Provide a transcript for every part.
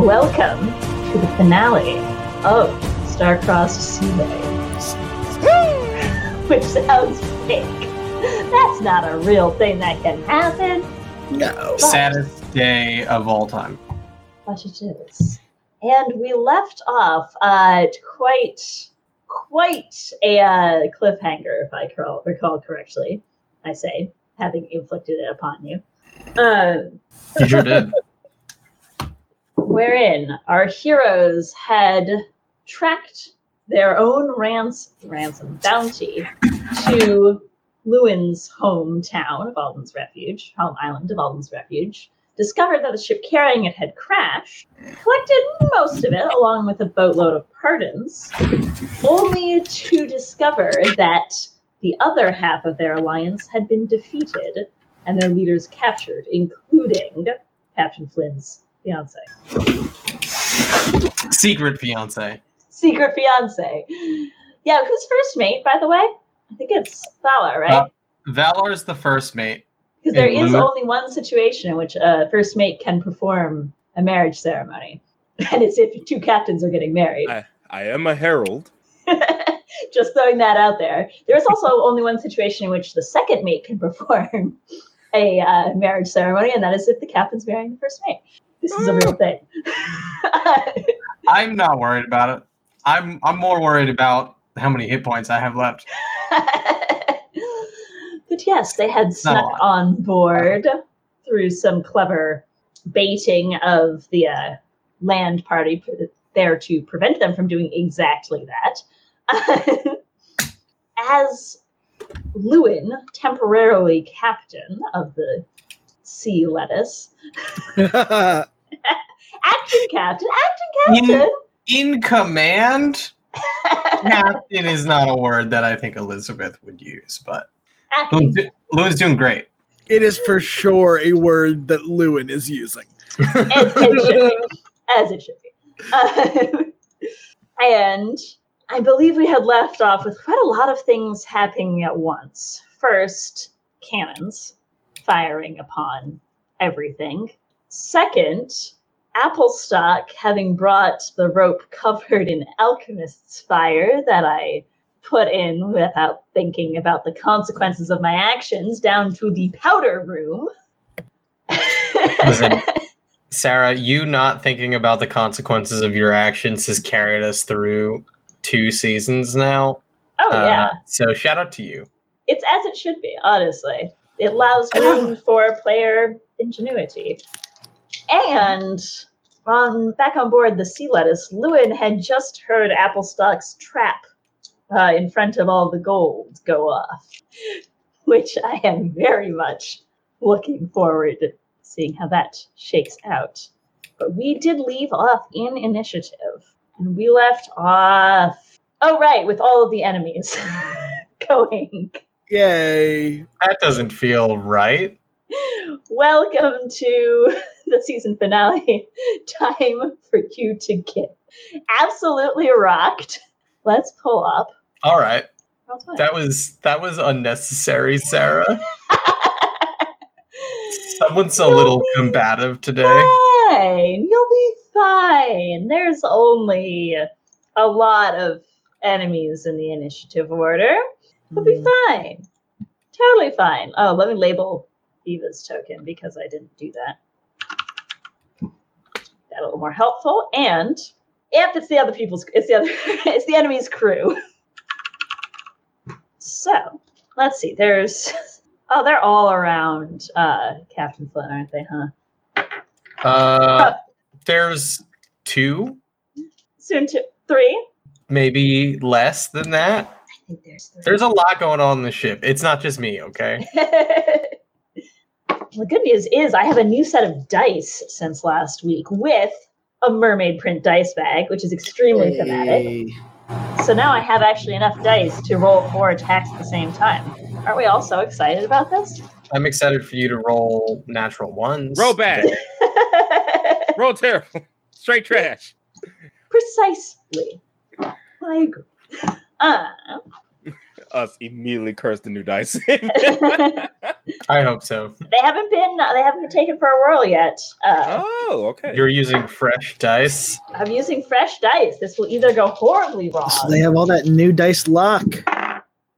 and welcome to the finale of Star-Crossed Seaway. Which sounds fake. That's not a real thing that can happen, No. Saddest day of all time. but it is. And we left off uh, quite, quite a uh, cliffhanger, if I cor- recall correctly. I say, having inflicted it upon you. Um, You sure did. wherein our heroes had tracked their own rans- ransom bounty to Llewyn's hometown of Alden's Refuge, home island of Alden's Refuge, discovered that the ship carrying it had crashed, collected most of it along with a boatload of pardons, only to discover that the other half of their alliance had been defeated and their leaders captured, including Captain Flynn's fiance. Secret fiance. secret fiance. Yeah, who's first mate, by the way? I think it's Valar, right? Uh, Valar's the first mate. Because there and only one situation in which a first mate can perform a marriage ceremony, and it's if two captains are getting married. I, I am a herald. Just throwing that out there. There's also only one situation in which the second mate can perform a uh, marriage ceremony, and that is if the captain's marrying the first mate. This is a real thing. I'm not worried about it. I'm I'm more worried about how many hit points I have left. but yes, they had snuck on board through some clever baiting of the uh, land party there to prevent them from doing exactly that. As Llewyn, temporarily captain of the sea lettuce, acting captain, acting captain. In command? Captain is not a word that I think Elizabeth would use, but acting Llewyn's, doing great. It is for sure a word that Llewyn is using. as it should be. As it should be. Um, and I believe we had left off with quite a lot of things happening at once. First, cannons firing upon everything. Second, Applestock having brought the rope covered in alchemist's fire that I put in without thinking about the consequences of my actions down to the powder room. Listen, Sarah, you not thinking about the consequences of your actions has carried us through two seasons now. oh, Uh, yeah. So shout out to you. it's as it should be, honestly. It allows room for player ingenuity. And on back on board the sea lettuce, Llewyn had just heard Applestock's trap uh, in front of all the gold go off, which I am very much looking forward to seeing how that shakes out. But we did leave off in initiative, and we left off. Oh, right, with all of the enemies going. Yay. That doesn't feel right. Welcome to the season finale. Time for you to get absolutely rocked. Let's pull up. All right. That was that was unnecessary, Sarah. Someone's a little combative today. fine. You'll be fine. There's only a lot of enemies in the initiative order. You'll be fine. Totally fine. Oh, let me label Eva's token because I didn't do that. That a little more helpful. And if it's the other people's, it's the other, it's the enemy's crew. So let's see. There's oh, they're all around uh, Captain Flynn, aren't they? Huh? Uh, there's two, Soon to three. maybe less than that. I think there's three. There's a lot going on in the ship. It's not just me, okay? the good news is I have a new set of dice since last week with a mermaid print dice bag, which is extremely thematic. So now I have actually enough dice to roll four attacks at the same time. Aren't we all so excited about this? I'm excited for you to roll natural ones. Roll bad. Roll terrible. Straight trash. Precisely. I agree. Uh, us immediately curse the new dice. I hope so. they haven't been they haven't been taken for a whirl yet. Uh, oh, okay. You're using fresh dice. I'm using fresh dice. This will either go horribly wrong. So they have all that new dice luck.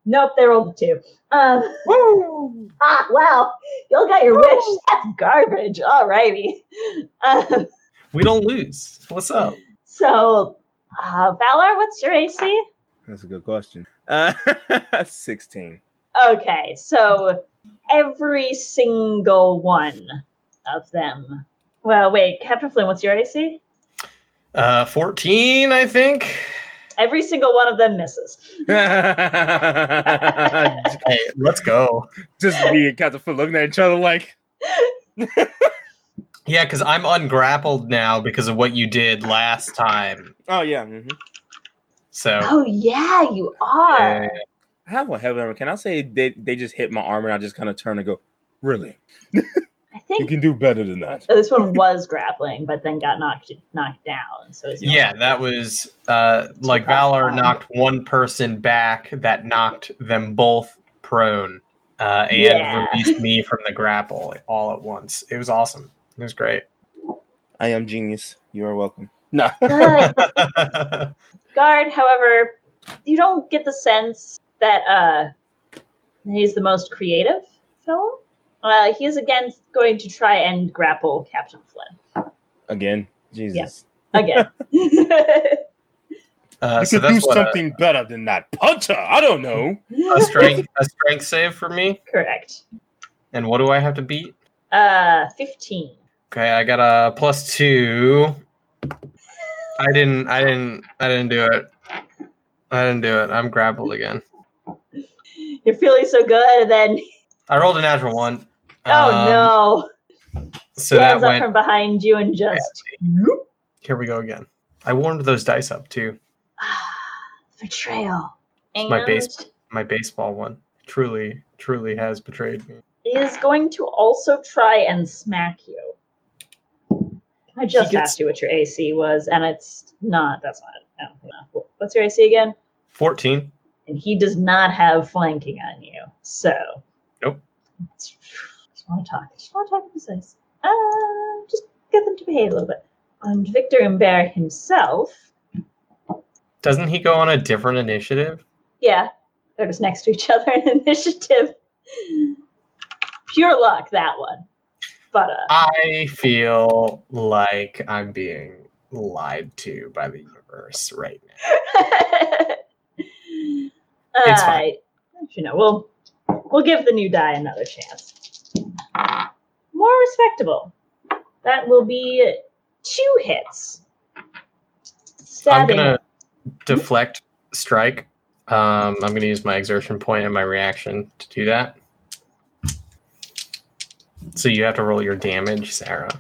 Nope, they rolled a two. Um, ah, wow. Y'all got your wish. That's garbage. Alrighty. Um, We don't lose. What's up? so, uh, Valar, what's your AC? That's a good question. Uh, 16. Okay, so every single one of them. Well, wait, Captain Flynn, what's your AC? Uh, 14, I think. Every single one of them misses. Hey, let's go. Just me and Captain Flynn looking at each other like, Yeah, because I'm ungrappled now because of what you did last time. oh, yeah. mhm. So Oh, yeah, you are. uh, I have one heavy armor. Can I say they, they just hit my armor and I just kind of turn and go, really? I think You can do better than that. this one was grappling, but then got knocked knocked down. So it's yeah, that was uh, like Valar knocked one person back that knocked them both prone uh, and Yeah. released me from the grapple all at once. It was awesome. It was great. I am genius. You are welcome. No. Guard, however, you don't get the sense that uh, he's the most creative fellow. Uh, he is again going to try and grapple Captain Flynn Again. Jesus. again. uh, you so could do that's what a, something better than that. Puncher! I don't know. a strength a strength save for me. Correct. And what do I have to beat? Uh, fifteen. Okay, I got a plus two. I didn't. I didn't. I didn't do it. I didn't do it. I'm grappled again. You're feeling so good, and then I rolled a natural one. oh Um, no, So that stands up went. from behind you and just Here we go again. I warmed those dice up too. betrayal. It's my base- My baseball one truly, truly has betrayed me. is going to also try and smack you. I just gets- asked you what your AC was, and it's not. That's not. I don't know. What's your AC again? Fourteen. And he does not have flanking on you, so. Nope. Just want to talk. Just want to talk to the dice. Uh, just get them to behave a little bit. And Victor Imbert himself, Doesn't he go on a different initiative? yeah, they're just next to each other in initiative. Pure luck, that one. But uh, I feel like I'm being lied to by the universe right now. It's fine. Uh, you know, we'll we'll give the new die another chance. More respectable. That will be two hits. I'm gonna deflect strike. Um, I'm gonna use my exertion point and my reaction to do that. So you have to roll your damage, Sarah.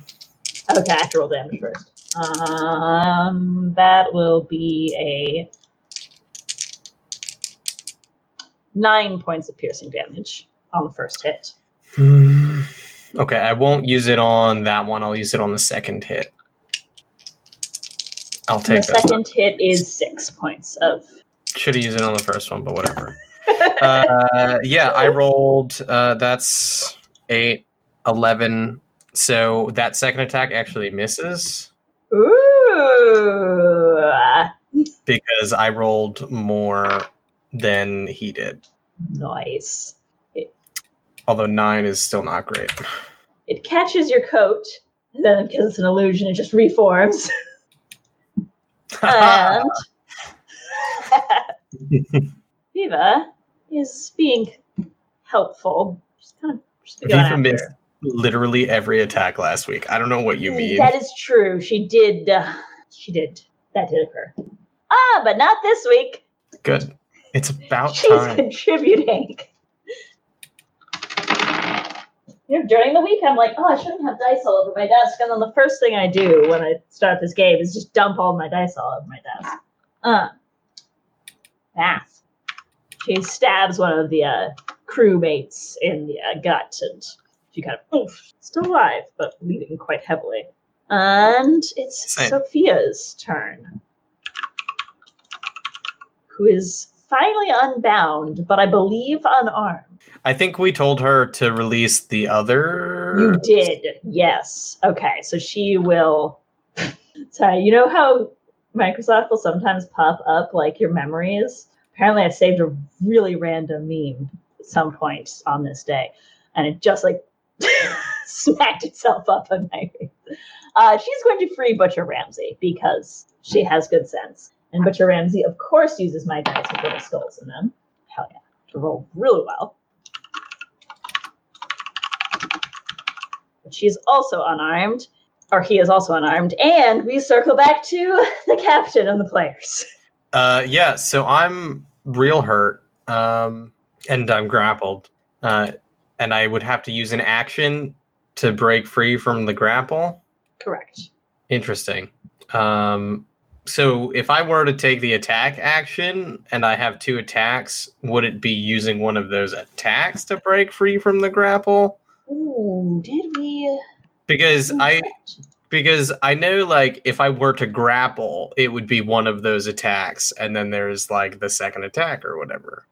Okay, I have to roll damage first. Um, that will be a nine points of piercing damage on the first hit. Hmm. Okay, I won't use it on that one. I'll use it on the second hit. I'll the take that. second hit is six points of. Should have used it on the first one, but whatever. uh, yeah, I rolled. Uh, that's eight, 11. So that second attack actually misses Ooh. because I rolled more than he did. Nice. Although nine is still not great. It catches your coat, and then because it's an illusion, it just reforms. and Viva is being helpful. Just kind of just going Viva after. missed literally every attack last week. I don't know what you mean. That is true. She did. Uh, she did. That did occur. Ah, but not this week. Good. It's about She's time. contributing. You know, during the week, I'm like, oh, I shouldn't have dice all over my desk. And then the first thing I do when I start this game is just dump all my dice all over my desk. Uh, math. She stabs one of the uh, crewmates in the uh, gut, and she kind of, oof, still alive, but bleeding quite heavily. And it's Same. Sophia's turn, who is finally unbound, but I believe unarmed. I think we told her to release the other. You did, yes. Okay, so she will. Sorry, you know how Microsoft will sometimes pop up like your memories? Apparently, I saved a really random meme at some point on this day, and it just like smacked itself up on my face. Uh, she's going to free Butcher Ramsey because she has good sense. And Butcher Ramsey, of course, uses my dice with little skulls in them. Hell yeah. To roll really well. But she's also unarmed, or he is also unarmed, and we circle back to the captain and the players. Uh, yeah. So I'm real hurt, um, and I'm grappled, uh, and I would have to use an action to break free from the grapple. Correct. Interesting. Um, so if I were to take the attack action and I have two attacks, would it be using one of those attacks to break free from the grapple? Ooh, did we? Because I because I know like if I were to grapple, it would be one of those attacks, and then there's like the second attack or whatever.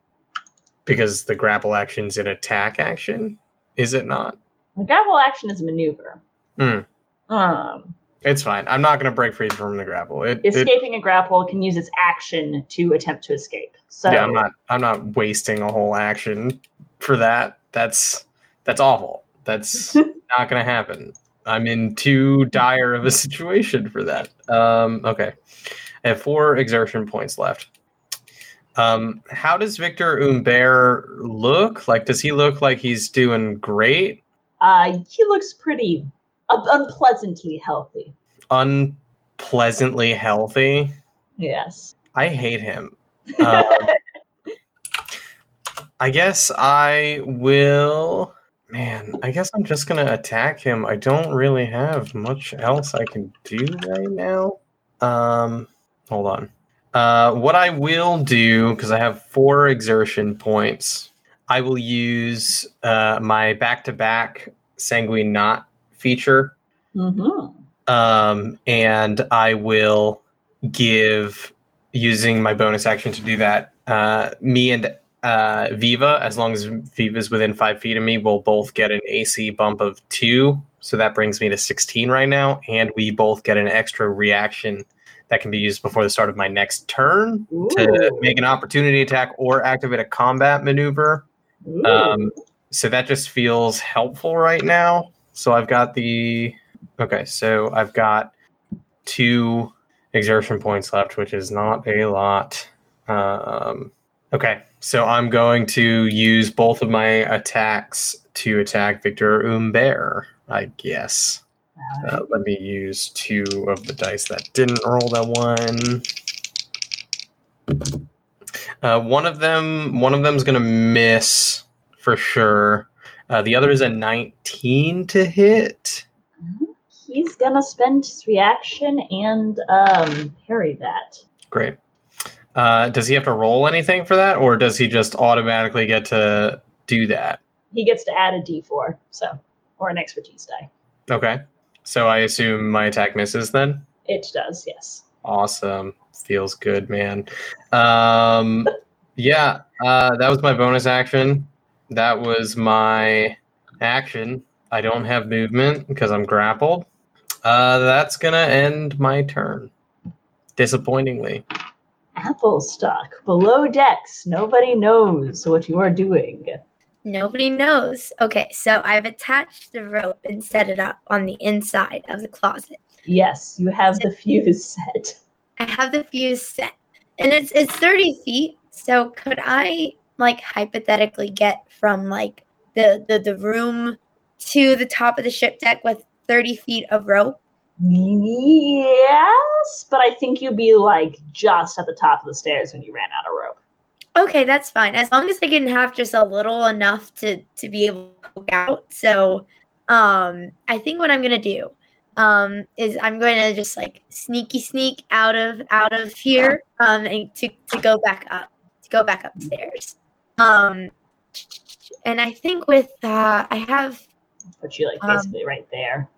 Because the grapple action's an attack action, is it not? The grapple action is a maneuver. Hmm. Um, It's fine. I'm not gonna break free from the grapple. It, it escaping a grapple can use its action to attempt to escape. So yeah, I'm not I'm not wasting a whole action for that. That's that's awful. That's not gonna happen. I'm in too dire of a situation for that. Um, okay. I have four exertion points left. Um, how does Victor Umber look? Like, does he look like he's doing great? uh, he looks pretty uh, unpleasantly healthy. Unpleasantly healthy? Yes. I hate him. Um, I guess I will. Man, I guess I'm just gonna attack him. I don't really have much else I can do right now. Um, hold on. Uh, what I will do because I have four exertion points, I will use uh, my back-to-back sanguine knot feature Mm-hmm. um, and I will give using my bonus action to do that. Uh, me and uh, Viva, as long as Viva's within five feet of me, will both get an AC bump of two. So that brings me to 16 right now, and we both get an extra reaction that can be used before the start of my next turn to make an opportunity attack or activate a combat maneuver. Um, so that just feels helpful right now. So I've got the okay. So I've got two exertion points left, which is not a lot. Um, okay, so I'm going to use both of my attacks to attack Victor Umber. I guess. Uh, let me use two of the dice that didn't roll that one. Uh, one of them, one of them's gonna miss for sure. Uh, the other is a 19 to hit. He's gonna spend his reaction and um, parry that. Great. Uh, does he have to roll anything for that, or does he just automatically get to do that? He gets to add a D4, so or an expertise die. Okay. So I assume my attack misses then. It does, yes. Awesome. Feels good, man. Um, yeah, uh, that was my bonus action. That was my action. I don't have movement because I'm grappled. Uh, that's gonna end my turn. Disappointingly. Applestock below decks. Nobody knows what you are doing. Nobody knows. Okay, so I've attached the rope and set it up on the inside of the closet. Yes, you have the fuse set. I have the fuse set, and it's it's thirty feet. So could I like hypothetically get from like the the, the room to the top of the ship deck with thirty feet of rope? Yes, but I think you'd be like just at the top of the stairs when you ran out of rope. Okay, that's fine. As long as I can have just a little enough to to be able to poke out. So, um, I think what I'm gonna do, um, is I'm going to just like sneaky sneak out of out of here, um, and to to go back up, to go back upstairs. Um, and I think with uh, I have Put you like Um, basically right there.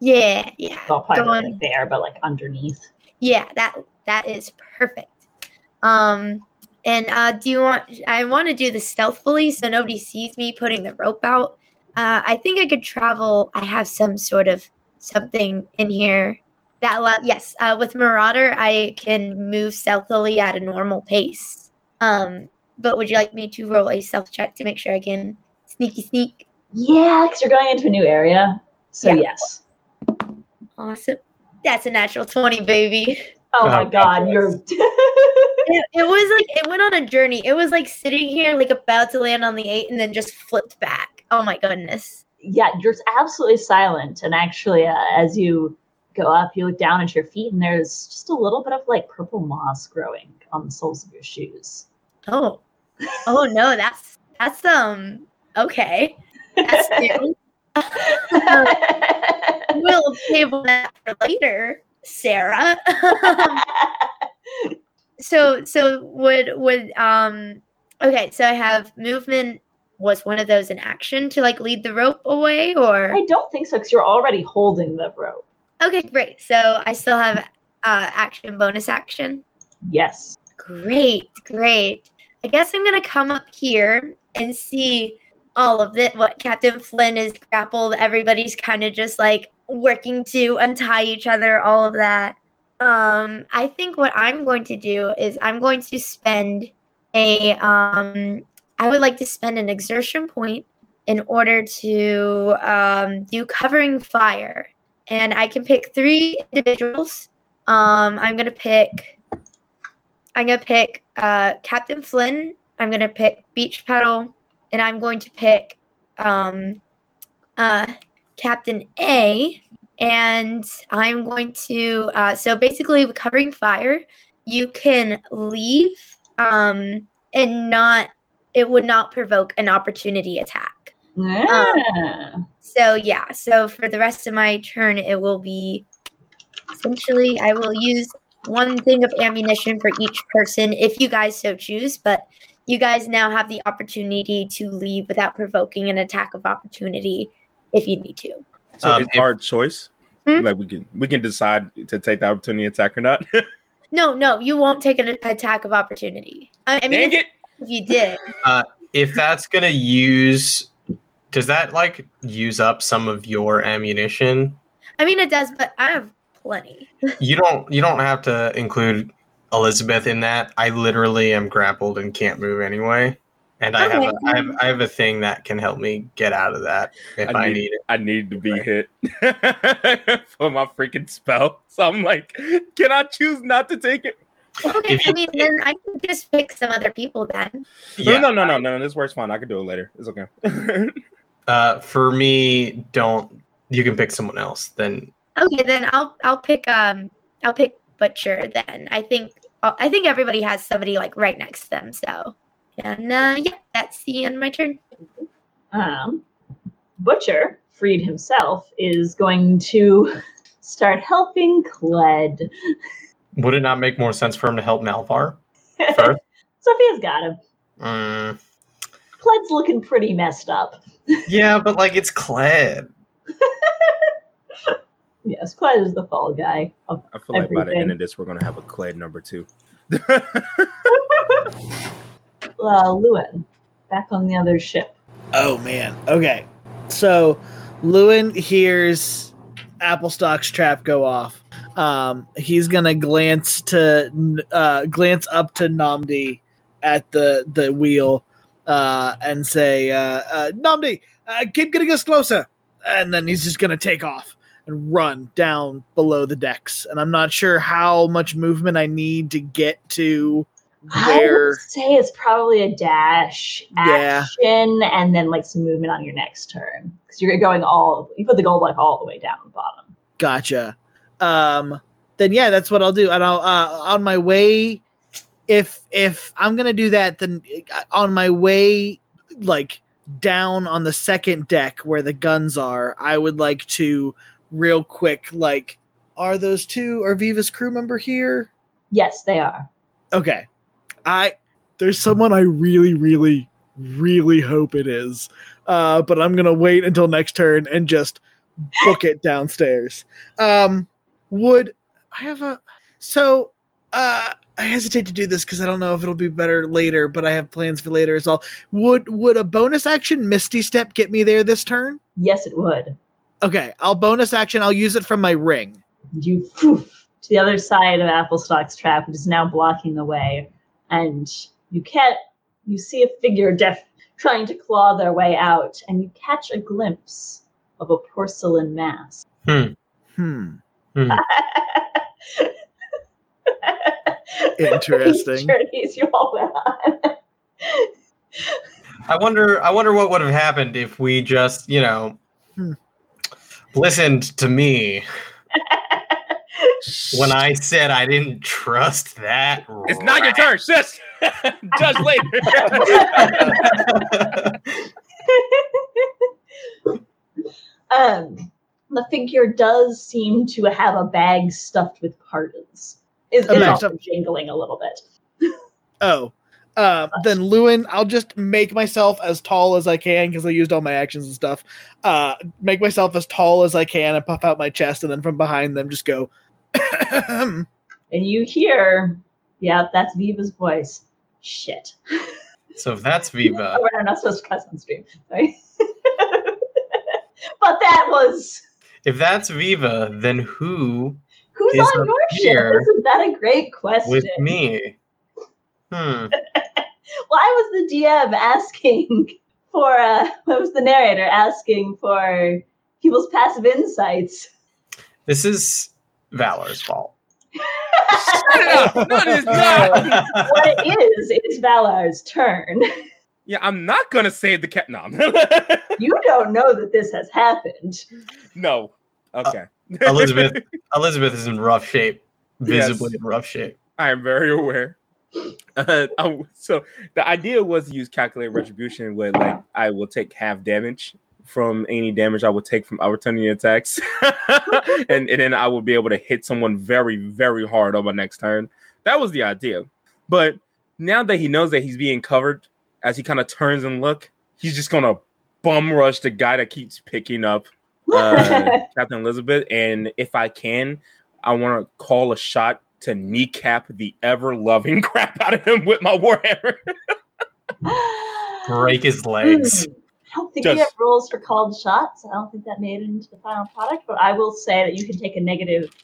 yeah yeah Well, probably going- right there, but like underneath. Yeah, that that is perfect. Um, And uh, do you want? I want to do this stealthily so nobody sees me putting the rope out. Uh, I think I could travel. I have some sort of something in here that allow. Yes, uh, with Marauder, I can move stealthily at a normal pace. Um, but would you like me to roll a stealth check to make sure I can sneaky sneak? Yeah, because you're going into a new area. So Yeah. yes. Awesome. That's a natural twenty, baby. Oh my Oh, god, you're It, it was like it went on a journey. It was like sitting here, like about to land on the eight, and then just flipped back. Oh my goodness. yeah, you're absolutely silent. And actually, uh, as you go up, you look down at your feet, and there's just a little bit of like purple moss growing on the soles of your shoes. Oh, oh no, that's that's um okay. That's new. we'll table that for later, Sarah. so so would would um okay, so I have movement was one of those in action to like lead the rope away or? I don't think so, because you're already holding the rope. okay great. So I still have uh action bonus action? Yes. great great. I guess I'm gonna come up here and see all of it what Captain Flynn is grappled. Everybody's kind of just like working to untie each other all of that um I think what I'm going to do is I'm going to spend a um I would like to spend an exertion point in order to um, do covering fire. And I can pick three individuals. Um, I'm gonna pick. I'm gonna pick uh, Captain Flynn. I'm gonna pick Beechpetal, and I'm going to pick um, uh, Captain A. And I'm going to. Uh, so basically, with covering fire, you can leave um, and not. It would not provoke an opportunity attack. Yeah. So yeah, so for the rest of my turn, it will be essentially I will use one thing of ammunition for each person if you guys so choose, but you guys now have the opportunity to leave without provoking an attack of opportunity if you need to. So Um, it's if- our choice. Hmm? Like we can we can decide to take the opportunity attack or not. No, no, you won't take an attack of opportunity. I, I mean, Dang if, it! if you did, If that's gonna use, does that like use up some of your ammunition? I mean it does, but I have plenty. You don't. You don't have to include Elizabeth in that. I literally am grappled and can't move anyway. And I have, a, I have I have a thing that can help me get out of that if I, I need it. I need to be hit for my freaking spell. So I'm like, can I choose not to take it? Okay, I mean then I can just pick some other people then. No, no, no, no, no, no. This works fine. I can do it later. It's okay. Uh, for me, don't. You can pick someone else. Then Okay, then I'll I'll pick um I'll pick Butcher then. I think I think everybody has somebody like right next to them. So and uh, yeah, that's the end of my turn. Um, Butcher, freed himself, is going to start helping Cled. would it not make more sense for him to help Malvar first? Sophia's got him. Mm, Cled's looking pretty messed up. yeah, but like it's Cled. Yes, Cled is the fall guy. Of I feel like by the end of this, we're gonna have a Cled number two. Uh, Llewyn, back on the other ship. Oh man. Okay. So Llewyn hears Applestock's trap go off. Um, he's gonna glance to uh, glance up to Namdi at the the wheel uh, and say, uh, uh, "Namdi, uh, keep getting us closer." And then he's just gonna take off and run down below the decks. And I'm not sure how much movement I need to get to I where. would say it's probably a dash Yeah. action and then like some movement on your next turn because you're going all you put the gold like all the way down the bottom. Gotcha. Um, then yeah, that's what I'll do. And I'll uh, on my way, if if I'm gonna do that, then uh, on my way, like down on the second deck where the guns are, I would like to real quick, like, are those two are Viva's crew member here? Yes, they are. Okay, I there's someone I really, really, really hope it is, uh, but I'm gonna wait until next turn and just book it downstairs. Um, would I have a so? Uh, I hesitate to do this because I don't know if it'll be better later, but I have plans for later as well. Would would a bonus action Misty Step get me there this turn? Yes, it would. Okay, I'll bonus action. I'll use it from my ring. You poof to the other side of Applestock's trap, which is now blocking the way, and you can't. You see a figure def trying to claw their way out, and you catch a glimpse of a porcelain mask. Hmm. Hmm. Interesting. Journeys you all went on. I wonder. I wonder what would have happened if we just, you know, Hmm. listened to me when I said I didn't trust that. It's not your turn, sis. Judge later. um, the figure does seem to have a bag stuffed with pardons. Is, A also stuffed- jingling a little bit. Oh. Uh, then Llewyn, I'll just make myself as tall as I can because I used all my actions and stuff. Uh, make myself as tall as I can and puff out my chest, and then from behind them just go. And you hear, yeah, that's Viva's voice. Shit. so if that's Viva, Oh, we're not supposed to cuss on stream. Sorry. but that was if that's Viva, then who who's Is on your ship? Isn't that a great question? with me? Hmm. Why was the DM asking for uh what was the narrator asking for people's passive insights? This is Valar's fault. Shut up. No, it is not. What it is, it is Valar's turn. Yeah, I'm not gonna save the cat. No, You don't know that this has happened. no. Okay. Elizabeth Elizabeth is in rough shape, Yes. visibly in rough shape. I am very aware. Uh, I- so the idea was to use calculate retribution, where like I will take half damage from any damage I would take from opportunity attacks, and, and then I would be able to hit someone very, very hard on my next turn. That was the idea. But now that he knows that he's being covered, as he kind of turns and look, he's just gonna bum rush the guy that keeps picking up uh, Captain Elizabeth, and if I can, I want to call a shot to kneecap the ever loving crap out of him with my warhammer. Break his legs. I don't think we Just- have rules for called shots. I don't think that made it into the final product, but I will say that you can take a negative.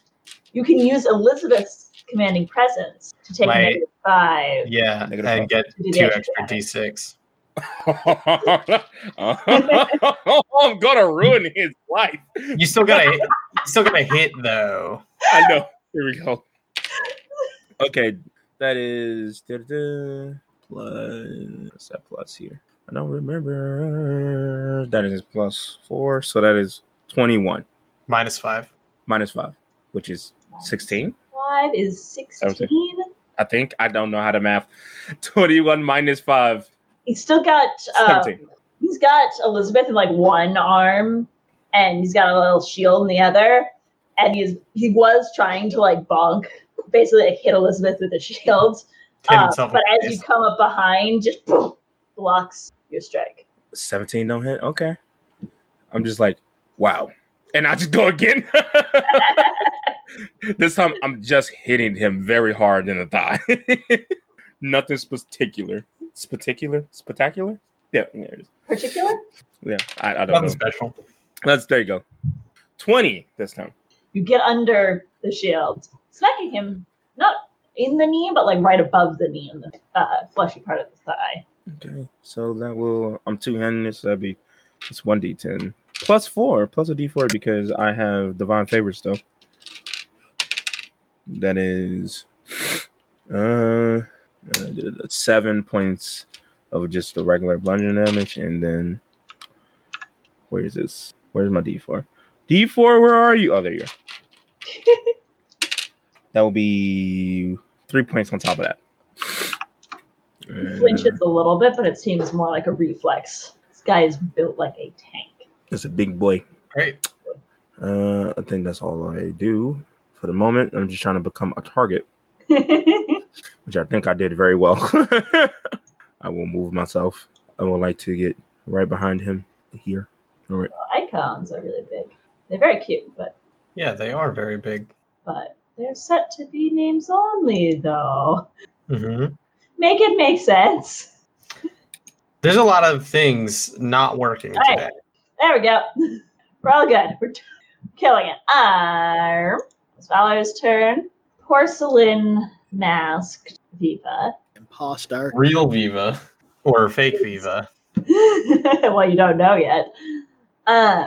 You can use Elizabeth's commanding presence to take Right. a negative five. Yeah, Negative and five. get To do the two extra extra d6. I'm gonna ruin his life. You still gotta hit, you still gotta hit though. I know. Here we go. Okay, that is da-da-da, plus what's that plus here? I don't remember. That is plus four, so that is twenty-one Minus five. minus five, which is sixteen. Five is sixteen. I think I don't know how to math. Twenty-one minus five. He's still got. Um, he's got Elizabeth in like one arm, and he's got a little shield in the other. And he's he was trying to like bonk, basically like hit Elizabeth with the shield. Hit Uh, but as you come up behind, just boom, blocks your strike. 17 don't hit. Okay. I'm just like, wow. And I just go again. this time I'm just hitting him very hard in the thigh. Nothing particular. Spectacular? Spectacular? Yeah, there it is. Particular? Yeah, I, I don't Nothing know. special. Let's there you go. 20 this time. You get under the shield, smacking him not in the knee, but like right above the knee in the uh, fleshy part of the thigh. Okay. So that will I'm two this, so that'd be it's one D ten. Plus four, plus a D four because I have divine favor still. That is uh, uh seven points of just the regular bludgeoning damage, and then where is this? Where's my D four? D four, where are you? Oh, there you are. That will be three points on top of that. He flinches a little bit, but it seems more like a reflex. This guy is built like a tank. It's a big boy. Great. Uh, I think that's all I do for the moment. I'm just trying to become a target, which I think I did very well. I will move myself. I would like to get right behind him here. All right. Icons are really big. They're very cute, but Yeah, they are very big. but they're set to be names only, though. hmm Make it make sense. There's a lot of things not working Right. today. There we go. We're all good. We're t- killing it. Um, it's Valar's turn. Porcelain masked Viva. Imposter. Real Viva or fake Viva. well, you don't know yet. Uh,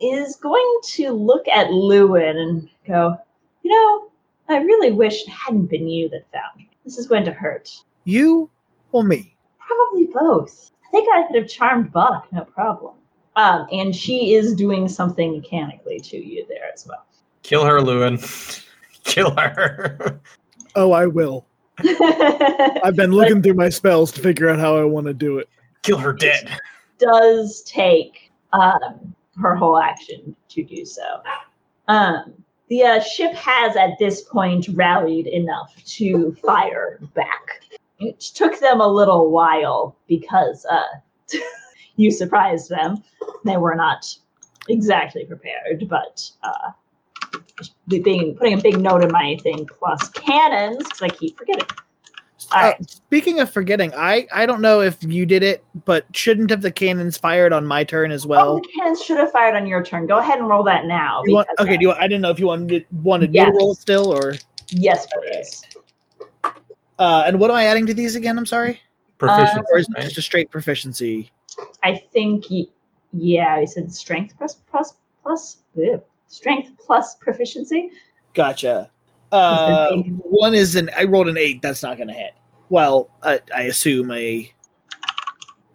is going to look at Llewyn and go, you know, I really wish it hadn't been you that found me. This is going to hurt. You or me? Probably both. I think I could have charmed Buck, no problem. Um, and she is doing something mechanically to you there as well. Kill her, Llewyn. Kill her. Oh, I will. I've been looking through my spells to figure out how I want to do it. Kill her dead. does take um, her whole action to do so. Um, the uh, ship has at this point rallied enough to fire back. It took them a little while because uh, you surprised them. They were not exactly prepared, but uh, being putting a big note in my thing plus cannons because I keep forgetting. All Uh, right. speaking of forgetting, I I don't know if you did it, but shouldn't have the cannons fired on my turn as oh, well? the cannons should have fired on your turn. Go ahead and roll that now. You want, okay, uh, do you want, I didn't know if you wanted wanted me to roll still or. Yes, please. Uh, and what am I adding to these again? I'm sorry. Proficiency. Or is it just a straight proficiency? I think, y- yeah, I said strength plus plus plus ew. strength plus proficiency. Gotcha. Uh, one is an. I rolled an eight. That's not going to hit. Well, I, I assume a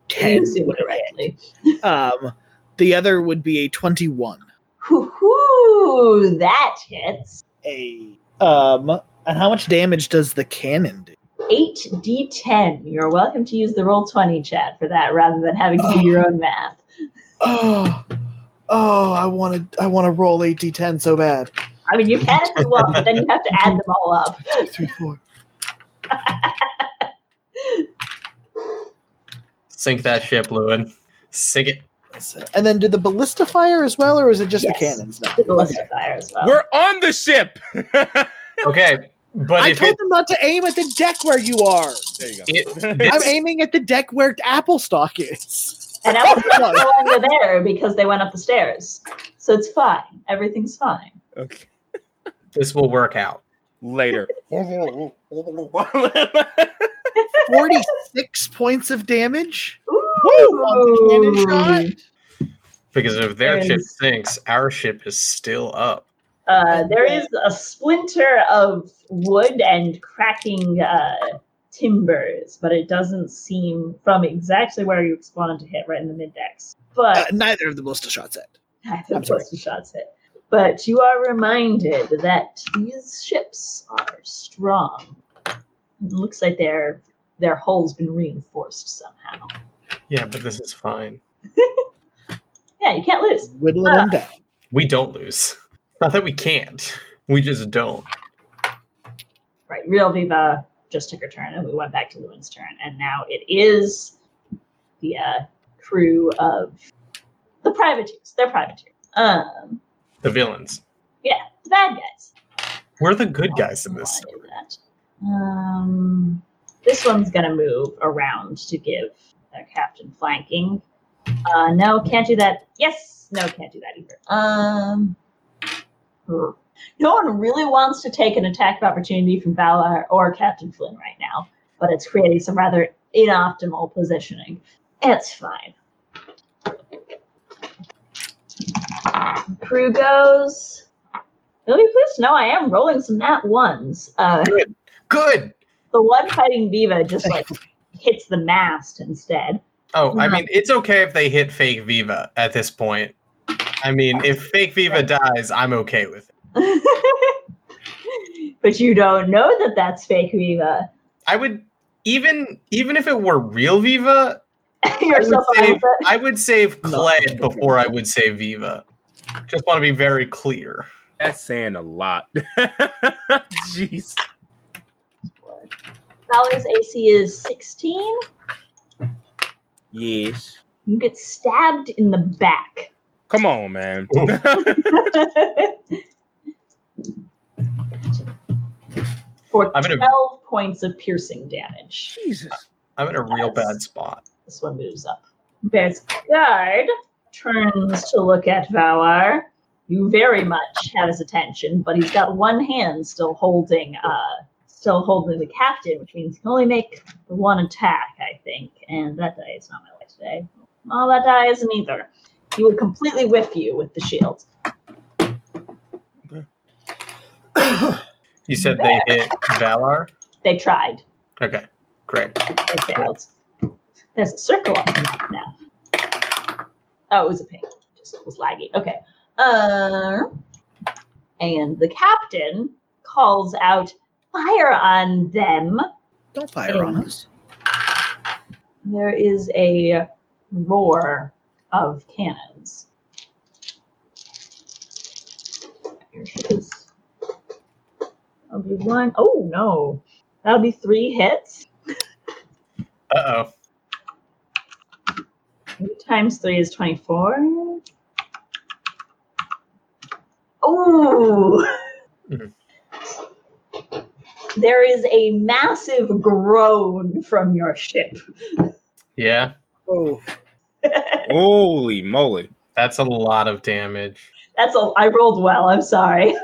ten. would hit. Um, the other would be a twenty-one. Hoo-hoo, that hits. A um, and how much damage does the cannon do? 8d10. You're welcome to use the roll 20 chat for that rather than having to do your own math. Oh, oh, I wanted. I want to roll eight d10 so bad. I mean, you can if you want, but then you have to add them all up. Two, three, four. Sink that ship, Llewyn. Sink it. And then do the ballista fire as well, or is it just Yes. the cannons? No. The ballista fire as well. We're on the ship. Okay, but I if told it, them not to aim at the deck where you are. There you go. it I'm aiming at the deck where Applestock is. and I was no longer there because they went up the stairs. So it's fine. Everything's fine. okay. This will work out. Later. 46 points of damage. Ooh. on the cannon shot. Because if their There ship sinks, our ship is still up. Uh, there is a splinter of wood and cracking uh, timbers, but it doesn't seem from exactly where you wanted to hit, right in the mid decks. Uh, But neither of the ballista shots hit. I I'm think sorry. close to shots hit. But you are reminded that these ships are strong. It looks like their their hull's been reinforced somehow. Yeah, but this is fine. Yeah, you can't lose. Whittling them down. We don't lose. Not that we can't. We just don't. Right, Real Viva just took her turn, and we went back to Llewyn's turn, and now it is the uh, crew of the privateers. They're privateers. Um, The villains. yeah, the bad guys. We're the good guys in this. That? Um, this one's gonna move around to give captain flanking. Uh, no, can't do that. Yes, no, can't do that either. Um, no one really wants to take an attack of opportunity from Valar or Captain Flynn right now, but it's creating some rather inoptimal positioning. It's fine. Crew goes. You'll be pleased to know I am rolling some nat ones. Uh, Good. the one fighting Viva just like hits the mast instead. Oh, I mean, it's okay if they hit fake Viva at this point. I mean, if fake Viva dies, I'm okay with it. but you don't know that that's fake Viva. I would even even if it were real Viva, I would save, with. I would save No. Cled before I would save Viva. Just want to be very clear. That's saying a lot. Jeez. Valar's AC is 16. Yes. You get stabbed in the back. Come on, man. for I'm gonna- 12 points of piercing damage. Jesus. I'm in a real bad spot. This one moves up. Bear's guard turns to look at Valar. You very much have his attention, but he's got one hand still holding uh still holding the captain, which means he can only make one attack, I think. And that die is not my way today. Oh, that die isn't either. He would completely whiff you with the shield. You said they hit Valar? They tried. Okay, great. They failed. There's a circle on the map now. Oh, it was a ping. Just it was laggy. Okay. Uh, and the captain calls out, "Fire on them!" Don't fire on us. There is a roar of cannons. Here it is. That'll be one. Oh no, that'll be three hits. Uh oh. Three times three is 24. Oh! Mhm. There is a massive groan from your ship. Yeah, Oh, Holy moly. that's a lot of damage. That's a. I rolled well. I'm sorry.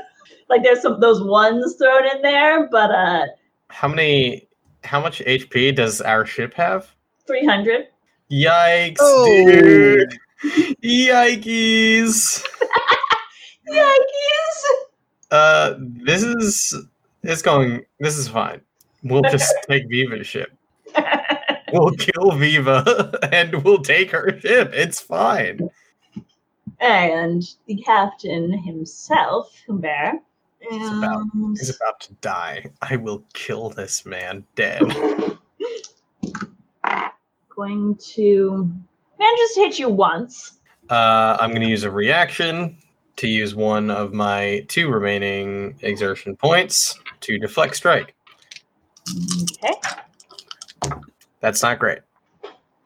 Like there's some those ones thrown in there, but uh, How many? How much HP does our ship have? 300. Yikes, Oh. dude! Yikes! Yikes! Uh, this is it's going. This is fine. We'll just take Viva's ship. We'll kill Viva and we'll take her ship. It's fine. and the captain himself, Humbert, He's about- is He's about to die. I will kill this man dead. Going to manages to hit you once. Uh, I'm going to use a reaction to use one of my two remaining exertion points to deflect strike. Okay. That's not great.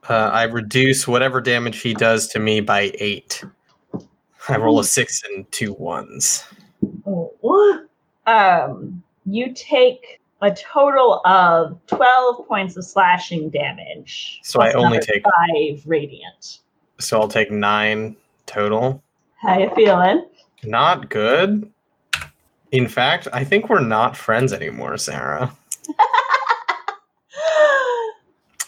Uh, I reduce whatever damage he does to me by eight. I roll a six and two ones. Oh. Um, you take a total of twelve points of slashing damage. So I only take- five radiant. So I'll take nine total. How you feeling? Not good. In fact, I think we're not friends anymore, Sarah.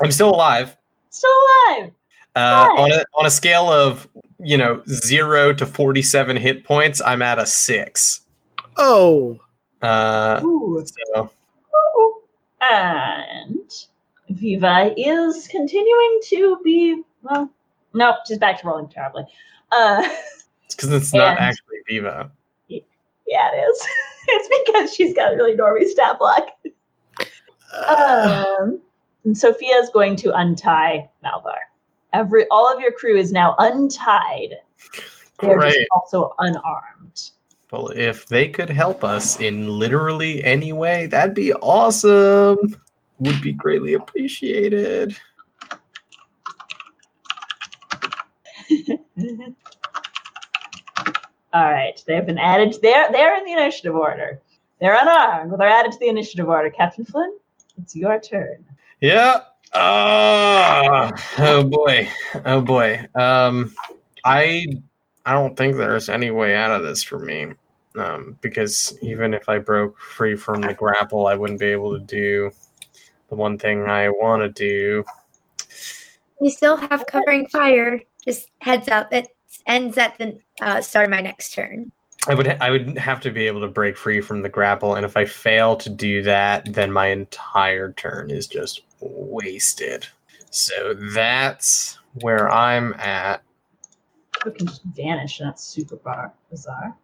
I'm still alive. Still alive. Uh, on a on a scale of you know zero to forty seven hit points, I'm at a six. oh, Uh, Ooh. so Ooh. And Viva is continuing to be well. Nope, she's back to rolling terribly. Uh, it's because it's not actually Viva. yeah, it is. it's because she's got a really normie stat block. uh, Um, and Sophia is going to untie Malvar. Every all of your crew is now untied. They're Great. also unarmed. Well, if they could help us in literally any way, that'd be awesome. Would be greatly appreciated. All right, they've been added. They're they're in the initiative order. They're unarmed, but they're added to the initiative order. Captain Flynn, it's your turn. Yeah. Ah. oh boy. Oh boy. Um, I I don't think there's any way out of this for me. Um, because even if I broke free from the grapple, I wouldn't be able to do the one thing I want to do. We still have covering fire. Just heads up, it ends at the uh, start of my next turn. I would I would have to be able to break free from the grapple, and if I fail to do that, then my entire turn is just wasted. So that's where I'm at. You can just vanish, and that's super bar- bizarre.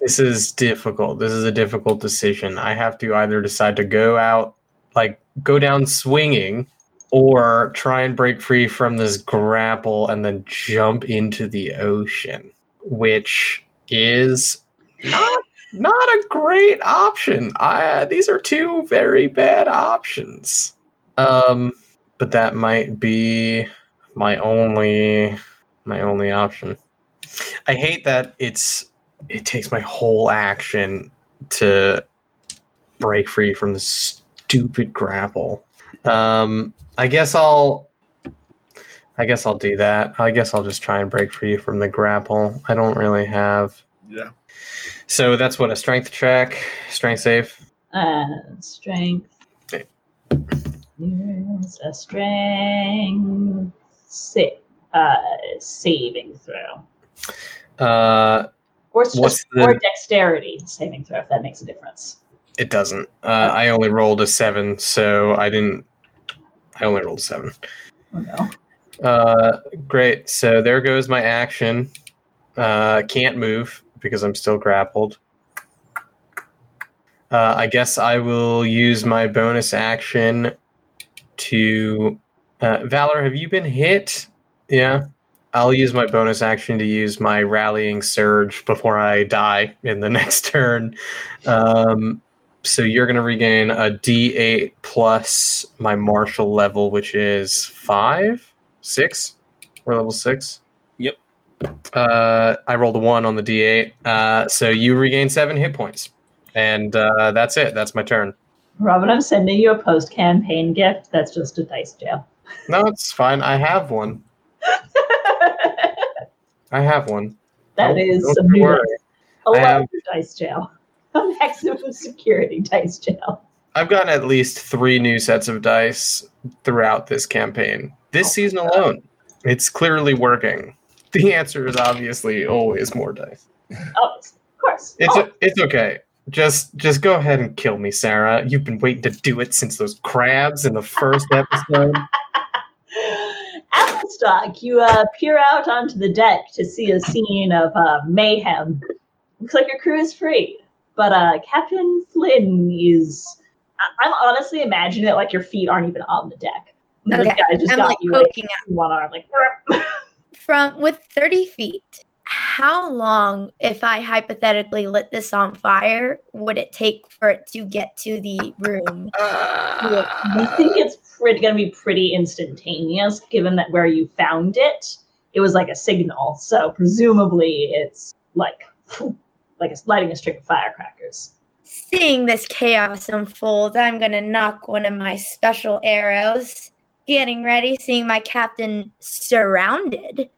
This is difficult. This is a difficult decision. I have to either decide to go out, like go down swinging, or try and break free from this grapple and then jump into the ocean, which is not not a great option. I these are two very bad options. Um, but that might be my only my only option. I hate that it's it takes my whole action to break free from the stupid grapple. Um, I guess I'll. I guess I'll do that. I guess I'll just try and break free from the grapple. I don't really have. Yeah. So that's what a strength check, strength save. Uh, strength. Okay. Yes, a strength sa- uh, saving throw. Uh, Or, What's the- or dexterity saving throw, if that makes a difference. it doesn't. Uh, I only rolled a seven, so I didn't. I only rolled a seven. Oh no. Uh, great. So there goes my action. Uh, can't move because I'm still grappled. Uh, I guess I will use my bonus action to. Uh, Valar, have you been hit? Yeah. I'll use my bonus action to use my rallying surge before I die in the next turn. Um, so you're going to regain a d8 plus my martial level, which is five, six. We're level six. Yep. Uh, I rolled a one on the d8. Uh, so you regain seven hit points. And uh, that's it. That's my turn. Robin, I'm sending you a post campaign gift that's just a dice jail. No, it's fine. I have one. I have one. That is don't some new worry. a I have- dice jail. A maximum security dice jail. I've gotten at least three new sets of dice throughout this campaign. This Oh, season alone, it's clearly working. The answer is obviously always more dice. Oh, of course. It's Oh, it's okay. Just just go ahead and kill me, Sarah. You've been waiting to do it since those crabs in the first episode. Applestock, you uh, peer out onto the deck to see a scene of uh, mayhem. Looks like your crew is free, but uh, Captain Flynn is. I- I'm honestly imagining it like your feet aren't even on the deck. The Okay, guy just I'm got like you like poking out one arm, like. from with 30 feet. How long, if I hypothetically lit this on fire, would it take for it to get to the room? I think it's pretty going to be pretty instantaneous, given that where you found it, it was like a signal. So presumably, it's like like it's lighting a string of firecrackers. Seeing this chaos unfold, I'm gonna nock one of my special arrows. Getting ready, seeing my captain surrounded,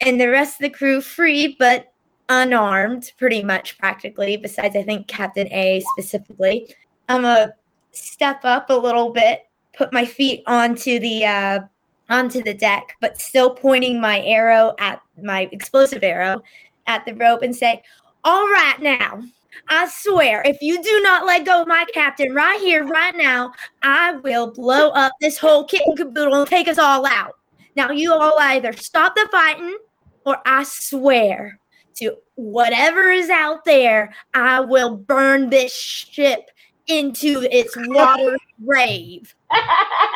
and the rest of the crew free but unarmed, pretty much practically. Besides, I think Captain A specifically. I'm gonna step up a little bit, put my feet onto the uh, onto the deck, but still pointing my arrow at my explosive arrow at the rope and say, "All right, now." I swear, if you do not let go of my captain right here, right now, I will blow up this whole kit and caboodle and take us all out. Now, you all either stop the fighting, or I swear to whatever is out there, I will burn this ship into its water grave.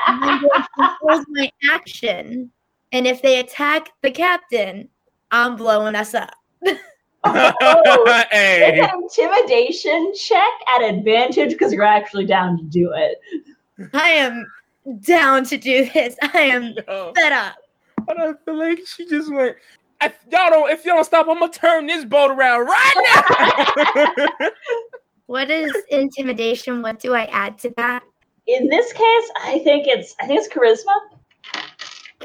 I'm going to hold my action, and if they attack the captain, I'm blowing us up. Oh, hey, It's an intimidation check at advantage because you're actually down to do it. I am down to do this. I am no. fed up. I don't feel like she just went. If y'all don't, if y'all don't stop, I'm gonna turn this boat around right now. What is intimidation? What do I add to that? In this case, I think it's I think it's charisma.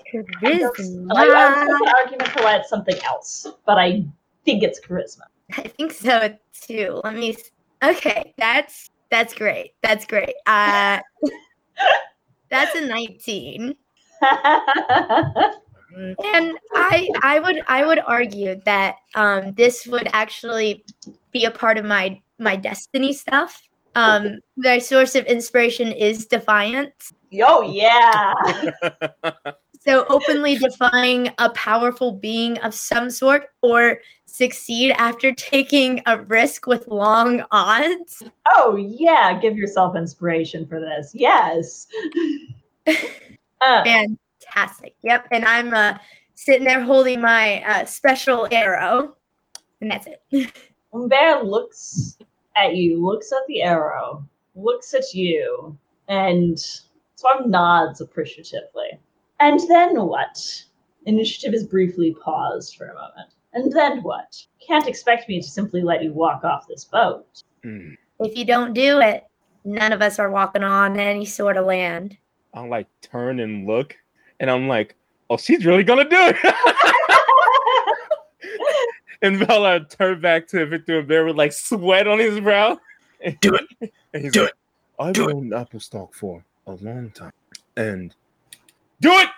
Charisma. I was making an argument to let something else, but I think it's charisma. I think so too. Let me. Okay, that's that's great. That's great. Uh, that's a nineteen, and I I would I would argue that um this would actually be a part of my my destiny stuff. Um, my source of inspiration is defiance. Oh, yeah. So openly defying a powerful being of some sort or succeed after taking a risk with long odds. Oh yeah, give yourself inspiration for this. Yes. uh, Fantastic. Yep. And I'm uh, sitting there holding my uh, special arrow. And that's it. Bear looks at you, looks at the arrow, looks at you, and sort of nods appreciatively. And then what? Initiative is briefly paused for a moment. And then what? Can't expect me to simply let you walk off this boat. Hmm. if you don't do it, none of us are walking on any sort of land. I'll like turn and look, and I'm like, oh, she's really gonna do it. and Bella turned back to Victor and Bear with like sweat on his brow. Do it. And he's Do like, I've Do it. known Applestock for a long time. And do it!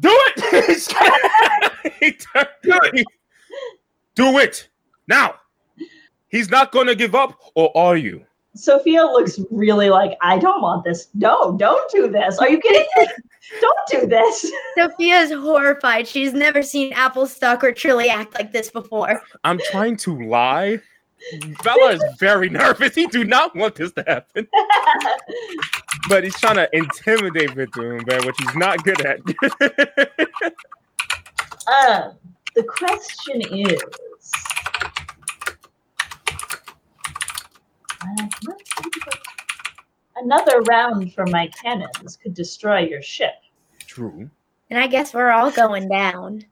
Do it! he turned, Do it. do it! Now! He's not gonna give up, or are you? Sophia looks really like, I don't want this. No, don't do this. Are you kidding me? Don't do this. Sophia is horrified. She's never seen Applestock or Trilly act like this before. I'm trying to lie. Bella is very nervous. He do not want this to happen. But he's trying to intimidate Victor Bear, which he's not good at. um, the question is. Another round from my cannons could destroy your ship. True. And I guess we're all going down.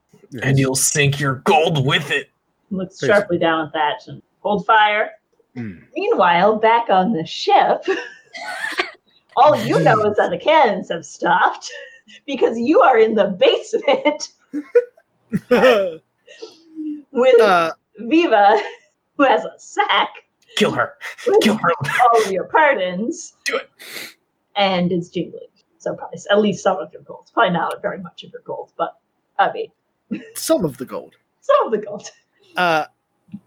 And you'll sink your gold with it. Looks Face- sharply down at that and hold fire. Mm. Meanwhile, back on the ship, all you know is that the cannons have stopped because you are in the basement with uh, Viva, who has a sack Kill her. Kill her. all of your pardons. Do it. And it's jingling. So probably at least some of your gold. Probably not very much of your gold, but I mean, some of the gold. some of the gold. Uh,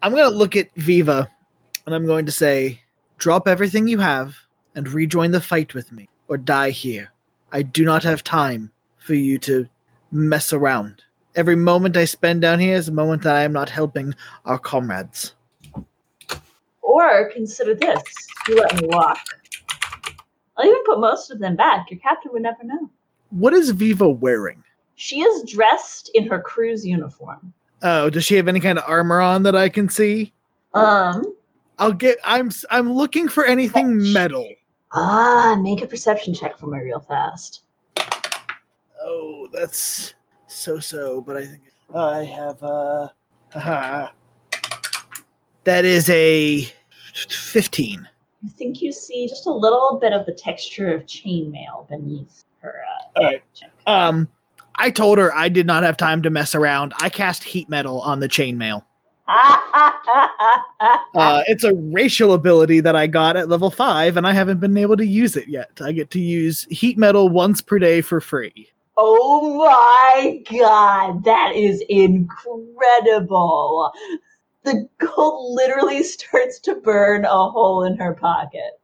I'm going to look at Viva and I'm going to say, drop everything you have and rejoin the fight with me or die here. I do not have time for you to mess around. Every moment I spend down here is a moment that I am not helping our comrades. Or consider this: you let me walk. I'll even put most of them back. Your captain would never know. What is Viva wearing? She is dressed in her crew's uniform. Oh, does she have any kind of armor on that I can see? Um. I'll get. I'm. I'm looking for anything metal. Ah, make a perception check for me real fast. Oh, that's so so. But I think I have. Uh, haha. that is a fifteen. I think you see just a little bit of the texture of chainmail beneath her. Uh, All right. Um, I told her I did not have time to mess around. I cast heat metal on the chainmail. Uh, it's a racial ability that I got at level five, and I haven't been able to use it yet. I get to use heat metal once per day for free. oh my god, that is incredible! The gold literally starts to burn a hole in her pocket.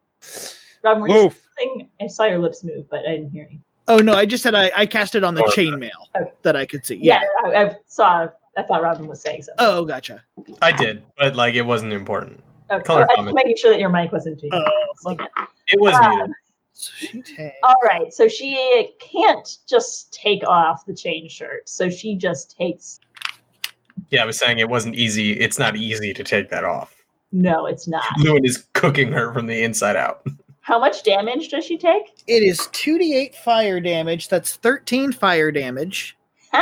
Robin, were you saying- I saw your lips move, but I didn't hear you. Oh no, I just said I, I cast it on the Or- chainmail Okay. that I could see. Yeah, Yeah. I, I saw. I thought Robin was saying something. Oh, gotcha. I did, but like it wasn't important. okay. color I was comment. making sure that your mic wasn't too. Oh, It was Um, needed. So takes. All right, so she can't just take off the chain shirt, so she just takes. Yeah, I was saying it wasn't easy. It's not easy to take that off. No, it's not. Llewyn is cooking her from the inside out. How much damage does she take? It is two d eight fire damage. That's thirteen fire damage.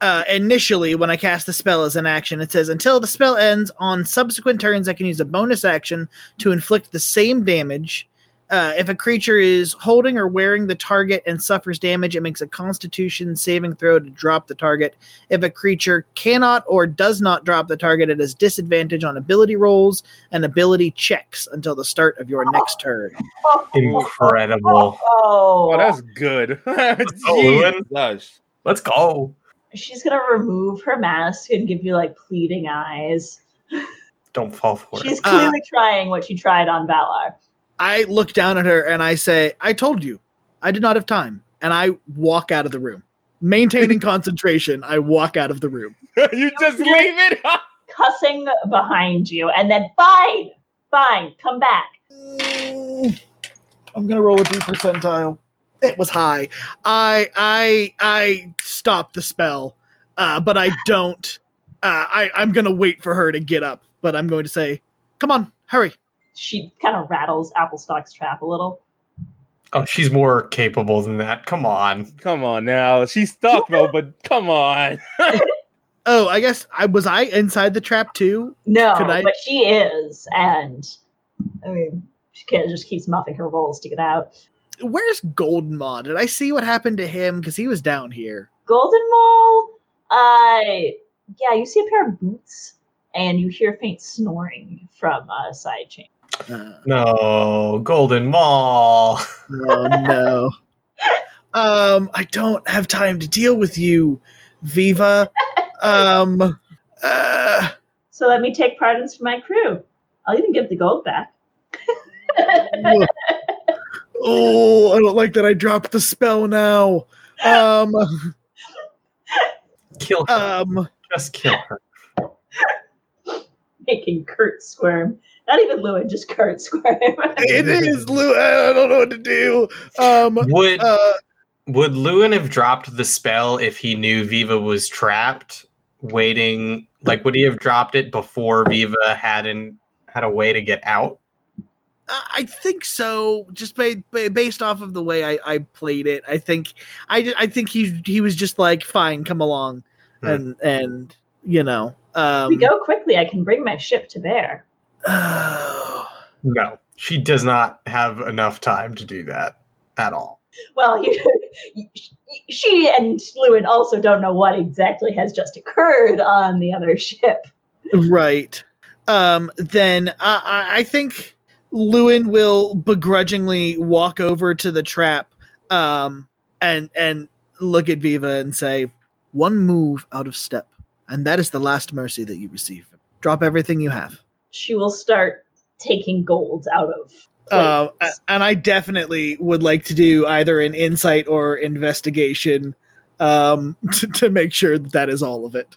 Uh, initially, when I cast the spell as an action, it says until the spell ends on subsequent turns, I can use a bonus action to inflict the same damage. Uh, if a creature is holding or wearing the target and suffers damage, it makes a Constitution saving throw to drop the target. If a creature cannot or does not drop the target, it has disadvantage on ability rolls and ability checks until the start of your next turn. Incredible. Oh, Oh, that's good. go, Jesus. Let's go. she's gonna remove her mask and give you like pleading eyes. Don't fall for She's it. She's clearly trying what she tried on Valar. I look down at her and I say, I told you, I did not have time. And I walk out of the room. Maintaining concentration, I walk out of the room. you just leave it. Cussing behind you, and then fine, fine, come back. Mm, I'm gonna roll a D percentile. It was high. I I I stop the spell, uh, but I don't. Uh, I I'm gonna wait for her to get up, but I'm going to say, "Come on, hurry." She kind of rattles Applestock's trap a little. Oh, she's more capable than that. Come on. come on now. She's stuck though, but come on. Oh, I guess I was I inside the trap too. No, I- but she is, and I mean, she can't just keeps muffing her rolls to get out. Where's Golden Maw? Did I see what happened to him? Because he was down here. Golden Maw, uh, yeah, you see a pair of boots, and you hear faint snoring from a side chain. Uh, No, Golden Maw. oh no. Um, I don't have time to deal with you, Viva. Um, uh, So let me take pardons from my crew. I'll even give the gold back. oh, I don't like that. I dropped the spell now. Um, Kill her. um, Just kill her. Making Kurt squirm. Not even Llewyn, just Kurt squirm. it is Lou. I don't know what to do. Um, Would uh, would Llewyn have dropped the spell if he knew Viva was trapped, waiting? Like, would he have dropped it before Viva had an had a way to get out? I think so. Just ba- ba- based off of the way I, I played it, I think I, I think he he was just like, fine, come along, Hmm. and and you know, um, if we go quickly, I can bring my ship to bear. No, she does not have enough time to do that at all. Well, you, she and Llewyn also don't know what exactly has just occurred on the other ship. right. Um, then I, I- I think Llewyn will begrudgingly walk over to the trap, um, and and look at Viva and say, "One move out of step, and that is the last mercy that you receive. Drop everything you have." She will start taking gold out of. Uh, and I definitely would like to do either an insight or investigation um, to, to make sure that that is all of it.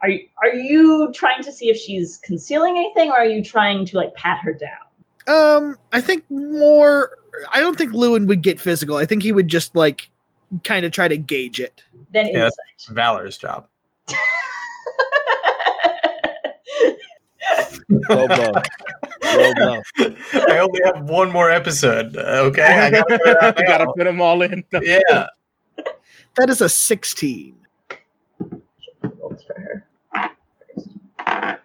Are you are you trying to see if she's concealing anything, or are you trying to like pat her down? Um, I think more. I don't think Llewyn would get physical. I think he would just like kind of try to gauge it. Then Yeah. insight. Valar's job. Low blow. Low blow. I only have one more episode. Okay, I gotta put it out You gotta put them all in. Yeah, That is a sixteen. Rolls for her.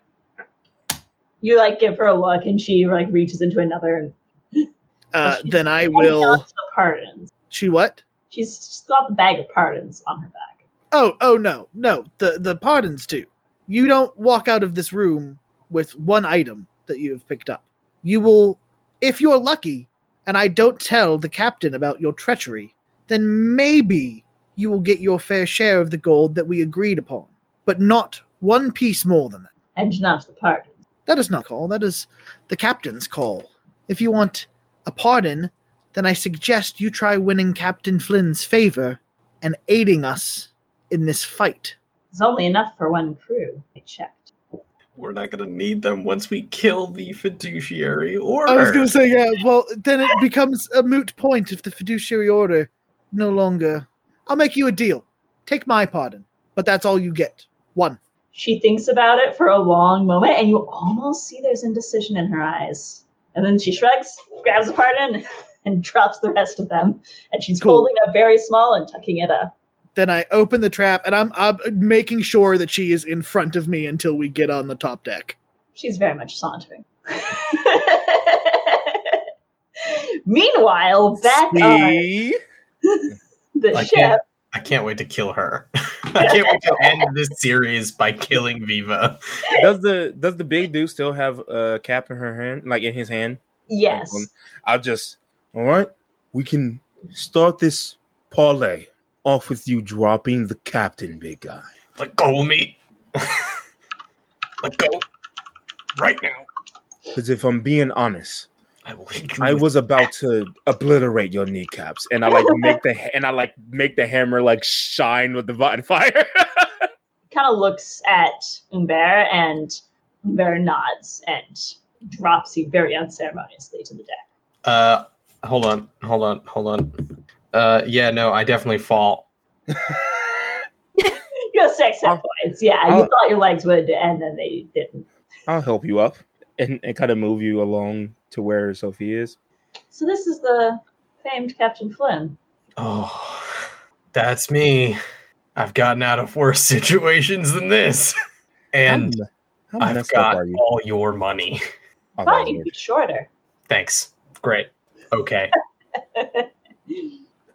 You like give her a look, and she like reaches into another. And Uh, then I will. on to the pardons. She what? She's she's got the bag of pardons on her back. Oh, oh no, no. The the pardons too. You don't walk out of this room with one item that you have picked up. You will, if you're lucky, and I don't tell the captain about your treachery, then maybe you will get your fair share of the gold that we agreed upon, but not one piece more than that. And not the pardons. That is not call. That is the captain's call. If you want a pardon, then I suggest you try winning Captain Flynn's favor and aiding us in this fight. It's only enough for one crew. I checked. We're not gonna need them once we kill the fiduciary order. I was going to say, yeah. Well, then it becomes a moot point if the fiduciary order no longer. I'll make you a deal. Take my pardon, but that's all you get. One. She thinks about it for a long moment, and you almost see there's indecision in her eyes. And then she shrugs, grabs a pardon, and drops the rest of them. And she's Cool. folding up very small and tucking it up. Then I open the trap, and I'm, I'm making sure that she is in front of me until we get on the top deck. She's very much sauntering. Meanwhile, back on the I ship, can't, I can't wait to kill her. I can't wait to end this series by killing Viva. Does the does the big dude still have a cap in her hand, like in his hand? yes, I'll just all right. We can start this parlay off with you dropping the captain, big guy. Let go of me. Let go. Right now. Because if I'm being honest, I will hit you I with- was about to obliterate your kneecaps, and I like make the and I like make the hammer like shine with divine fire. kind of looks at Umber, and Umber nods and drops you very unceremoniously to the deck. Uh, hold on, hold on, hold on. Uh, yeah, no, I definitely fall. You have six hit points. Yeah, you I'll- thought your legs would, and then they didn't. I'll help you up and, and kind of move you along to where Sophie is. So this is the famed Captain Flynn. Oh, that's me. I've gotten out of worse situations than this, and how, how I've messed up got you? all your money. Oh, that Fine, you weird. be shorter. Thanks. Great. Okay.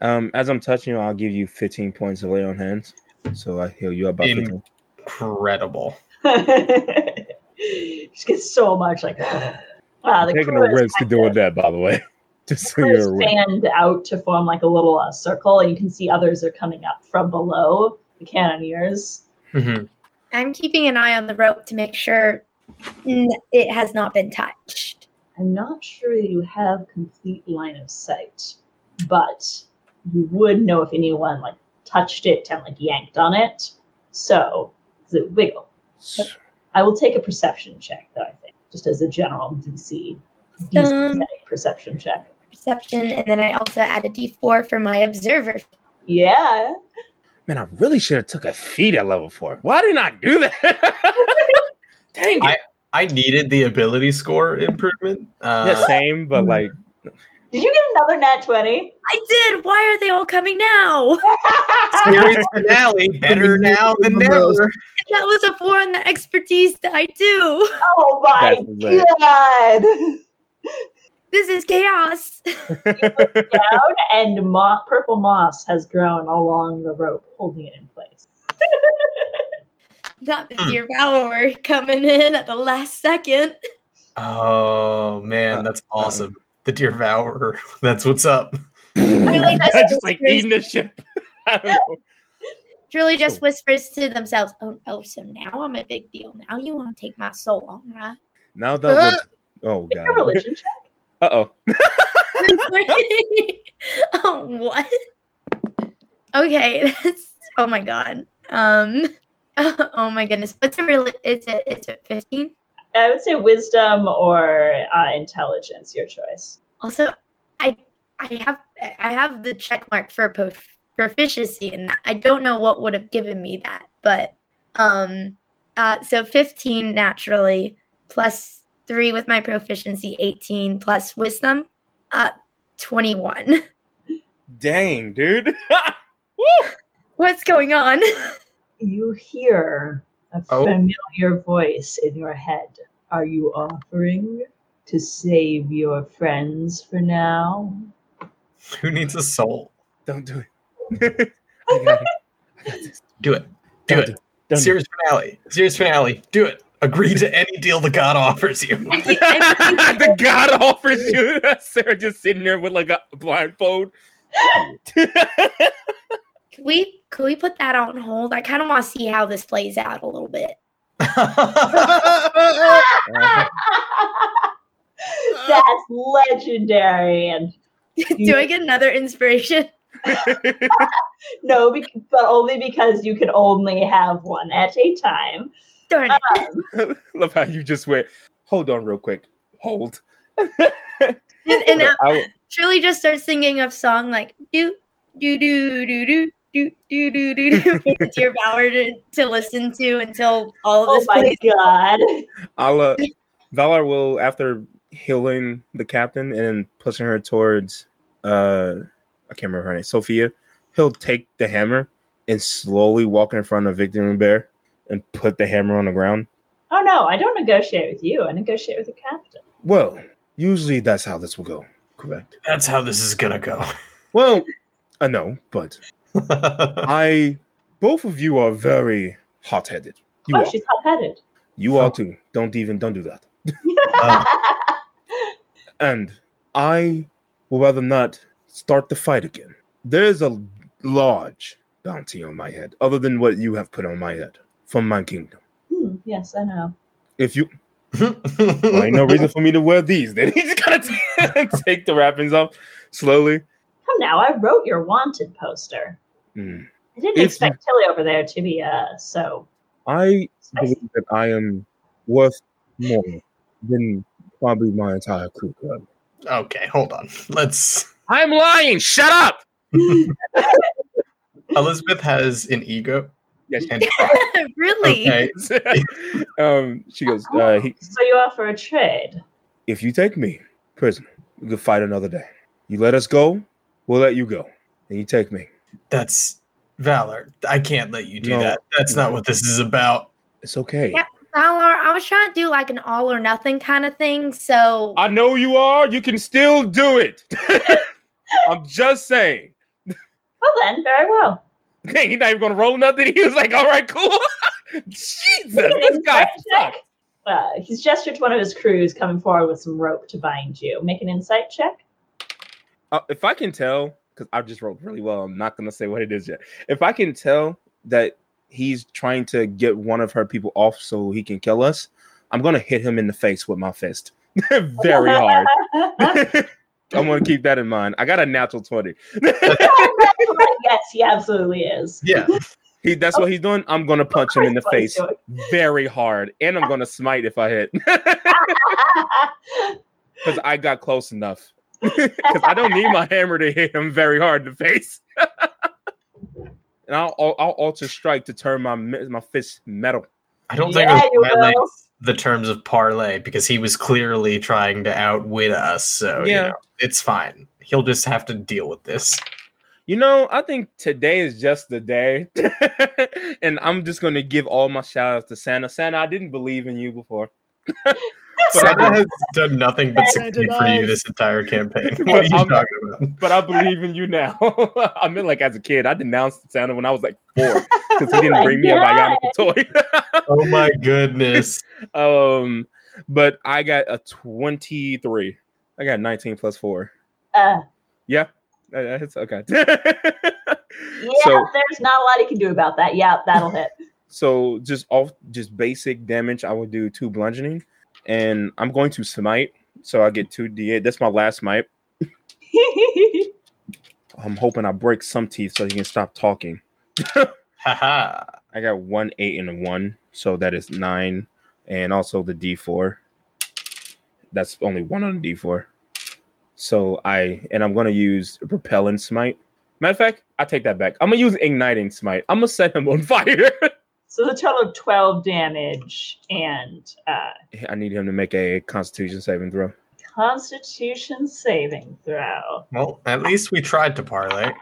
Um, as I'm touching you, I'll give you 15 points of lay on hands. So I heal you up by In- 15. Incredible. Just get so much like wow, the Taking a risk to doing that, by the way. Just so you're fanned out to form like a little uh, circle, and you can see others are coming up from below the cannoneers. Mhm. I'm keeping an eye on the rope to make sure it has not been touched. I'm not sure you have complete line of sight, but you would know if anyone like touched it and like yanked on it. So does it wiggle? I will take a perception check though, I think, just as a general DC. DC Um, perception check. Perception, and then I also add a d4 for my observer. Yeah. Man, I really should have took a feat at level four. Why didn't I do that? Dang it. I needed the ability score improvement. Uh, yeah, same, but like Did you get another nat 20? I did. Why are they all coming now? series finale. Better now than never. That was a four on the expertise that I do. oh my god! This is chaos. Down and mo- purple moss has grown along the rope, holding it in place. Not Hmm. the devourer coming in at the last second. Oh man, that's awesome. The Devourer. That's what's up. Really nice just like eating the ship. I. Trilly just whispers to themselves, oh, oh, so now I'm a big deal. Now you want to take my soul, huh? Now that was, oh god. religion. Uh oh. oh, what? Okay, that's oh my god. Um, oh my goodness. What's a real? Is it? Is it fifteen? I would say wisdom or uh, intelligence, your choice. Also, I I have I have the check mark for prof- proficiency, and I don't know what would have given me that, but um, uh, so fifteen naturally plus three with my proficiency, eighteen plus wisdom, uh, twenty one. Dang, dude. What's going on? You hear a Oh. familiar voice in your head. Are you offering to save your friends for now? Who needs a soul? Don't do it. I got it. I got this. Do it. Do Don't it. Don't Series finale. Series finale. Do it. Agree to any deal the god offers you. the god offers you. Sarah just sitting there with like a blindfold. Can we can we put that on hold? I kind of want to see how this plays out a little bit. That's legendary. And Do I get another inspiration? no, bec- but only because you can only have one at a time. Darn it. Um, Love how you just went. Hold on, real quick. Hold. And, and But I w- Shirley just starts singing a song like do do do do do do do do do do dear Valar to, to listen to until all Oh of this my plays. god. I'll uh, Valar will after healing the captain and pushing her towards uh I can't remember her name, Sophia. He'll take the hammer and slowly walk in front of Victor and Bear and put the hammer on the ground. Oh no, I don't negotiate with you. I negotiate with the captain. Well, usually that's how this will go. Correct. That's how this is gonna go. Well, I know, but I both of you are very hot headed. You oh, are. she's hot-headed. You are too. Don't even don't do that. Um, and I will rather not start the fight again. There's a large bounty on my head, other than what you have put on my head from my kingdom. Hmm, yes, I know. If you, well, ain't no reason for me to wear these. Then he's gonna t- take the wrappings off slowly. Come now, I wrote your wanted poster. Mm. I didn't If expect Tilly over there to be uh so I spicy. believe that I am worth more than probably my entire crew. could. okay, hold on. Let's. I'm lying. Shut up. Elizabeth has an ego. Yes. And really? okay, um, she goes. Uh, he, So you offer a trade. if you take me prisoner, we could fight another day. You let us go, we'll let you go. And you take me. That's Valar. I can't let you do No. that. That's not what this is about. It's okay. Yeah. Balor, I was trying to do like an all or nothing kind of thing. So I know you are. You can still do it. I'm just saying. Well then, very well. Dang, he's not even gonna roll nothing. He was like, "All right, cool." Jesus, this guy check. sucks. Uh, he's gestured to one of his crews coming forward with some rope to bind you. Make an insight check. Uh, if I can tell, because I just wrote really well, I'm not gonna say what it is yet. If I can tell that he's trying to get one of her people off so he can kill us, I'm gonna hit him in the face with my fist, very hard. I'm gonna keep that in mind. I got a natural twenty. yes, he absolutely is. Yeah. He, that's what he's doing. I'm gonna punch him in the face very hard, and I'm gonna smite if I hit, because I got close enough. Because I don't need my hammer to hit him very hard in the face. and I'll, I'll I'll alter strike to turn my my fist metal. I don't Yeah, think it you was violate the terms of parlay because he was clearly trying to outwit us. So Yeah. you know, it's fine. He'll just have to deal with this. You know, I think today is just the day, and I'm just gonna give all my shout outs to Santa. Santa, I didn't believe in you before. But I, Santa has done nothing but succeed for you this entire campaign. What are you I'm- talking about? but I believe in you now. I mean, like as a kid, I denounced Santa when I was like four because he didn't bring me a bionicle toy. Oh my goodness. um, but I got a 23. I got 19 plus four. Uh, Yeah, uh, it's okay. yeah, So- there's not a lot he can do about that. Yeah, that'll hit. so just off just basic damage, I would do two bludgeoning, and I'm going to smite. So I get two d8. That's my last smite. I'm hoping I break some teeth so he can stop talking. Haha. I got one eight and a one, so that is nine, and also the D4. That's only one on the D4. So I and I'm gonna use repellent smite. Matter of fact, I take that back. I'm gonna use igniting smite. I'm gonna set him on fire. So the total of 12 damage and uh, I need him to make a Constitution saving throw. Constitution saving throw. Well, at least we tried to parlay.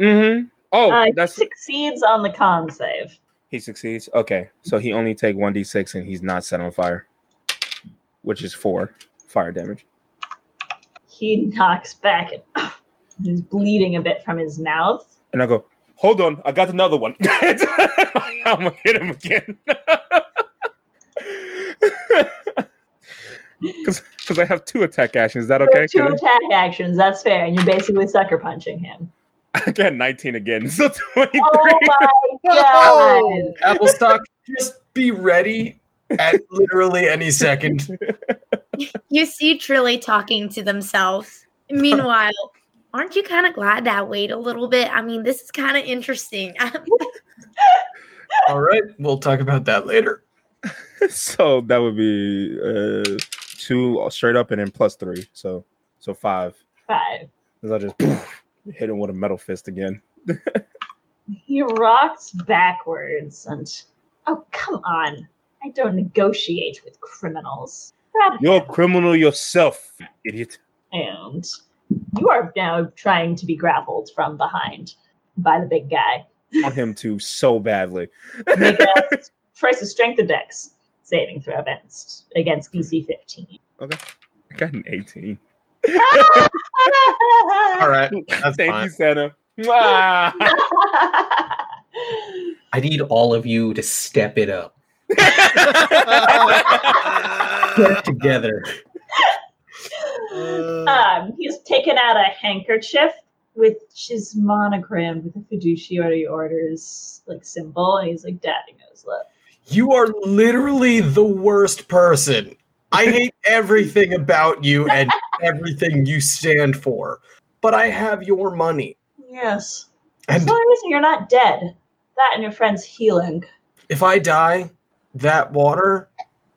Mm-hmm. Oh, Uh, he that's succeeds on the con save. he succeeds. Okay, so he only take one d6 and he's not set on fire, which is four fire damage. He knocks back and he's bleeding a bit from his mouth. And I go, hold on, I got another one. I'm gonna hit him again. Because I have two attack actions. Is that okay? Two attack actions, that's fair, and you're basically sucker punching him. I got 19 again. So 23. Oh my oh, god! Applestock, just be ready at literally any second. you see Trilly talking to themselves. Meanwhile, aren't you kind of glad that I wait a little bit? I mean, this is kind of interesting. All right, we'll talk about that later. so that would be uh, two straight up and then plus three. So so five. Five. Because I just hit him with a metal fist again. He rocks backwards and oh come on! I don't negotiate with criminals. You're a criminal yourself, idiot. and you are now trying to be grappled from behind by the big guy. I want him to so badly. Make a tries to strength of dex saving throw against against DC 15. I got an 18. All right, that's Thank fine. you, Santa. I need all of you to step it up. Get it um, he's taken out a handkerchief with his monogram with a fiduciary orders like symbol, and he's like dabbing his lip. You are literally the worst person. I hate everything about you and everything you stand for. But I have your money. Yes. That's And the only reason you're not dead. That and your friend's healing. if I die, that water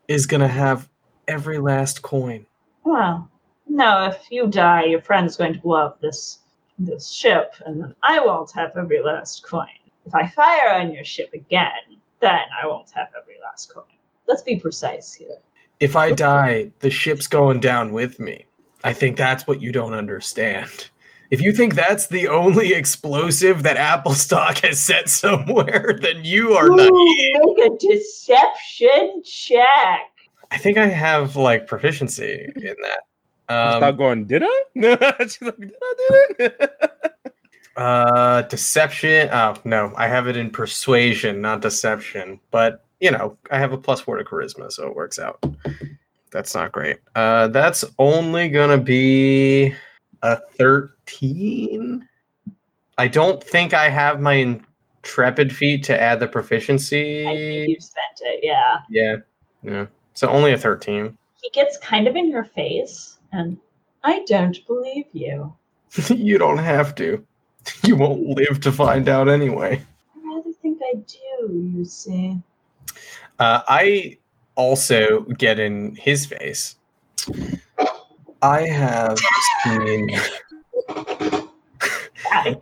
is going to have every last coin. Well, no, if you die, your friend's going to blow up this this ship, and then I won't have every last coin. If I fire on your ship again, then I won't have every last coin. Let's be precise here. If I die, the ship's going down with me. I think that's what you don't understand. If you think that's the only explosive that Applestock has set somewhere, then you are naive. make a deception check. I think I have like proficiency in that. Stop Um, going, did I? She's like, did I do it? uh, deception. Oh no, I have it in persuasion, not deception. But you know, I have a plus four to charisma, so it works out. That's not great. Uh, that's only gonna be a thirteen. I don't think I have my intrepid feat to add the I think proficiency. you spent it, yeah. Yeah, yeah. So only a thirteen. He gets kind of in your face, and I don't believe you. you don't have to. You won't live to find out anyway. I rather think I do, you see. Uh, I also get in his face. I have seen.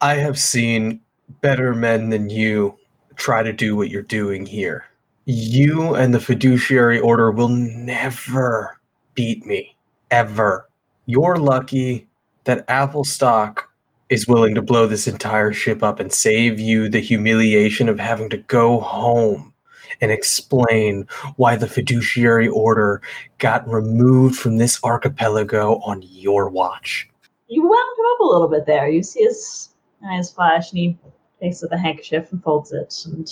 I have seen better men than you try to do what you're doing here. You and the fiduciary order will never beat me, ever. You're lucky that Applestock is willing to blow this entire ship up and save you the humiliation of having to go home and explain why the fiduciary order got removed from this archipelago on your watch. You wound him up a little bit there. You see his eyes flash, and he takes up the handkerchief and folds it. And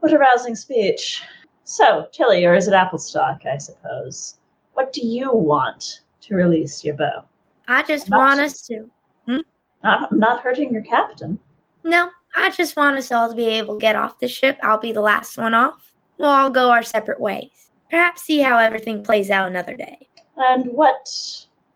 what a rousing speech. So, Trilly, or is it Applestock, I suppose? What do you want to release your bow? I just Not- want us to. Hmm? Not, not hurting your captain. No, I just want us all to be able to get off the ship. I'll be the last one off. We'll all go our separate ways. Perhaps see how everything plays out another day. And what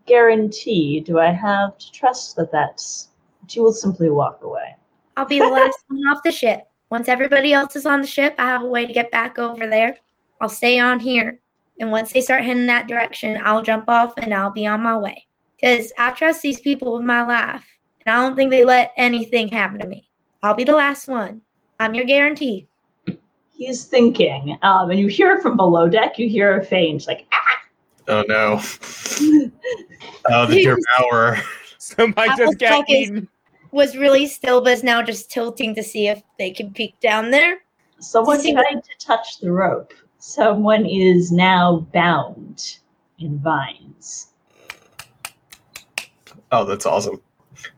guarantee do I have to trust that that's that you will simply walk away? I'll be the last one off the ship. Once everybody else is on the ship, I have a way to get back over there. I'll stay on here. And once they start heading that direction, I'll jump off and I'll be on my way. Because I trust these people with my life. And I don't think they let anything happen to me. I'll be the last one. I'm your guarantee. He's thinking, um, and you hear from below deck. You hear a faint like, "Ah!" Oh no. oh, the Jesus. devourer. Somebody just got Applestock eaten. Was really still, but is now just tilting to see if they can peek down there. Someone See- tried to touch the rope. Someone is now bound in vines. Oh, that's awesome.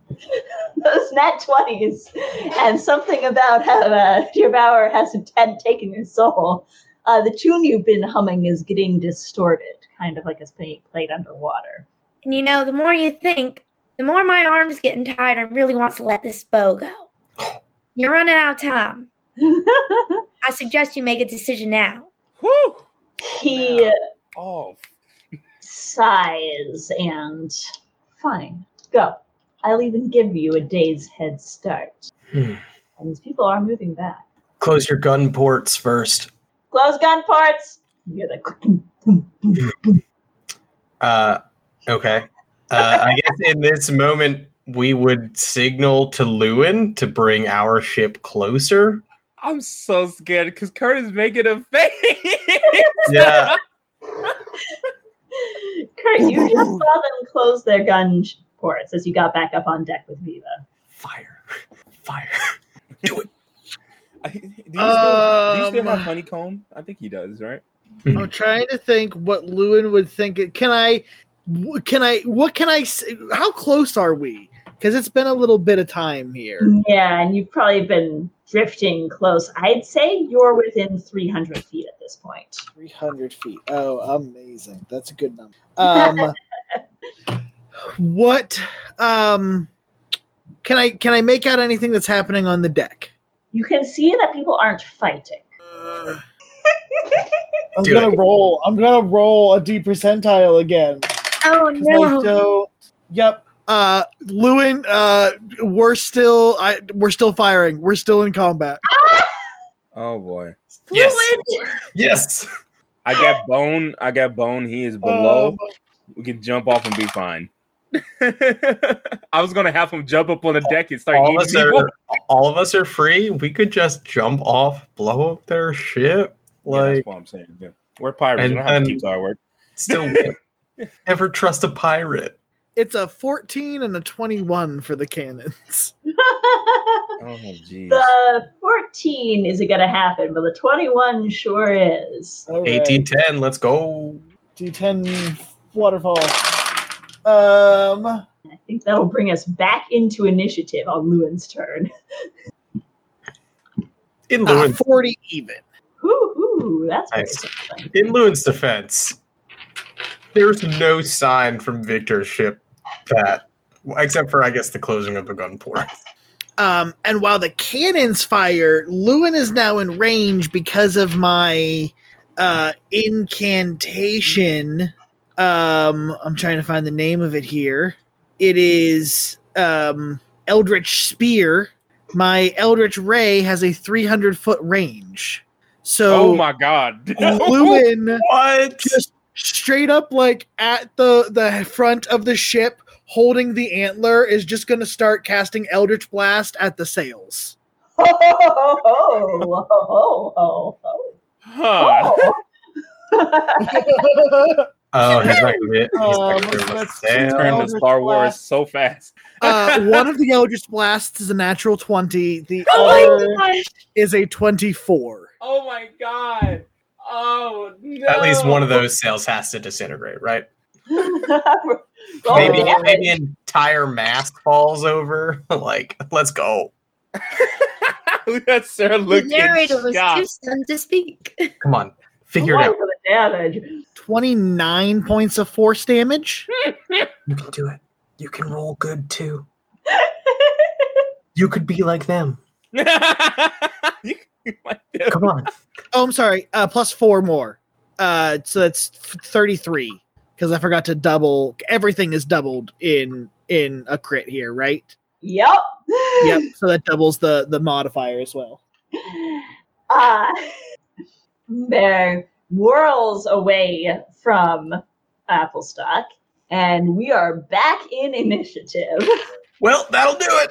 Those nat 20s and something about how uh, Devour has intent taking your soul. Uh, the tune you've been humming is getting distorted, kind of like it's being played underwater. And you know, the more you think, the more my arm's getting tired and really wants to let this bow go. You're running out of time. I suggest you make a decision now. Whew. he Oh, sighs and fine, go. I'll even give you a day's head start. Hmm. And these people are moving back. Close your gun ports first. Close gun ports. You hear the. Uh, okay. Uh, I guess in this moment, we would signal to Llewyn to bring our ship closer. I'm so scared because Kurt is making a face. Yeah. Kurt, you just saw them close their gun ports as you got back up on deck with Viva. Fire. Fire. Do I- do, you still, do you still Um, have honeycomb? I think he does, right? I'm trying to think what Llewyn would think. Can I? wh- Can I? What can I? s- How close are we? Because it's been a little bit of time here. Yeah, and you've probably been drifting close. I'd say you're within 300 feet at this point. 300 feet. Oh, amazing. That's a good number. Um, what? Um, can I? Can I make out anything that's happening on the deck? You can see that people aren't fighting. I'm gonna it. roll. I'm gonna roll a D percentile again. Oh 'Cause I don't- Yep. Uh, Llewyn. Uh, we're still. I. We're still firing. We're still in combat. Oh boy. Yes. Yes. I got bone. I got bone. He is below. Um, we can jump off and be fine. I was gonna have him jump up on the deck and start All of, us people. are, all of us are free. We could just jump off, blow up their ship. Yeah, Like, that's what I'm saying. Yeah. We're pirates. And- you don't have to keep our word. still win. Never trust a pirate. It's a 14 and a 21 for the cannons. Oh jeez. the 14 isn't going to happen, but the 21 sure is. All right. 1810, let's go. D10 waterfall. Um, I think that'll bring us back into initiative on Llewyn's turn. In uh, 40 even. Ooh, that's pretty Nice. in Llewyn's defense, there's no sign from Victor's ship that, except for, I guess, the closing of the gun port. Um, and while the cannons fire, Llewyn is now in range because of my uh, incantation. Um, I'm trying to find the name of it here. It is um, Eldritch Spear. My Eldritch Ray has a 300 foot range. So oh my god. Llewyn What? just straight up like at the the front of the ship holding the antler is just going to start casting eldritch blast at the sails Ho, ho, ho, ho, ho, ho, Huh. ho. Oh, he's not gonna be. He's not Um, gonna be able to let's stand. see. Turn to Eldritch Star Wars Blast. so fast. uh, one of the eldritch blasts is a natural 20 the Oh other my gosh. is a 24 Oh my god. Oh no. At least one of those cells has to disintegrate, right? Roll maybe the maybe entire mask falls over. like, let's go. That's Sir The narrator was too stunned to speak. Come on, figure it out. for the damage. 29 points of force damage You can do it. You can roll good too. You could be like them. You- you might do. Come on. Oh i'm sorry. Uh, plus four more. Uh, so that's f- 33 because i forgot to double. Everything is doubled in in a crit here right? Yep. yep. So that doubles the the modifier as well. Uh, Bear whirls away from Applestock, and we are back in initiative. Well, that'll do it.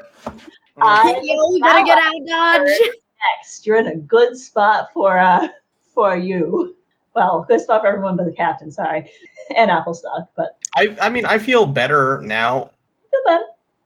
I Yo, we gotta get out of Dodge. next. You're in a good spot for uh for you. Well, good spot for everyone but the captain, sorry. And Applestock, but I, I mean, I feel better now. good then.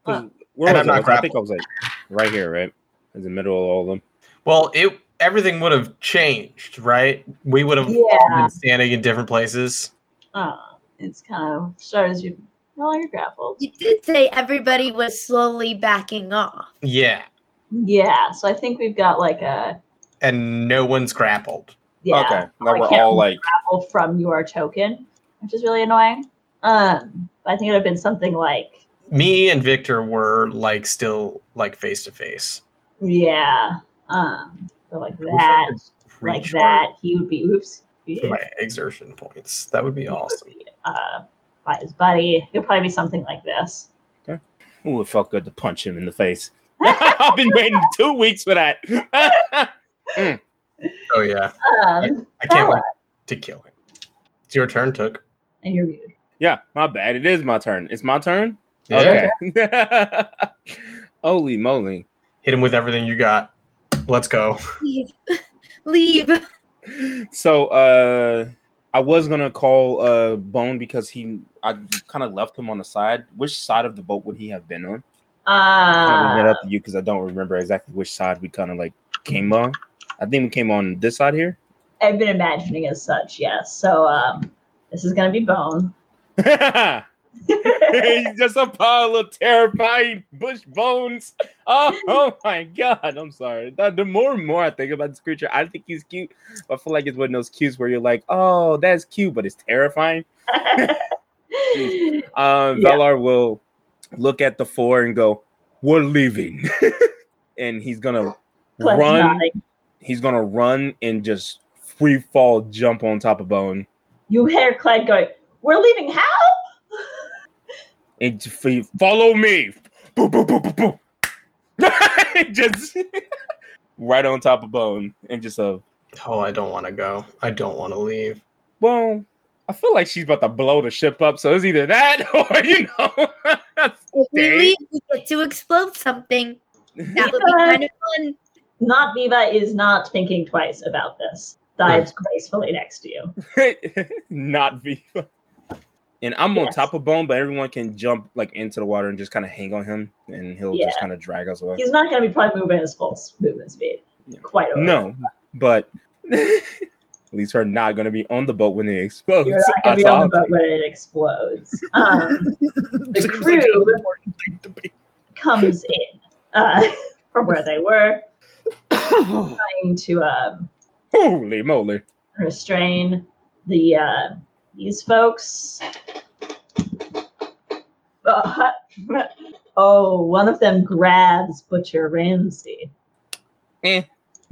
Cause Where And was I'm I? not I think I was like right here, right? In the middle of all of them. Well, it everything would have changed, right? We would have Yeah. been standing in different places. Uh, it's kind of start as you no longer grappled. You did say everybody was slowly backing off. Yeah, Yeah, so I think we've got like a and no one's grappled. yeah Okay. Now we're all like grapple from your token, which is really annoying. Um, I think it would have been something like Me and Victor were like still like face to face. yeah, um, so like that, like that. He would be oops. Yeah. My exertion points. That would be awesome. uh, by his buddy. it'd probably be something like this. Okay. Ooh, it felt good to punch him in the face. I've been waiting two weeks for that. Oh yeah, Um, I can't wait to kill him. It's your turn, Took. and you're muted. yeah, my bad. It is my turn. It's my turn? Yeah. Okay. Holy moly. Hit him with everything you got. Let's go. Leave. Leave. So uh I was gonna call uh Bone because he I kind of left him on the side. Which side of the boat would he have been on? I'll leave it Uh, up to you because I don't remember exactly which side we kind of like came on. I think we came on this side here. I've been imagining as such, yes. So um, this is gonna be Bone. He's just a pile of terrifying bush bones. Oh, oh my god! I'm sorry. The, the more and more I think about this creature, I think he's cute. I feel like it's one of those cues where you're like, "Oh, that's cute," but it's terrifying. Um, Yeah. Valar will look at the four and go, "We're leaving," and he's gonna Cleg's run. nodding. He's gonna run and just free fall, jump on top of Bone, You hear Clegg going, "We're leaving how?" and just free- follow me. Boop, boop, boop, boop, boop. just right on top of Bone, and just a Oh, I don't want to go. I don't want to leave. well. I feel like she's about to blow the ship up, so it's either that or you know. If we Dang. leave, we get to explode something. That would be kind of fun. Not Viva is not thinking twice about this. Dives gracefully next to you. Not Viva. And I'm on top of Bone, but everyone can jump like into the water and just kind of hang on him, and he'll Yeah. just kind of drag us away. He's not going to be probably moving his full s- movement speed. Yeah. Quite over. No, but at least we're not going to be on the boat when it explodes. You're not going to be on the boat when it explodes. Um, the crew an important thing to be. comes in uh, from where they were, trying to um, Holy moly! restrain the uh, these folks. Uh, oh, one of them grabs Butcher Ramsey. Eh.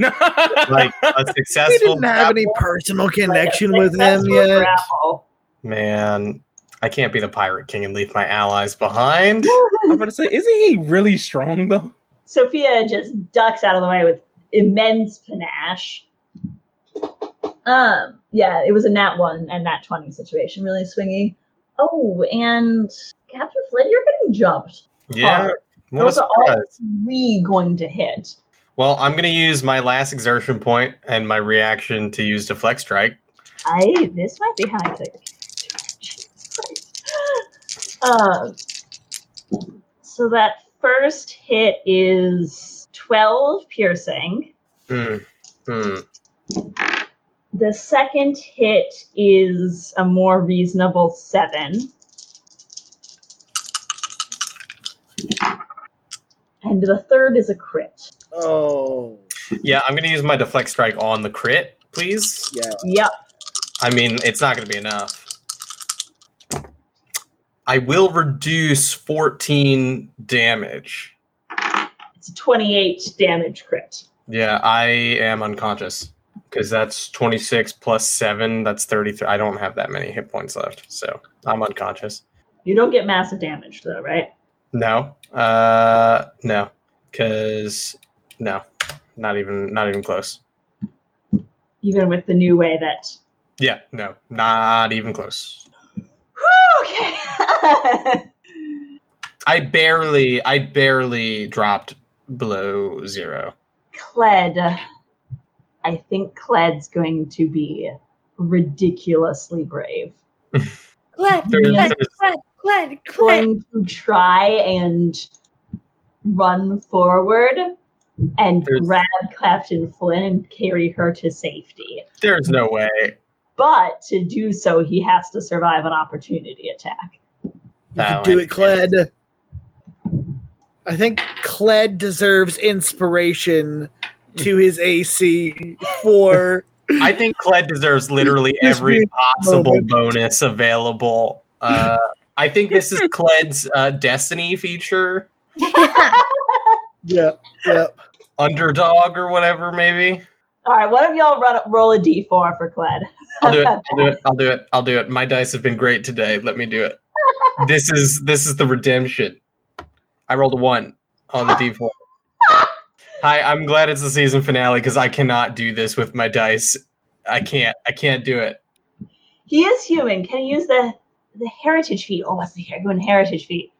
No. Like a We successful. didn't have any personal connection Like with him yet. grapple. Man, I can't be the pirate king and leave my allies behind. I'm about to say, isn't he really strong though? Sophia just ducks out of the way with immense panache. Um, yeah, it was a nat one and nat twenty situation, really swingy. Oh, and Captain Flynn, you're getting jumped. Yeah. hard. What a Those are all three going to hit. Well, I'm going to use my last exertion point and my reaction to use deflect strike. I this might be how I it. Um, so that first hit is twelve piercing. Hmm. Hmm. The second hit is a more reasonable seven. And the third is a crit. Oh, Yeah, I'm going to use my deflect strike on the crit, please. yeah. Yep. I mean, it's not going to be enough. I will reduce 14 damage. It's a 28 damage crit. Yeah, I am unconscious because that's 26 plus 7. That's 33. I don't have that many hit points left, so I'm unconscious. You don't get massive damage though, right? No, uh, no, because no, not even, not even close. Even with the new way that. Yeah, no, not even close. Okay. I barely, I barely dropped below zero. Cled. I think Cled's going to be ridiculously brave. Glad, There's- glad, there's- glad, glad, glad. Going to try and run forward and There's- grab Captain Flynn and carry her to safety. There's no way. But to do so, he has to survive an opportunity attack. You Oh, can do I it, Cled. I think Cled deserves inspiration to his AC for I think Cled deserves literally every possible moment. bonus available. Uh, I think this is Cled's uh, Destiny feature, yeah, yeah. underdog or whatever. Maybe All right, one of y'all run, roll a d4 for Cled. I'll do it. I'll do it. I'll do it. I'll do it. My dice have been great today. Let me do it. This is this is the redemption. I rolled a one on the d4. Hi, I'm glad it's the season finale because I cannot do this with my dice. I can't. I can't do it. He is human. Can he use the the heritage feat? Oh, what's the human heritage feat?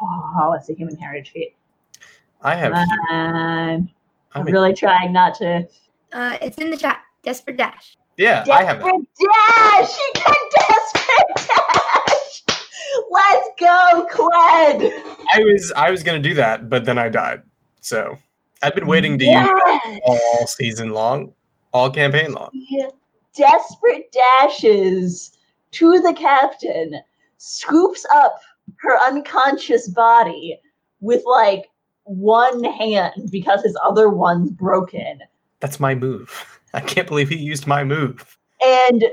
Oh, what's the human heritage feat? I have. Um, I I'm mean, really trying not to. Uh, it's in the chat. Desperate dash. yeah, I have. Desperate dash! She can desperate dash! Let's go, Cled! I was I was gonna do that, but then I died. So I've been waiting to use that all season long, all campaign long. Desperate dashes to the captain, scoops up her unconscious body with like one hand because his other one's broken, That's my move. I can't believe he used my move. and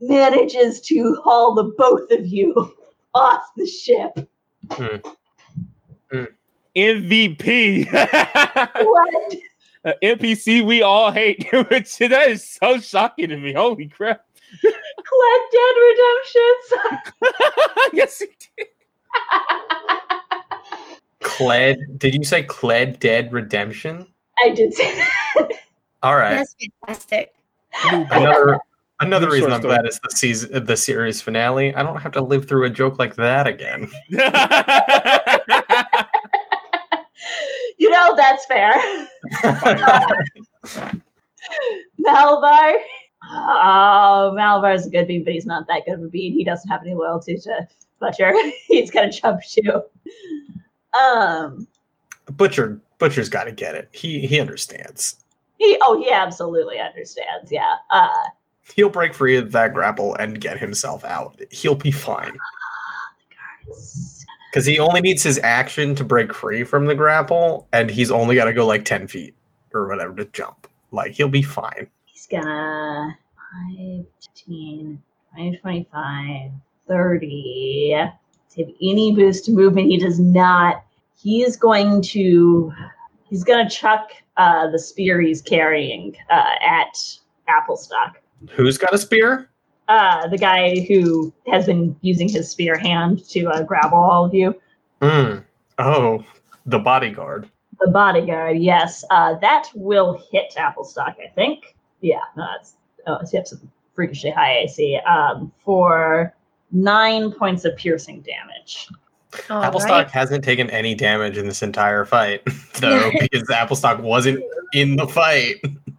manages to haul the both of you off the ship. MVP. What? Uh, NPC we all hate. Which that is so shocking to me. Holy crap. Collect Dead Redemptions. yes, he did. Cled, did you say Cled Dead Redemption? I did say that. All right. That's fantastic. Another another New reason I'm story. glad it's the season the series finale. I don't have to live through a joke like that again. You know, that's fair. Malvar, Oh, Malvar's a good bean, but he's not that good of a bean. He doesn't have any loyalty to Butcher. he's gonna jump too. Um, Butcher Butcher's got to get it. He he understands. he oh he absolutely understands. Yeah. Uh, He'll break free of that grapple and get himself out. He'll be fine because he only needs his action to break free from the grapple, and he's only got to go like ten feet or whatever to jump. Like he'll be fine. he's gonna 5, 15, 20, 25, 30. To have any boost to movement, he does not. He is going to. He's gonna chuck uh, the spear he's carrying uh, at Applestock. Who's got a spear? uh, the guy who has been using his spear hand to uh, grapple all of you. Hmm. Oh, the bodyguard. The bodyguard, yes, uh, that will hit Applestock. I think. Yeah, no, that's oh, so you have some freakishly high AC um, for nine points of piercing damage. All Applestock right. hasn't taken any damage in this entire fight, though, because Applestock wasn't in the fight.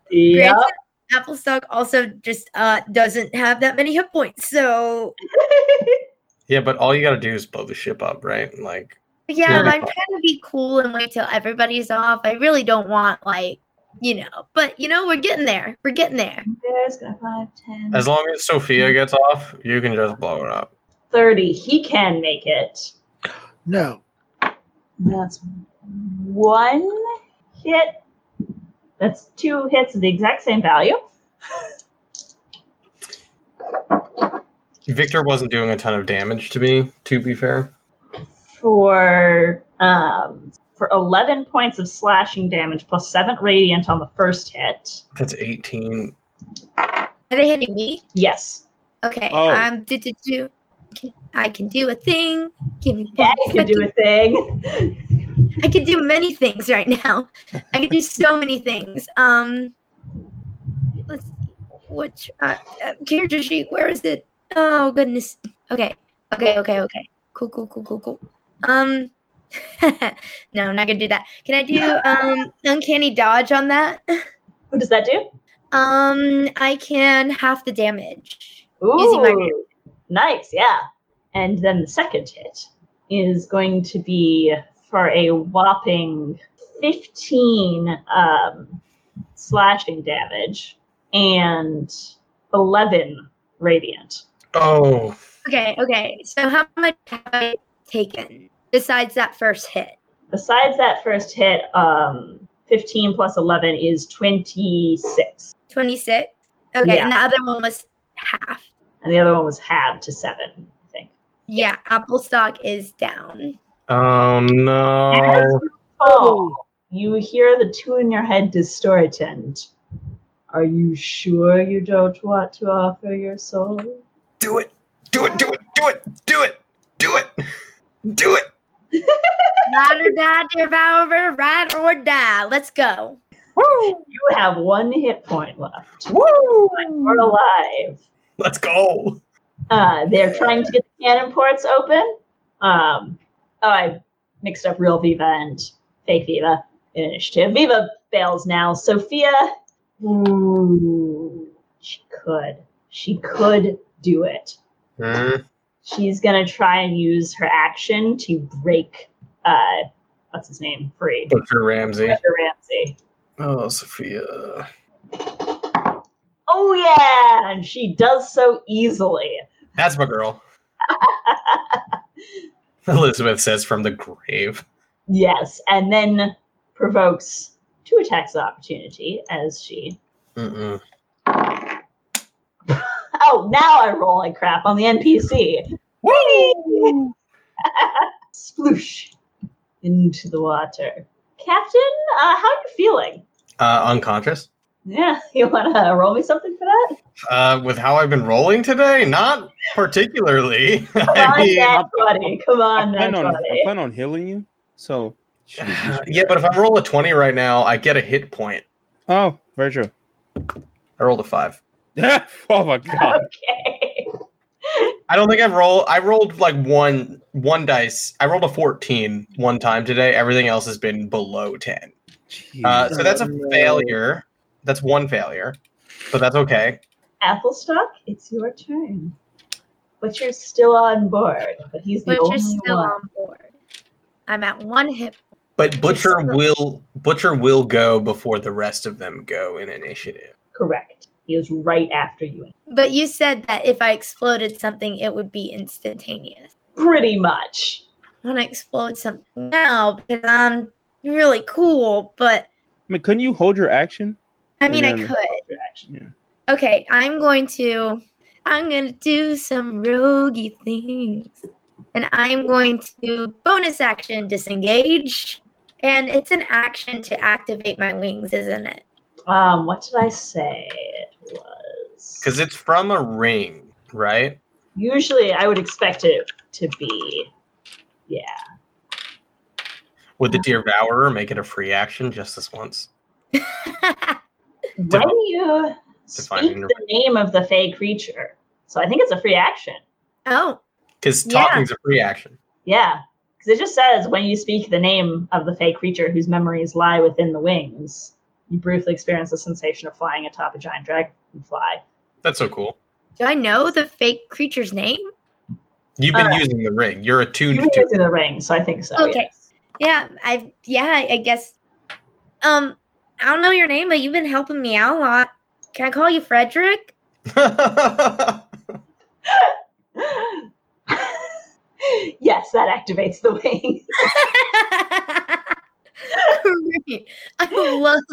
Yep. Granted, Applestock also just uh doesn't have that many hit points. So Yeah, but all you got to do is blow the ship up, right? Like, yeah, Yeah. I'm trying to be cool and wait till everybody's off. I really don't want like you know, but you know, we're getting there. We're getting there. There's gonna 5, 10, as long as Sophia gets off, you can just blow it up. 30. He can make it. No. That's one hit. That's two hits of the exact same value. Victor wasn't doing a ton of damage to me, to be fair. for um for 11 points of slashing damage plus 7 radiant on the first hit. That's 18. Are they hitting me? Yes. Okay. Oh. Um. Do do do. I can do a thing. Give me Yeah, one you can do a thing. I can do many things right now. I can do so many things. Um, let's see. Which uh, uh, character sheet? Where is it? Oh goodness. Okay. Okay. Okay. Okay. Cool. Cool. Cool. Cool. Cool. Um. no, I'm not gonna do that. Can I do um uncanny dodge on that? What does that do? Um, I can half the damage. Ooh, Using my- nice, yeah. And then the second hit is going to be for a whopping 15 um, slashing damage and 11 radiant. Oh, Okay. Okay. So how much have I taken besides that first hit? Besides that first hit, um, 15 plus 11 is 26. 26. Okay, Yeah. and the other one was half. And the other one was halved to 7, I think. Yeah, Applestock is down. oh no. Oh, you hear the tune in your head distort and are you sure you don't want to offer your soul? Do it. Do it. Do it. Do it. Do it. Do it. Do it. Ride or die, dear Devourer, ride or die. Let's go. You have one hit point left. Woo! We're alive. Let's go. Uh, they're trying to get the cannon ports open. Um, oh, I mixed up real Viva and fake Viva in initiative. Viva fails now. Sophia, ooh, she could. She could do it. Hmm. She's gonna try and use her action to break, uh, what's his name, free. Butcher Ramsey. Butcher Ramsey. Oh, Sophia. Oh yeah, and she does so easily. That's my girl. Elizabeth says from the grave. Yes, and then provokes two attacks of opportunity as she. Mm-mm. Oh, now I roll like crap on the NPC. Woo! Sploosh into the water. Captain, uh, how are you feeling? Uh, unconscious. Yeah, you want to roll me something for that? Uh, with how I've been rolling today, not particularly. Come I on, mean, Nat buddy. Come I on, plan Nat on I plan on healing you. So yeah, but if I roll a twenty right now, I get a hit point. Oh, very true. I rolled a five. oh my god. Okay. I don't think I've rolled. I rolled like one one dice. I rolled a 14 one time today. Everything else has been below ten. Uh, so that's a failure. That's one failure, but that's okay. Applestock, it's your turn. Butcher's still on board, but he's the Butcher's only still one. on board. I'm at one hit. But Butcher so- will Butcher will go before the rest of them go in initiative. Correct. He is right after you. But you said that if I exploded something, it would be instantaneous. Pretty much. I want to explode something now because I'm really cool, but I mean, couldn't you hold your action? I mean, I could. Your action. Okay, I'm going to I'm going to do some roguey things. And I'm going to bonus action disengage. And it's an action to activate my wings, isn't it? Um, what did I say it was? Because it's from a ring, right? usually I would expect it to be, yeah. Would the Dear Devourer make it a free action just this once? When you Define speak inter- the name of the fey creature, so I think it's a free action. oh, Because Yeah. talking's a free action. Yeah, because it just says when you speak the name of the fey creature whose memories lie within the wings, you briefly experience the sensation of flying atop a giant dragonfly. That's so cool. do I know the fake creature's name? You've been Uh, using the ring. You're attuned You're to using the ring, so I think so. Okay. yes. Yeah, I yeah, I guess um I don't know your name, but you've been helping me out a lot. Can I call you Frederick? yes, that activates the wing. Great. I love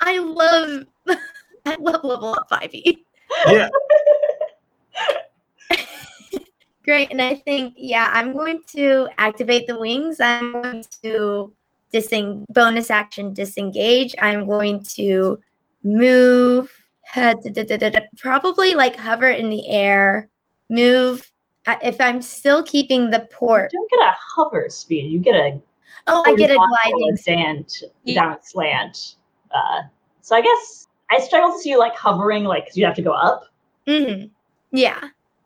I love I love level up 5e. yeah. Great. And I think, yeah, I'm going to activate the wings. I'm going to diseng- bonus action disengage. I'm going to move, uh, da- da- da- da- da- probably like hover in the air, move. Uh, If I'm still keeping the port, You don't get a hover speed. You get a oh, I get a gliding. slant Ye- down slant. Uh, so I guess I struggle to see you like hovering, like 'cause you have to go up. hmm Yeah.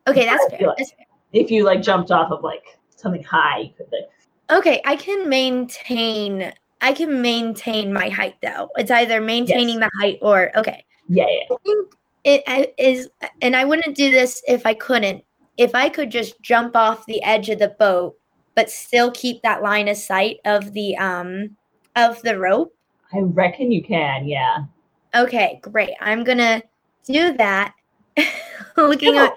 Okay, that's fair. like- That's fair. If you like jumped off of like something high, you could like Okay, I can maintain. I can maintain my height though. It's either maintaining the height or okay. yeah, yeah. I think it I- is, and I wouldn't do this if I couldn't. If I could just jump off the edge of the boat, but still keep that line of sight of the um of the rope. I reckon you can. Yeah. Okay, great. I'm gonna do that. Looking Yeah. at,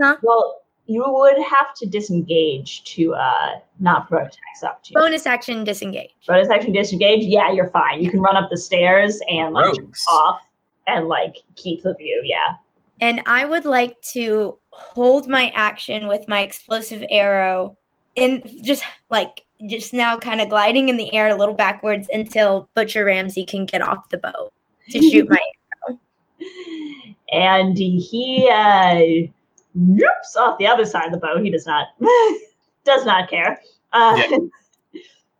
huh? Well, you would have to disengage to uh not throw attacks up to. Bonus action disengage. Bonus action disengage. Yeah, you're fine. You can run up the stairs and like jump off and like keep the view. Yeah. And I would like to hold my action with my explosive arrow in just like just now kind of gliding in the air a little backwards until Butcher Ramsey can get off the boat to shoot my arrow. and he uh whoops off the other side of the boat. He does not does not care. Uh, Yeah.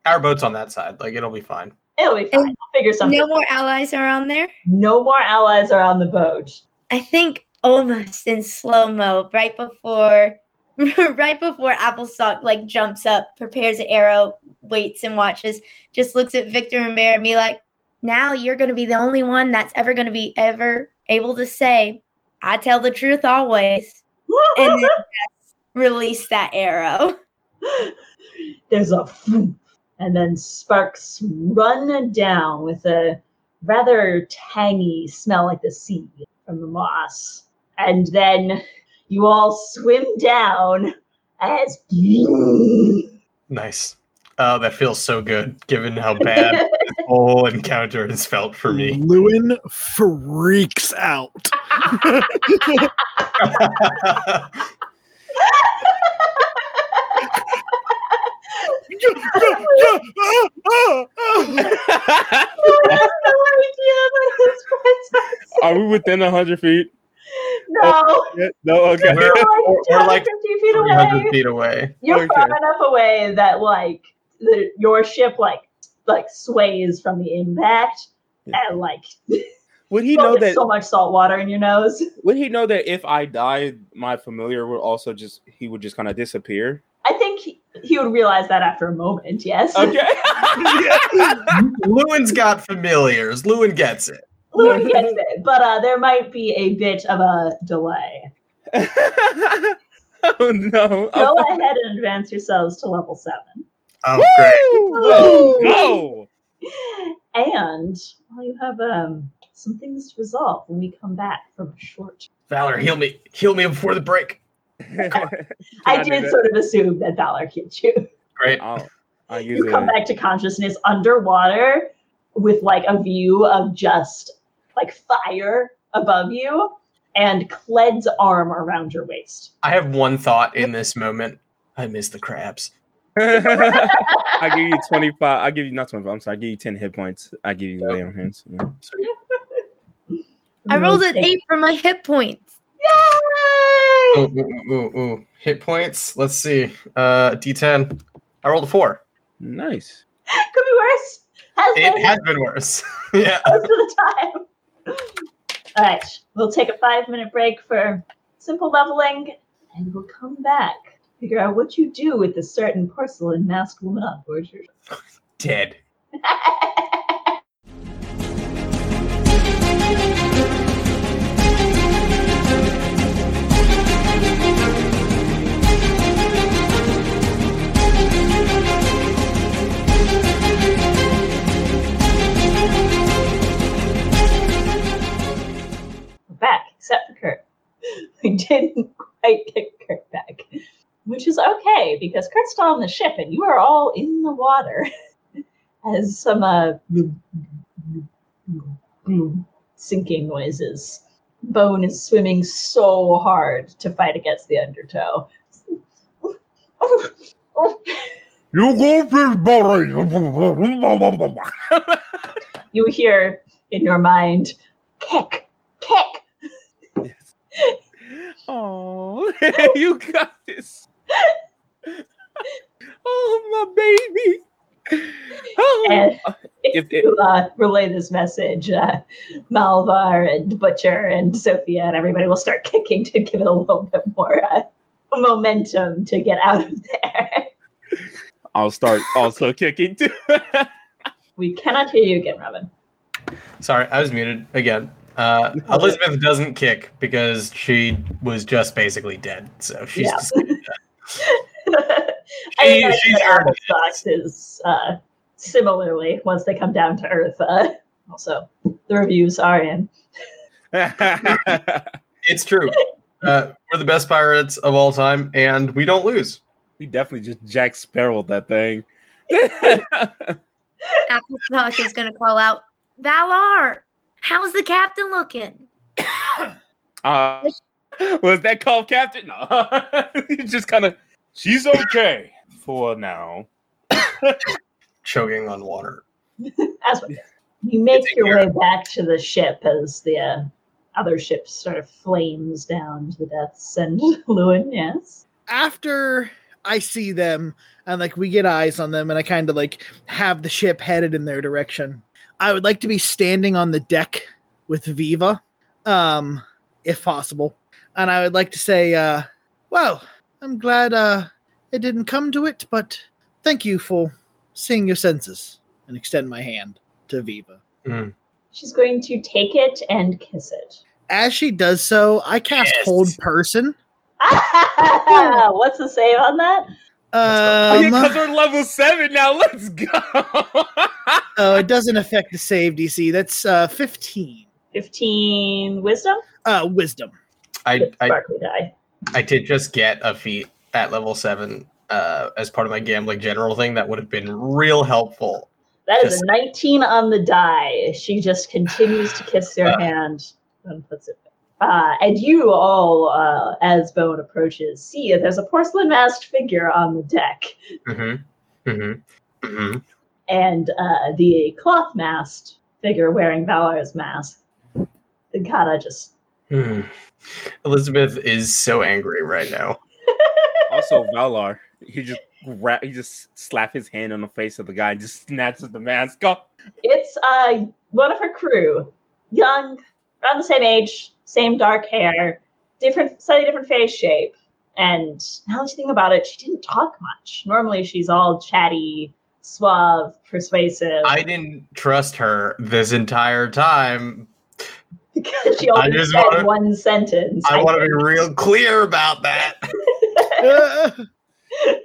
Our boat's on that side. Like it'll be fine. It'll be fine. I'll figure something. No more allies are on there. no more allies are on the boat. I think almost in slow mo, right before right before Applestock like jumps up, prepares an arrow, waits and watches, just looks at Victor and Bear and be like, now you're gonna be the only one that's ever gonna be ever able to say, I tell the truth always. And then release that arrow. There's a and then sparks run down with a rather tangy smell like the sea from the moss. And then you all swim down as Nice. Oh, that feels so good, given how bad this whole encounter has felt for me. Llewyn freaks out. Are we within hundred feet? No, oh, No. Okay. We're- you're like we're like 250 feet 300 away. feet away. You're Okay. far enough away that like the, your ship like like sways from the impact and like Would he you know get that? so much salt water in your nose. Would he know that if I died, my familiar would also just he would just kind of disappear? I think he, he would realize that after a moment. Yes. Okay. Llewyn's got familiars. Llewyn gets it. Llewyn gets it, but uh, there might be a bit of a delay. oh no! Go Oh, ahead and advance yourselves to level seven. Oh, great. Woo! Let's go! And well, you have um, some things to resolve when we come back from a short. Valar, heal me. Heal me before the break. I did that? sort of assume that Valar hit you. Great. I'll, I'll use You come it. back to consciousness underwater with like a view of just like fire above you and Cled's arm around your waist. I have one thought in this moment. I miss the crabs. I give you twenty five. I give you not twenty five. I'm sorry. I give you ten hit points. I give you lay on hands. Yeah. I rolled an eight for my hit points. Yay! Ooh, ooh, ooh, ooh. Hit points. Let's see. Uh, D10. I rolled a four. Nice. Could be worse. Has It been has been worse. yeah. most of the time. All right, we'll take a five minute break for simple leveling, and we'll come back. Figure out what you do with this certain porcelain masked woman on board your Dead. back, except for Kurt. We didn't quite get Kurt back, which is okay because Kurt's still on the ship and you are all in the water. As some uh, sinking noises. Bone is swimming so hard to fight against the undertow. You go fish You hear in your mind, kick. Oh, you got this. oh, my baby. Oh. And If if you uh, relay this message, uh, Malvar and Butcher and Sophia and everybody will start kicking to give it a little bit more uh, momentum to get out of there. I'll start also kicking too. we cannot hear you again, Robin. Sorry, I was muted again. Uh, Elizabeth doesn't kick because she was just basically dead. So she's Yeah. just, I She- she's that earned it. Is uh, similarly once they come down to Earth. Uh, also, the reviews are in. it's true. Uh, we're the best pirates of all time, and we don't lose. we definitely just Jack Sparrowed that thing. Applestock is gonna call out, Valar, how's the captain looking? uh, was that called Captain? No. He just kind of, she's okay for now. Choking on water. As we you make your way back to the ship as the uh, other ship sort of flames down to the deaths. And Llewyn, yes. after I see them and like we get eyes on them and I kind of like have the ship headed in their direction, I would like to be standing on the deck with Viva, um, if possible. And I would like to say, uh, well, I'm glad uh, it didn't come to it, but thank you for seeing your senses and extend my hand to Viva. She's going to take it and kiss it. As she does so, I cast Yes. Hold Person. What's the save on that? Oh, yeah, Um, because we're level seven now. Let's go. oh, it doesn't affect the save DC. That's uh, 15. 15 wisdom? Uh, wisdom. I, I Sparkly die. I did just get a feat at level seven uh, as part of my gambling general thing. That would have been real helpful. That is Just- a 19 on the die. She just continues to kiss your Uh. hand and puts it back. Uh, and you all, uh, as Bone approaches, see that there's a porcelain masked figure on the deck. Mm-hmm. Mm-hmm. Mm-hmm. and uh, the cloth masked figure wearing Valar's mask. And Kata just Hmm. Elizabeth is so angry right now. also, Valar, he just gra- he just slap his hand on the face of the guy, and just snatches the mask off. it's uh one of her crew, young, around the same age, same dark hair, different, slightly different face shape. And now that you think about it, she didn't talk much. Normally, she's all chatty, suave, persuasive. I didn't trust her this entire time, because she only just said wanna- one sentence. I want to be real clear about that.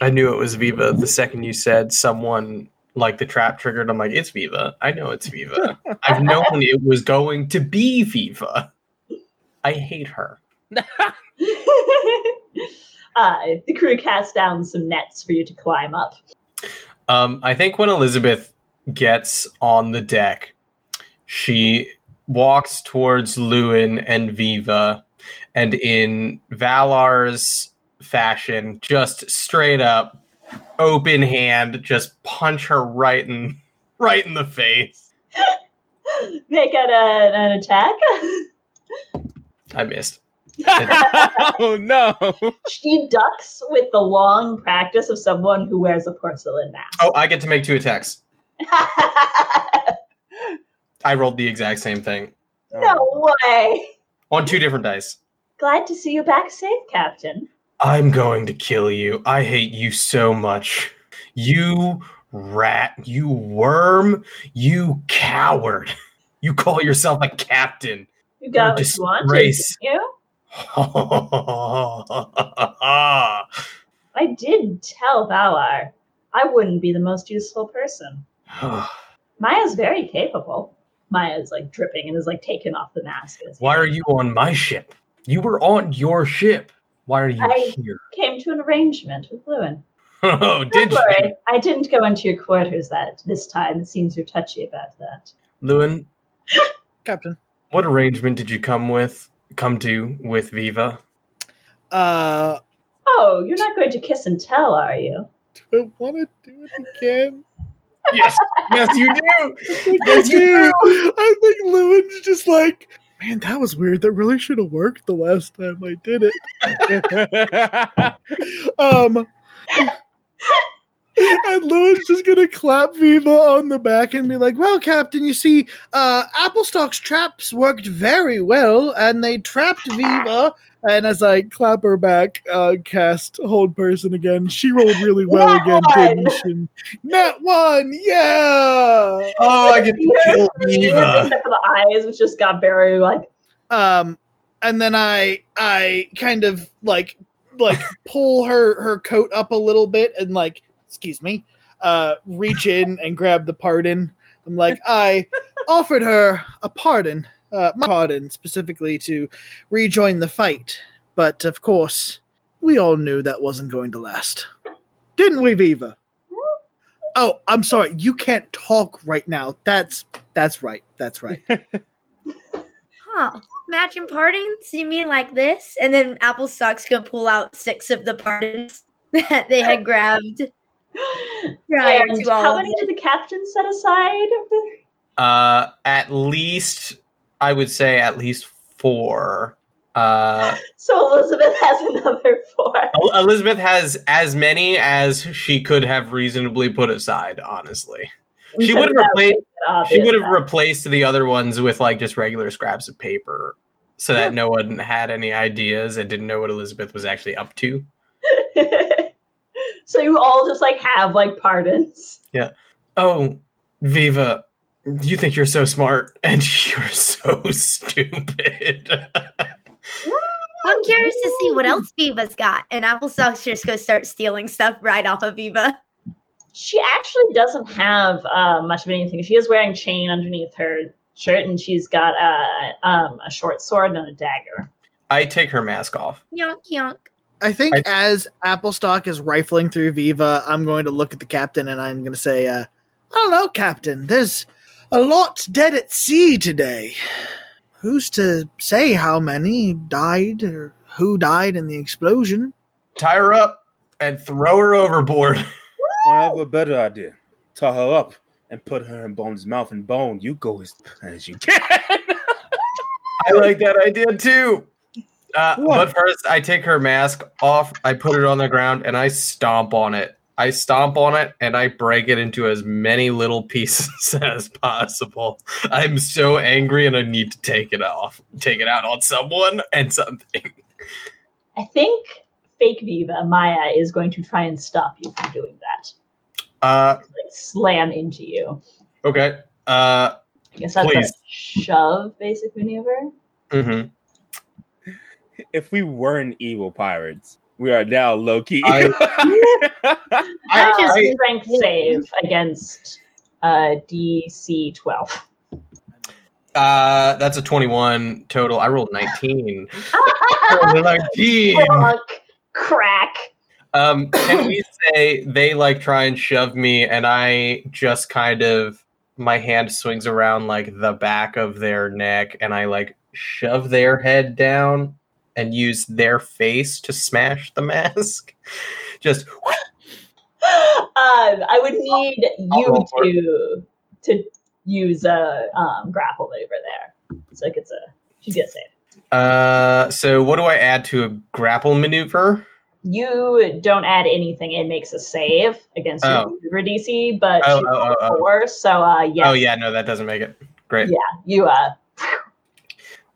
I knew it was Viva the second you said someone like the trap triggered. I'm like, it's Viva. I know it's Viva. I've known it was going to be Viva. I hate her. uh, the crew cast down some nets for you to climb up. Um, I think when Elizabeth gets on the deck, she walks towards Llewyn and Viva, and in Valar's fashion, just straight up, open hand, just punch her right in right in the face. Make it a, uh, an attack. I missed. oh no! she ducks with the long practice of someone who wears a porcelain mask. Oh, I get to make two attacks. I rolled the exact same thing no way. on two different dice. Glad to see you back safe, Captain. I'm going to kill you. I hate you so much. You rat, you worm, you coward. You call yourself a captain. You got You're what you wanted, you? I did tell Valar I wouldn't be the most useful person. Maya's very capable. Maya's like dripping and is like taken off the mask. Why are you on my ship? You were on your ship. Why are you here? I- here? Came to an arrangement with Llewyn. Oh, Don't did you? I didn't go into your quarters that this time. It seems you're touchy about that. Llewyn, Captain. what arrangement did you come with? Come to with Viva? Uh, Oh, you're not going to kiss and tell, are you? do I want to do it again? Yes, yes, you do. I do. I think Llewyn's just like, man, that was weird. That really should have worked the last time I did it. Um, and Llewyn's just gonna clap Viva on the back and be like, "Well, Captain, you see, uh, Applestock's traps worked very well, and they trapped Viva." And as I clap her back, uh, cast hold person again. She rolled really well Nat again, one! didn't she? Nat one, yeah. Oh, I get to kill Viva. Except for the eyes, which just got very like. um and then i i kind of like like pull her her coat up a little bit and like excuse me uh reach in and grab the pardon i'm like i offered her a pardon uh my pardon specifically to rejoin the fight. But of course we all knew that wasn't going to last. Didn't we viva? Oh i'm sorry. You can't talk right now. That's that's right. That's right. Huh. Matching pardons? You mean like this? And then Applestock's gonna pull out six of the pardons that they had grabbed. Prior to all how many did the captain set aside? Uh, at least I would say at least four. Uh, So Elizabeth has another four. Elizabeth has as many as she could have reasonably put aside. Honestly, she would have replaced. She would have replaced the other ones with like just regular scraps of paper, so that no one had any ideas and didn't know what Elizabeth was actually up to. so you all just like have like pardons. Yeah. Oh, Viva, you think you're so smart, and you're so stupid. I'm curious to see what else Viva's got. And Applestock's just gonna start stealing stuff right off of Viva. She actually doesn't have uh, much of anything. She is wearing chain underneath her shirt, and she's got uh, um, a short sword and a dagger. I take her mask off. Yonk yonk. I think I- as Applestock is rifling through Viva, I'm going to look at the captain and I'm going to say, uh, I don't know, Captain. There's a lot dead at sea today. Who's to say how many died or who died in the explosion? Tie her up and throw her overboard. I have a better idea. Tie her up and put her in Bone's mouth, and Bone, you go as, as you can. I like that idea too. Uh, but first, I take her mask off, I put it on the ground, and I stomp on it. I stomp on it and I break it into as many little pieces as possible. I'm so angry and I need to take it off, take it out on someone and something. I think fake Viva Maya is going to try and stop you from doing that. Uh, Like slam into you. okay. Uh, I guess that's Please. a shove basic maneuver. Mm-hmm. If we weren't evil pirates, we are now low key. I- Uh, just- strength save against uh, DC 12. Uh, that's a 21 total. I rolled 19. I rolled 19. Fuck. Crack. Um, can we say they like try and shove me, and I just kind of my hand swings around like the back of their neck, and I like shove their head down and use their face to smash the mask. Just um, I would need you to to use a um, grapple maneuver there. So like it's a she's gonna save. uh. So what do I add to a grapple maneuver? You don't add anything; it makes a save against Oh. your maneuver DC, but Oh, oh, oh, oh. four. So uh, yes, Oh yeah, no, that doesn't make it. Great. Yeah. you uh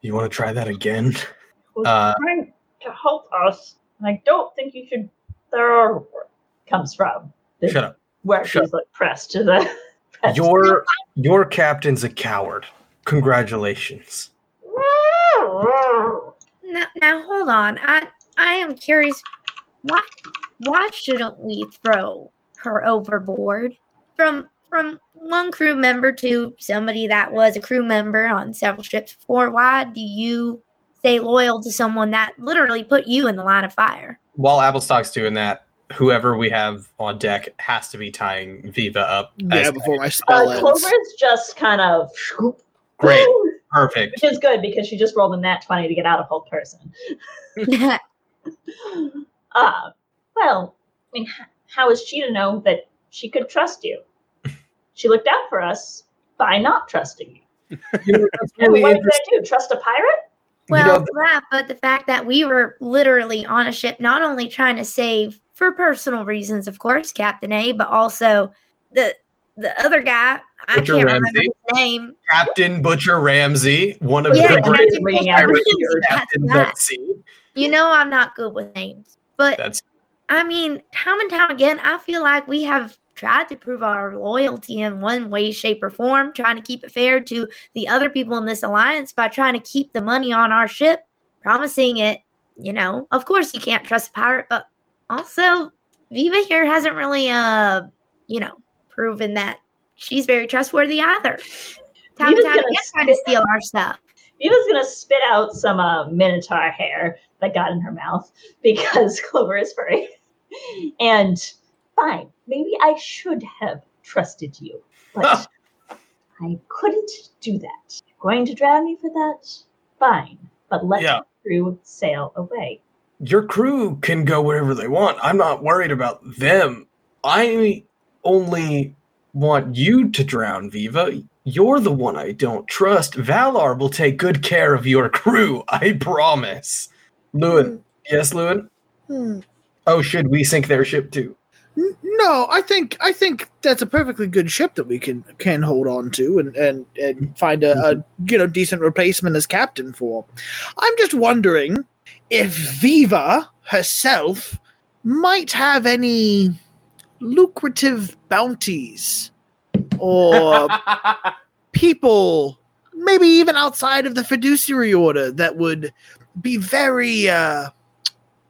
You want to try that again? was Uh, trying to help us. And I don't think you should. There are comes from the, Shut up. where Shut she's like pressed to the. pressed Your your captain's a coward. Congratulations. Now, now hold on. I I am curious. Why why shouldn't we throw her overboard from from one crew member to somebody that was a crew member on several ships before? Why do you stay loyal to someone that literally put you in the line of fire? While Applestock's doing that, whoever we have on deck has to be tying Viva up. Yeah, as- before my spell Uh, ends. Clover's just kind of Great. Perfect. which is good because she just rolled a nat twenty to get out of hold person. Uh, well, I mean, how is she to know that she could trust you? She looked out for us by not trusting you. You know, that's And really what did I do? Trust a pirate? Well, know- that, but the fact that we were literally on a ship, not only trying to save for personal reasons, of course, Captain A, but also the the other guy. I can't remember his name. Captain Butcher Ramsey, one of Yeah, the great did bringing that was Richard. easy, that's captains that. at sea. You know, I'm not good with names, but That's I mean, time and time again, I feel like we have tried to prove our loyalty in one way, shape, or form, trying to keep it fair to the other people in this alliance by trying to keep the money on our ship, promising it. You know, of course, you can't trust a pirate, but also, Viva here hasn't really, uh, you know, proven that she's very trustworthy either. Time and Viva's time gonna again, trying to steal our stuff. Viva's gonna spit out some uh, minotaur hair that got in her mouth because Clover is furry. And fine, maybe I should have trusted you, but I couldn't do that. You're going to drown me for that? Fine, but let Yeah. the crew sail away. your crew can go wherever they want. I'm not worried about them. I only want you to drown, Viva. You're the one I don't trust. Valar will take good care of your crew. I promise. Llewyn. Yes, Llewyn? Hmm. Oh, should we sink their ship too? No, I think I think that's a perfectly good ship that we can can hold on to and and, and find a, a you know decent replacement as captain for. I'm just wondering if Viva herself might have any lucrative bounties or people maybe even outside of the fiduciary order that would be very uh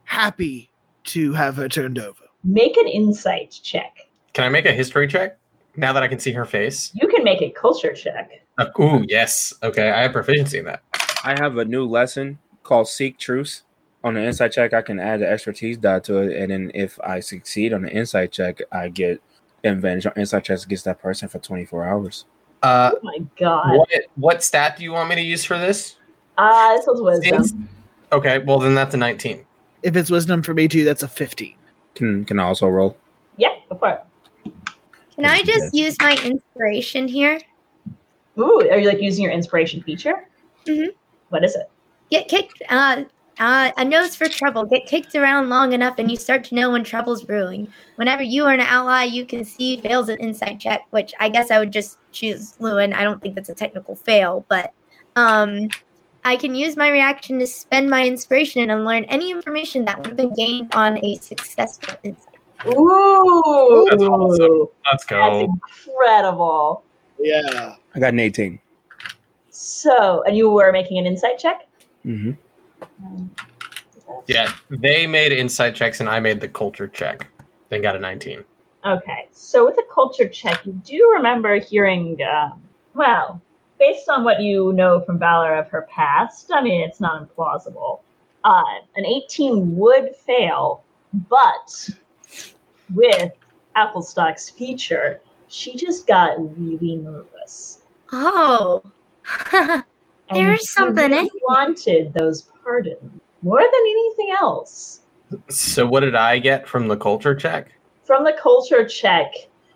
happy to have her turned over. Make an insight check. Can I make a history check now that I can see her face? You can make a culture check. Uh, ooh, yes. Okay, I have proficiency in that. I have a new lesson called Seek Truth. On the insight check, I can add the expertise dot to it, and then if I succeed on the insight check, I get advantage on insight checks against that person for 24 hours. Uh, Oh my god. what what stat do you want me to use for this? Uh, this was wisdom. Since- Okay, well then that's a 19. If it's wisdom for me too, that's a 15. Can can I also roll? Yeah, go for it. Can I just use my inspiration here? Ooh, are you like using your inspiration feature? Mhm. What is it? Get kicked. Uh, uh, a nose for trouble. Get kicked around long enough, and you start to know when trouble's brewing. Whenever you are an ally you can see fails an insight check, which I guess I would just choose Llewyn. I don't think that's a technical fail, but um, I can use my reaction to spend my inspiration and learn any information that would have been gained on a successful insight. Ooh, That's awesome. Let's that's incredible. Yeah. I got an 18. So, and you were making an insight check? Mm-hmm. Um, Yeah, they made insight checks and I made the culture check. Then got a 19. Okay, so with a culture check, do you do remember hearing, um, well, based on what you know from Valar of her past, I mean, it's not implausible. Uh, an 18 would fail, but with Applestock's feature, she just got really nervous. Oh. There's she something really in wanted those pardons more than anything else. So what did I get from the culture check? from the culture check,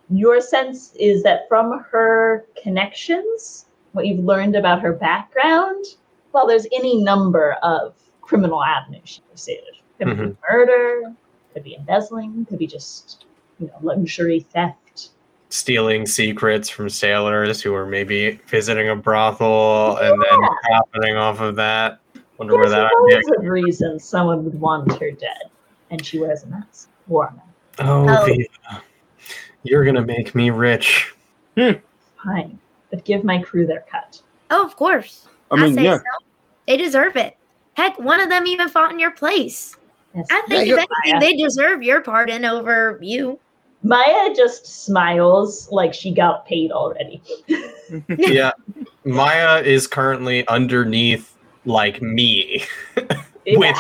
your sense is that from her connections, what you've learned about her background, well, there's any number of criminal avenues she pursued. Could be mm-hmm. murder, could be embezzling, could be just you know luxury theft. Stealing secrets from sailors who were maybe visiting a brothel and then profiting off of that. Wonder where There's that idea loads of reasons someone would want her dead, and she wears a mask. Wore a mask. Oh, Oh. Viva. You're gonna make me rich. Fine, but give my crew their cut. Oh, of course. I mean, say yeah. so. They deserve it. Heck, one of them even fought in your place. Yes. I think Yeah, if anything, they deserve your pardon over you. Maya just smiles like she got paid already. yeah. Maya is currently underneath like me. With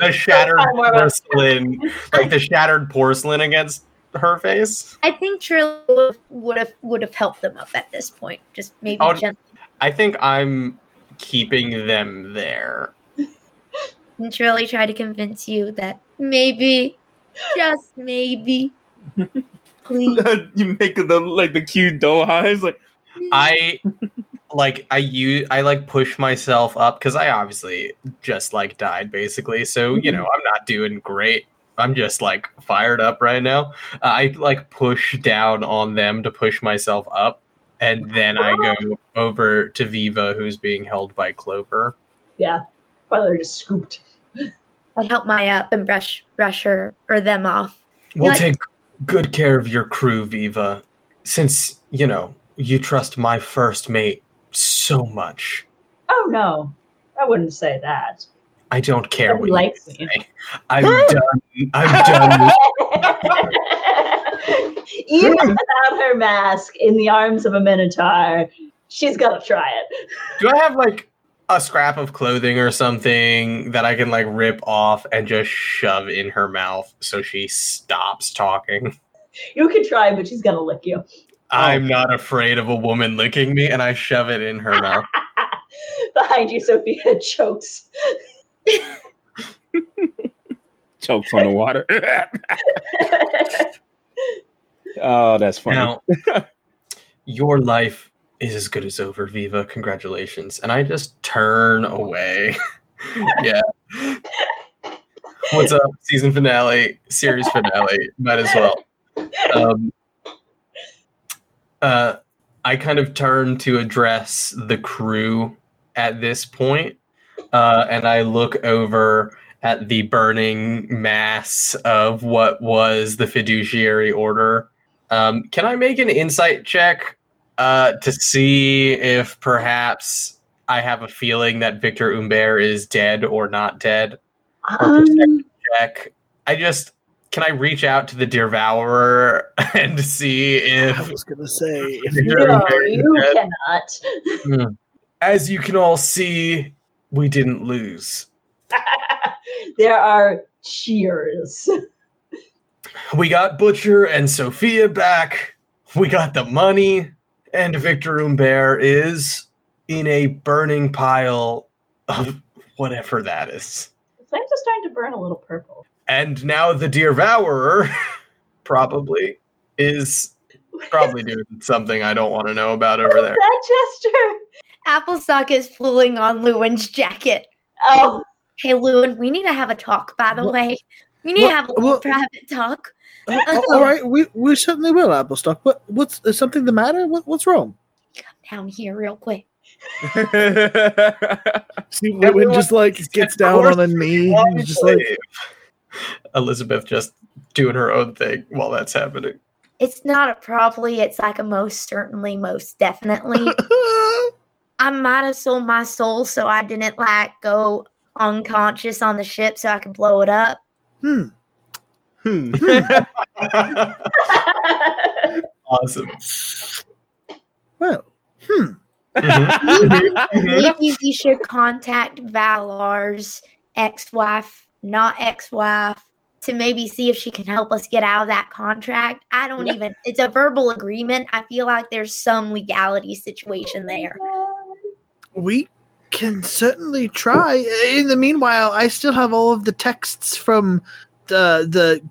the shattered Talk more about- porcelain like the shattered porcelain against her face. I think Trill would have would have helped them up at this point. Just maybe Oh, gently. I think I'm keeping them there. And Trilly tried to convince you that maybe, just maybe, please. you make the like the cute doll eyes, like I like I use I like push myself up because I obviously just like died basically. So you know I'm not doing great. I'm just like fired up right now. Uh, I like push down on them to push myself up, and then I go over to Viva, who's being held by Clover. Yeah, probably they're just scooped. I help Maya up and brush brush her or them off. We'll Like- take good care of your crew, Viva, since you know you trust my first mate so much. Oh no, I wouldn't say that. I don't care what likes you me. say. I'm done. I'm done. Even without her mask in the arms of a minotaur, she's gonna try it. Do I have like a scrap of clothing or something that I can like rip off and just shove in her mouth so she stops talking? You could try, but she's gonna lick you. I'm not afraid of a woman licking me, and I shove it in her mouth. Behind you, Sophia chokes. chokes on the water. oh, that's funny. Now, your life is as good as over, Viva. Congratulations. And I just turn away. yeah. What's up? Season finale, series finale. Might as well. Um, uh, I kind of turn to address the crew at this point, uh, and I look over at the burning mass of what was the fiduciary order. Um, can I make an insight check uh, to see if perhaps I have a feeling that Victor Umber is dead or not dead? Or Um, Check. I just can I reach out to the Devourer and see if I if was gonna say if Victor no, you dead? cannot. As you can all see, we didn't lose. there are cheers. We got Butcher and Sophia back. We got the money, and Victor Umber is in a burning pile of whatever that is. The flames are starting to burn a little purple. And now the Devourer probably is probably doing something I don't want to know about over there. That gesture. Applestock is pulling on Llewyn's jacket. Oh, Hey, Llewyn, we need to have a talk, by the What- way. We need to have a little what- private talk. Oh, oh, all right, we we certainly will, Applestock. What what's is something the matter? What, what's wrong? Come down here, real quick. See, Everyone Llewyn just like gets down on a knee, and just like Elizabeth just doing her own thing while that's happening. It's not a probably, it's like a most certainly, most definitely. I might have sold my soul so I didn't like go unconscious on the ship so I could blow it up. Hmm. Hmm. awesome. Well, hmm. Maybe we should contact Valar's ex-wife, not ex-wife, to maybe see if she can help us get out of that contract. I don't even. It's a verbal agreement. I feel like there's some legality situation there. We can certainly try. In the meanwhile, I still have all of the texts from the the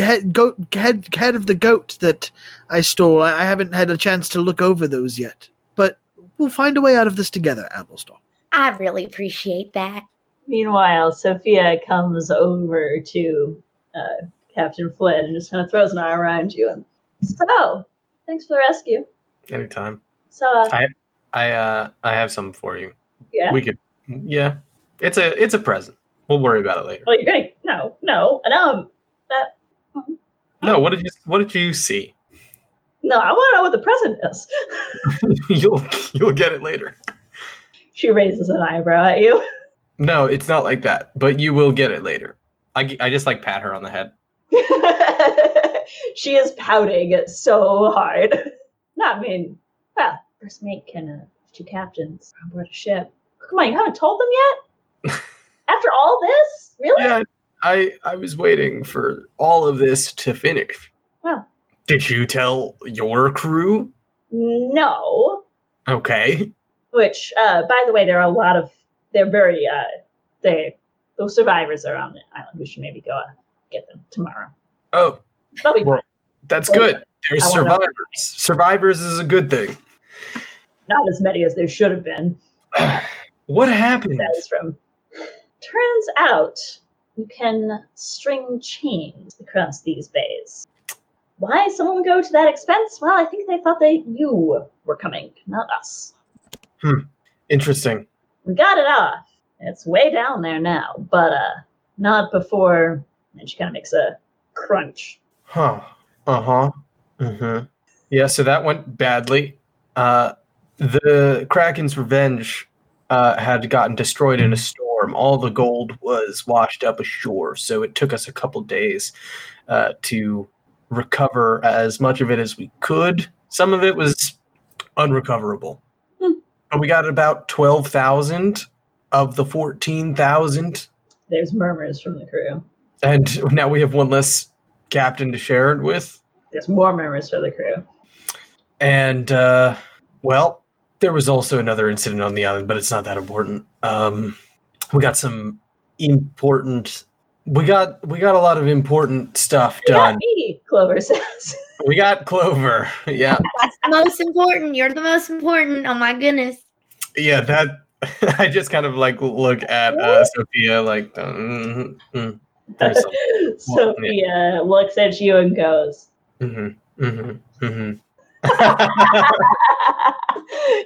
head goat head head of the goat that I stole. I, I haven't had a chance to look over those yet, but we'll find a way out of this together, Applestock. I really appreciate that. Meanwhile, Sophia comes over to uh, Captain Flynn and just kind of throws an arm around you. And so, thanks for the rescue. Anytime. So, uh, I I uh I have some for you. yeah. We could yeah. It's a it's a present. We'll worry about it later. Well, you're gonna no, no, and um, that No, what did you what did you see? no, I want to know what the present is. you'll you'll get it later. she raises an eyebrow at you. No, it's not like that, but you will get it later. I, I just like pat her on the head. she is pouting so hard. Not I mean, well, first mate can uh, two captains on board a ship. Come on, you haven't told them yet? After all this, really? Yeah, I I was waiting for all of this to finish. Well. Did you tell your crew? No. Okay. Which, uh, by the way, there are a lot of. They're very. Uh, they those survivors are on the island. We should maybe go uh, get them tomorrow. Oh, Well- that's good. There's survivors. Survivors is a good thing. Not as many as there should have been. what happened? Says from. Turns out you can string chains across these bays. Why someone go to that expense? Well, I think they thought that you were coming, not us. Hmm. Interesting. We got it off. It's way down there now, but uh, not before. And she kind of makes a crunch. Huh. Uh huh. Mm-hmm. Yeah. So that went badly. Uh, the Kraken's revenge uh, had gotten destroyed in a storm. All the gold was washed up ashore, so it took us a couple days uh, to recover as much of it as we could. Some of it was unrecoverable, Hmm. but we got about twelve thousand of the fourteen thousand, There's murmurs from the crew. and now we have one less captain to share it with. There's more murmurs for the crew. And uh, well, there was also another incident on the island, but it's not that important. Um, we got some important. We got we got a lot of important stuff Yeah, done. me, Clover says. We got Clover. Yeah, That's the most important. You're the most important. Oh my goodness. yeah. That I just kind of like look at uh, Sophia like. Mm, mm, there's some- Sophia looks at you and goes, mhm, mhm, mhm.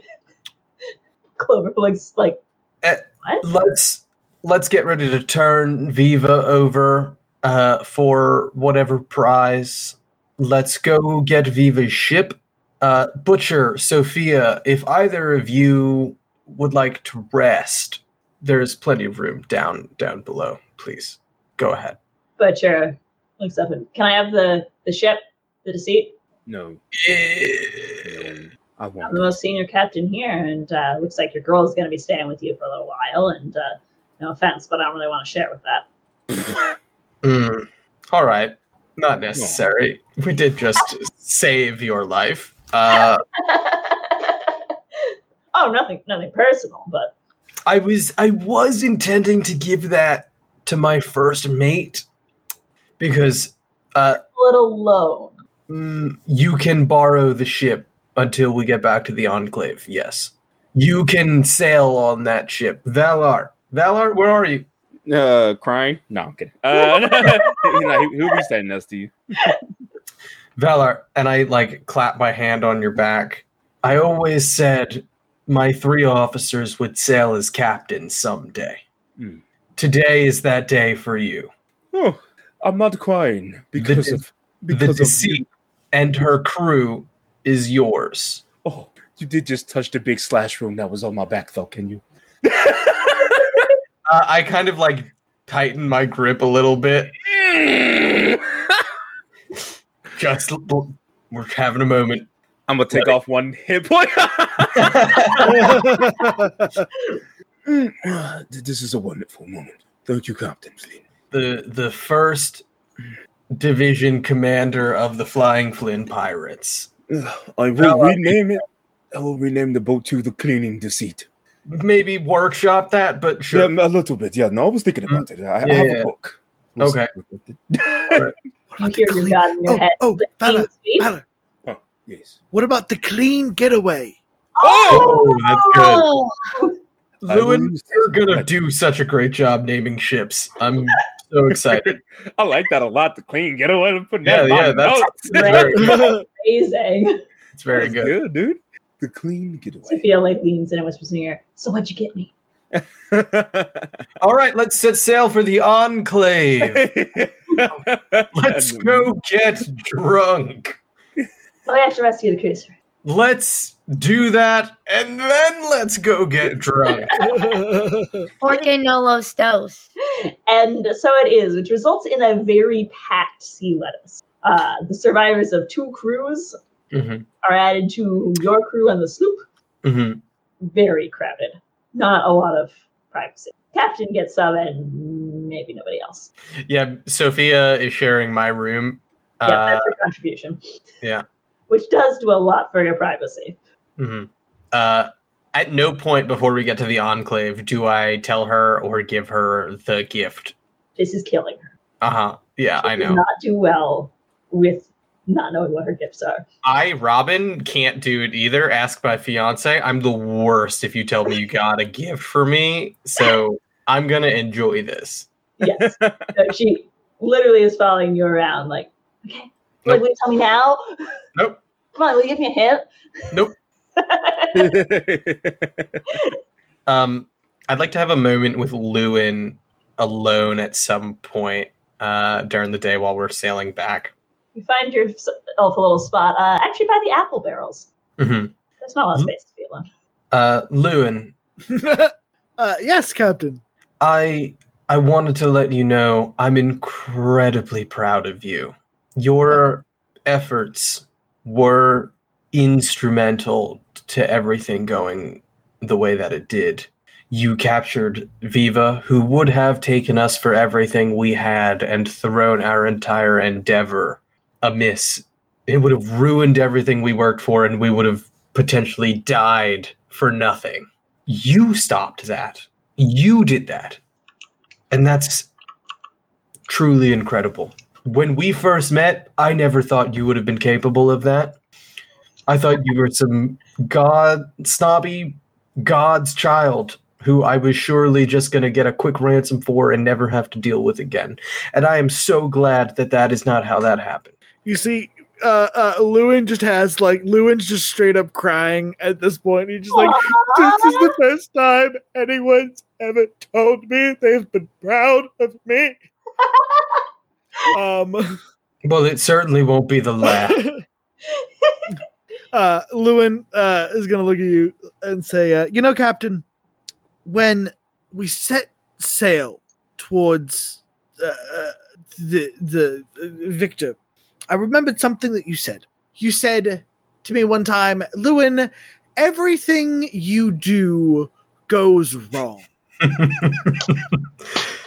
Clover looks like, Eh, what? let's let's get ready to turn Viva over uh, for whatever prize. Let's go get Viva's ship. Uh, Butcher, Sophia, if either of you would like to rest, there's plenty of room down down below. Please go ahead. Butcher looks up and, can I have the, the ship, the deceit? No, no, I I'm the most senior captain here, and uh, looks like your girl's going to be staying with you for a little while. And uh, no offense, but I don't really want to share with that. mm, all right, not necessary. We did just save your life. Uh, oh, nothing, nothing personal, but I was I was intending to give that to my first mate because uh, a little low. Mm, you can borrow the ship until we get back to the enclave. Yes, you can sail on that ship. Valar, Valar, where are you? Uh, crying? No, I'm kidding. Uh, you know, he, he'll be standing next to you. Valar, and I like clap my hand on your back. I always said my three officers would sail as captains someday. Hmm. Today is that day for you. Oh, I'm not crying because The- of the because of deceit and her crew is yours. Oh, You did just touch the big slash room that was on my back, though. Can you? Uh, I kind of like tighten my grip a little bit. Just we're having a moment. I'm gonna take off one hit point. this is a wonderful moment. Thank you, Captain Flynn. the the first division commander of the Flying Flynn Pirates. I will uh, rename it. I will rename the boat to the Cleaning Deceit. Maybe workshop that, but sure. Yeah, a little bit. Yeah, no, I was thinking about it. I, I have yeah. a book. Okay. You hear your god in your Oh, head. oh, The Valar, king's speech. Valar, oh, Yes. what about the clean getaway? Oh, that's oh! good. Oh, I Llewyn, you're gonna do such a great job naming ships. I'm so excited. I like that a lot. The clean getaway. I'm putting yeah, that in yeah, that's, that's very, Amazing. it's very That's good. dude. The clean getaway. Sophia like leans in and whispers in your ear. So what'd you get me? All right, let's set sail for the Enclave. Let's go get drunk. Oh, I have to rescue the cruiser. Let's do that, and then let's go get drunk. Porque no los dos. And so it is, which results in a very packed sea lettuce. Uh, the survivors of two crews Mhm, are added to your crew on the sloop. mhm. Very crowded. Not a lot of privacy. Captain gets some, and maybe nobody else. Yeah, Sophia is sharing my room. Yeah, Uh, that's her contribution. yeah. Which does do a lot for your privacy. Mhm. Uh, at no point before we get to the Enclave do I tell her or give her the gift. This is killing her. Uh huh. Yeah, She I know. not do well with not knowing what her gifts are. I, Robin, can't do it either. Ask my fiance. I'm the worst if you tell me you got a gift for me. So I'm gonna enjoy this. Yes. So she literally is following you around, like, okay, Nope. will you tell me now? Nope. Come on, will you give me a hint? Nope. Um, I'd like to have a moment with Llewyn alone at some point uh, during the day while we're sailing back. you find yourself a little spot, uh, actually by the apple barrels. hmm There's not a lot of Mhm. space to be alone. Uh, Llewyn, uh, yes, Captain. I I wanted to let you know I'm incredibly proud of you. Your efforts were instrumental to everything going the way that it did. You captured Viva, who would have taken us for everything we had and thrown our entire endeavor amiss. It would have ruined everything we worked for, and we would have potentially died for nothing. You stopped that. You did that. And that's truly incredible. When we first met, I never thought you would have been capable of that. I thought you were some god snobby god's child who I was surely just going to get a quick ransom for and never have to deal with again. And I am so glad that that is not how that happened. You see, uh, uh, Llewyn just has like Llewyn's just straight up crying at this point. He's just like, this is the first time anyone's ever told me they've been proud of me. um, Well, it certainly won't be the last. Uh, Llewyn uh, is gonna look at you and say, uh, "You know, Captain, when we set sail towards uh, the the uh, Victor, I remembered something that you said. You said to me one time, Llewyn, everything you do goes wrong."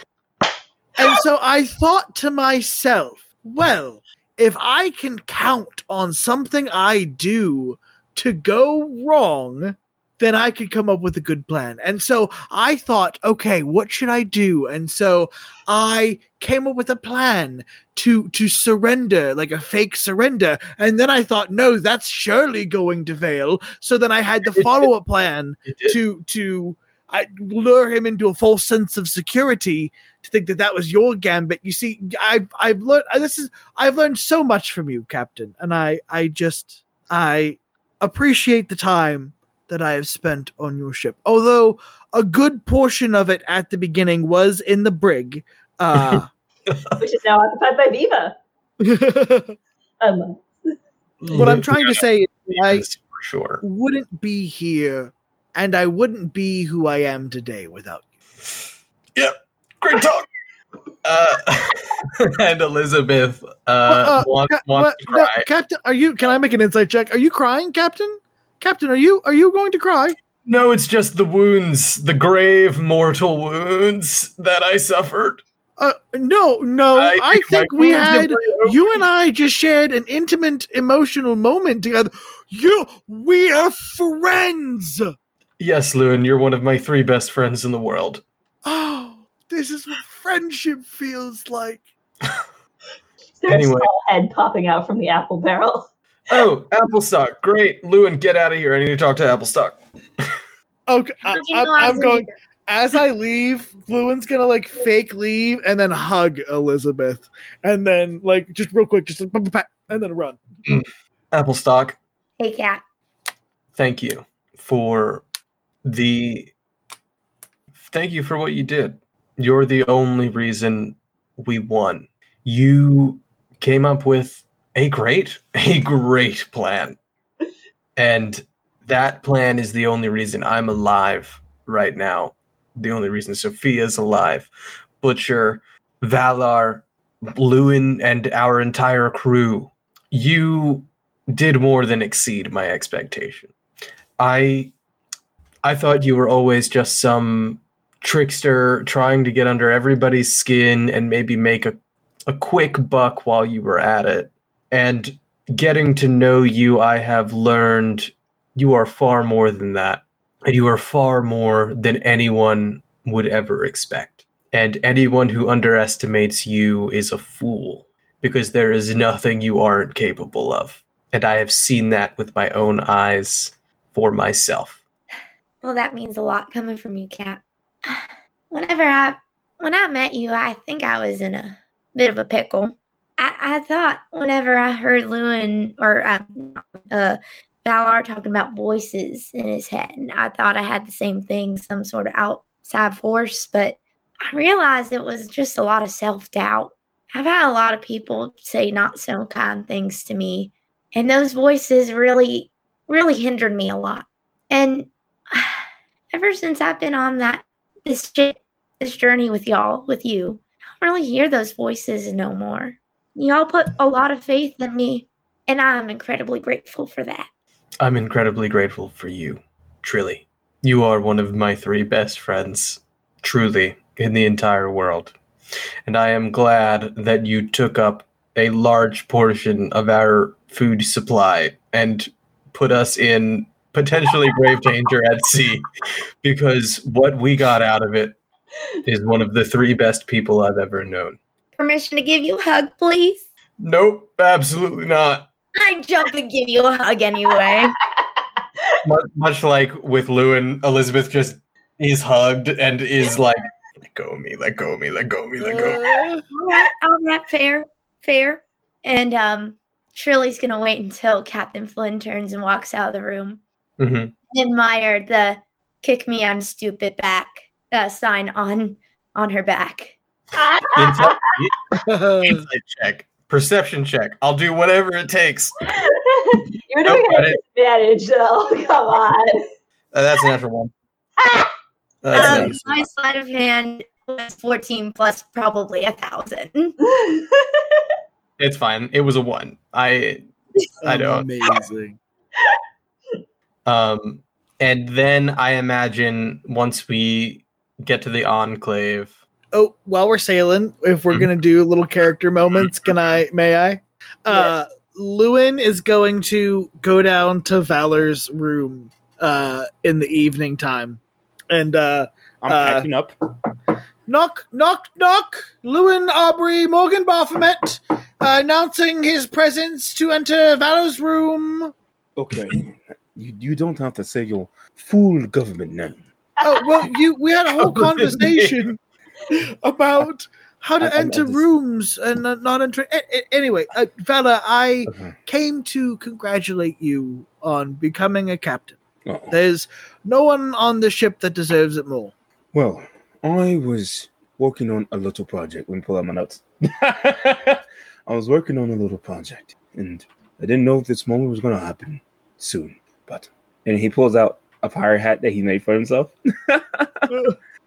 And so I thought to myself, well, if I can count on something I do to go wrong, then I could come up with a good plan. And so I thought, okay, what should I do? And so I came up with a plan to to surrender, like a fake surrender. And then I thought, no, that's surely going to fail. So then I had the follow-up plan to to I lure him into a false sense of security to think that that was your gambit. You see, I've I've learned uh, this is I've learned so much from you, Captain, and I I just I appreciate the time that I have spent on your ship. Although a good portion of it at the beginning was in the brig. Uh, Which is now occupied by Viva. what Um, I'm trying to say is I sure. wouldn't be here, and I wouldn't be who I am today without you. Yep. Great talk. Uh, and Elizabeth uh, Uh, wants, Ca- wants what- to no, cry. Captain, are you? Can I make an insight check? Are you crying, Captain? Captain, are you? Are you going to cry? No, it's just the wounds, the grave mortal wounds that I suffered. Uh, no, no. I, my think we had you and I just shared an intimate, emotional moment together. You, we are friends. Yes, Llewyn, you're one of my three best friends in the world. Oh, this is what friendship feels like. There's Anyway. a small head popping out from the apple barrel. Oh, Applestock. Great. Llewyn, get out of here. I need to talk to Applestock. Okay, I, You I'm, I I'm going. As I leave, Fluent's gonna like fake leave and then hug Elizabeth, and then like just real quick, just like, and then run. Mm. Applestock, Hey, cat. thank you for the. Thank you for what you did. You're the only reason we won. You came up with a great, a great plan. And that plan is the only reason I'm alive right now. The only reason Sophia's alive. Butcher, Valar, Llewyn, and our entire crew. You did more than exceed my expectation. I I thought you were always just some trickster trying to get under everybody's skin and maybe make a, a quick buck while you were at it. And getting to know you, I have learned you are far more than that. And you are far more than anyone would ever expect. And anyone who underestimates you is a fool because there is nothing you aren't capable of. And I have seen that with my own eyes for myself. Well, that means a lot coming from you, Cap. Whenever I when I met you, I think I was in a bit of a pickle. I, I thought whenever I heard Llewyn or uh, uh, Valar talking about voices in his head, and I thought I had the same thing, some sort of outside force, but I realized it was just a lot of self doubt. I've had a lot of people say not so kind things to me, and those voices really, really hindered me a lot. And ever since I've been on that this this journey with y'all, with you, I don't really hear those voices no more. Y'all put a lot of faith in me, and I'm incredibly grateful for that. I'm incredibly grateful for you, truly. You are one of my three best friends, truly, in the entire world. And I am glad that you took up a large portion of our food supply and put us in potentially grave danger at sea because what we got out of it is one of the three best people I've ever known. Permission to give you a hug, please? Nope, absolutely not. I jump and give you a hug anyway. much, much like with Llewyn Elizabeth just is hugged and is like, "Let go of me, let go of me, let go of me, let go." of me." Uh, all right, all right, fair, fair. And um, Shirley's gonna wait until Captain Flynn turns and walks out of the room. Mhm. Admire the "kick me, I'm stupid" back uh, sign on on her back. Insight, insight check, perception check. I'll do whatever it takes. You're Nope, doing got it it. advantage, though. Come on. Uh, that's an natural one. That's Um, nice. my sleight of hand was 14 plus probably a thousand. It's fine. It was a one. I I don't. Amazing. Um, and then I imagine once we get to the enclave. Oh, while we're sailing, if we're Mhm. gonna do little character moments, can I? May I? Uh, Llewyn is going to go down to Valar's room uh, in the evening time, and uh, I'm Uh, packing up. knock, knock, knock. Llewyn Awbrey Morgan Baphomet uh, announcing his presence to enter Valar's room. Okay. You, you don't have to say your full government name. Oh well, you we had a whole conversation about how to I- I enter just- rooms and not enter. a- a- Anyway, uh, Valar, I Okay. came to congratulate you on becoming a captain. Oh. There's no one on the ship that deserves it more. Well, I was working on a little project. Let me pull out my notes. I was working on a little project, and I didn't know if this moment was going to happen soon. But and he pulls out a pirate hat that he made for himself.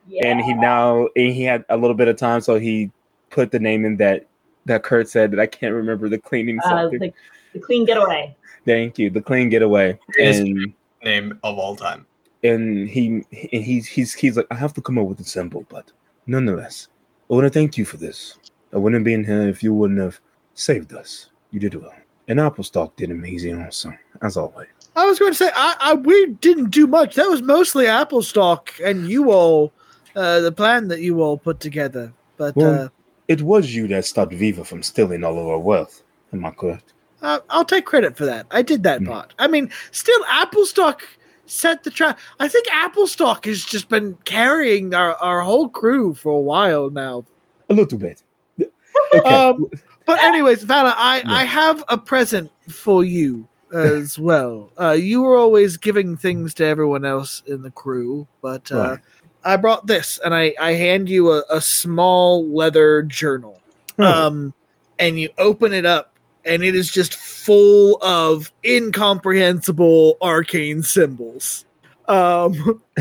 Yeah. and he now and he had a little bit of time, so he put the name in that that Kurt said that I can't remember the cleaning uh, something. the, the clean getaway. Thank you, the clean getaway, and Name of all time. and he and he's he's he's like I have to come up with a symbol, but nonetheless, I want to thank you for this. I wouldn't be in here if you wouldn't have saved us. You did well, and Applestock did amazing also, as always. I was going to say, I, I we didn't do much. That was mostly Applestock and you all, uh, the plan that you all put together. But Well- uh, It was you that stopped Viva from stealing all of our wealth. Am I correct? uh, I'll take credit for that. I did that Mm. part. I mean, still, Applestock set the trap. I think Applestock has just been carrying our, our whole crew for a while now. A little bit. Okay. Um, But anyways, Valar, I, Yeah. I have a present for you as well. Uh, you were always giving things to everyone else in the crew, but uh, Right. I brought this, and I, I hand you a, a small leather journal. Oh. Um, and you open it up, and it is just full of incomprehensible arcane symbols. Um,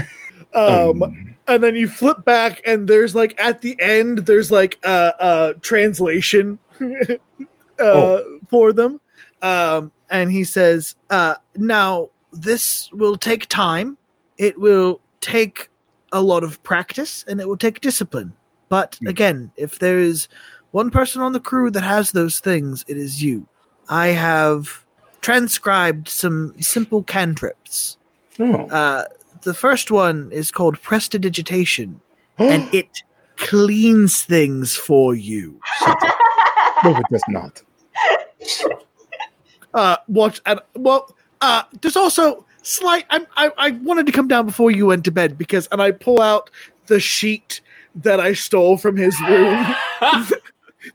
um, Um, and then you flip back and there's like at the end there's like a, a translation uh, Oh. for them um, and he says uh, now this will take time it will take a lot of practice and it will take discipline but Hmm. again if there is one person on the crew that has those things it is you i have transcribed some simple cantrips oh. uh, the first one is called prestidigitation, and it cleans things for you. no, it does not. Uh, watch and well, uh, there's also slight. I, I I wanted to come down before you went to bed because, and I pull out the sheet that I stole from his room.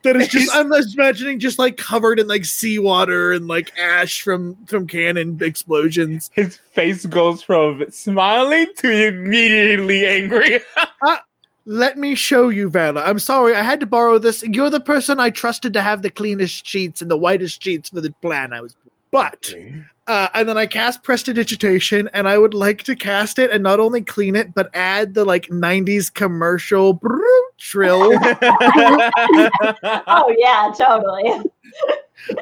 that is just I'm just imagining just like covered in like seawater and like ash from from cannon explosions. His face goes from smiling to immediately angry. Let me show you, Vanna. I'm sorry, I had to borrow this. You're the person I trusted to have the cleanest sheets and the whitest sheets for the plan I was. But uh, and then I cast Prestidigitation, and I would like to cast it and not only clean it, but add the like '90s commercial brrr, trill, oh yeah, totally.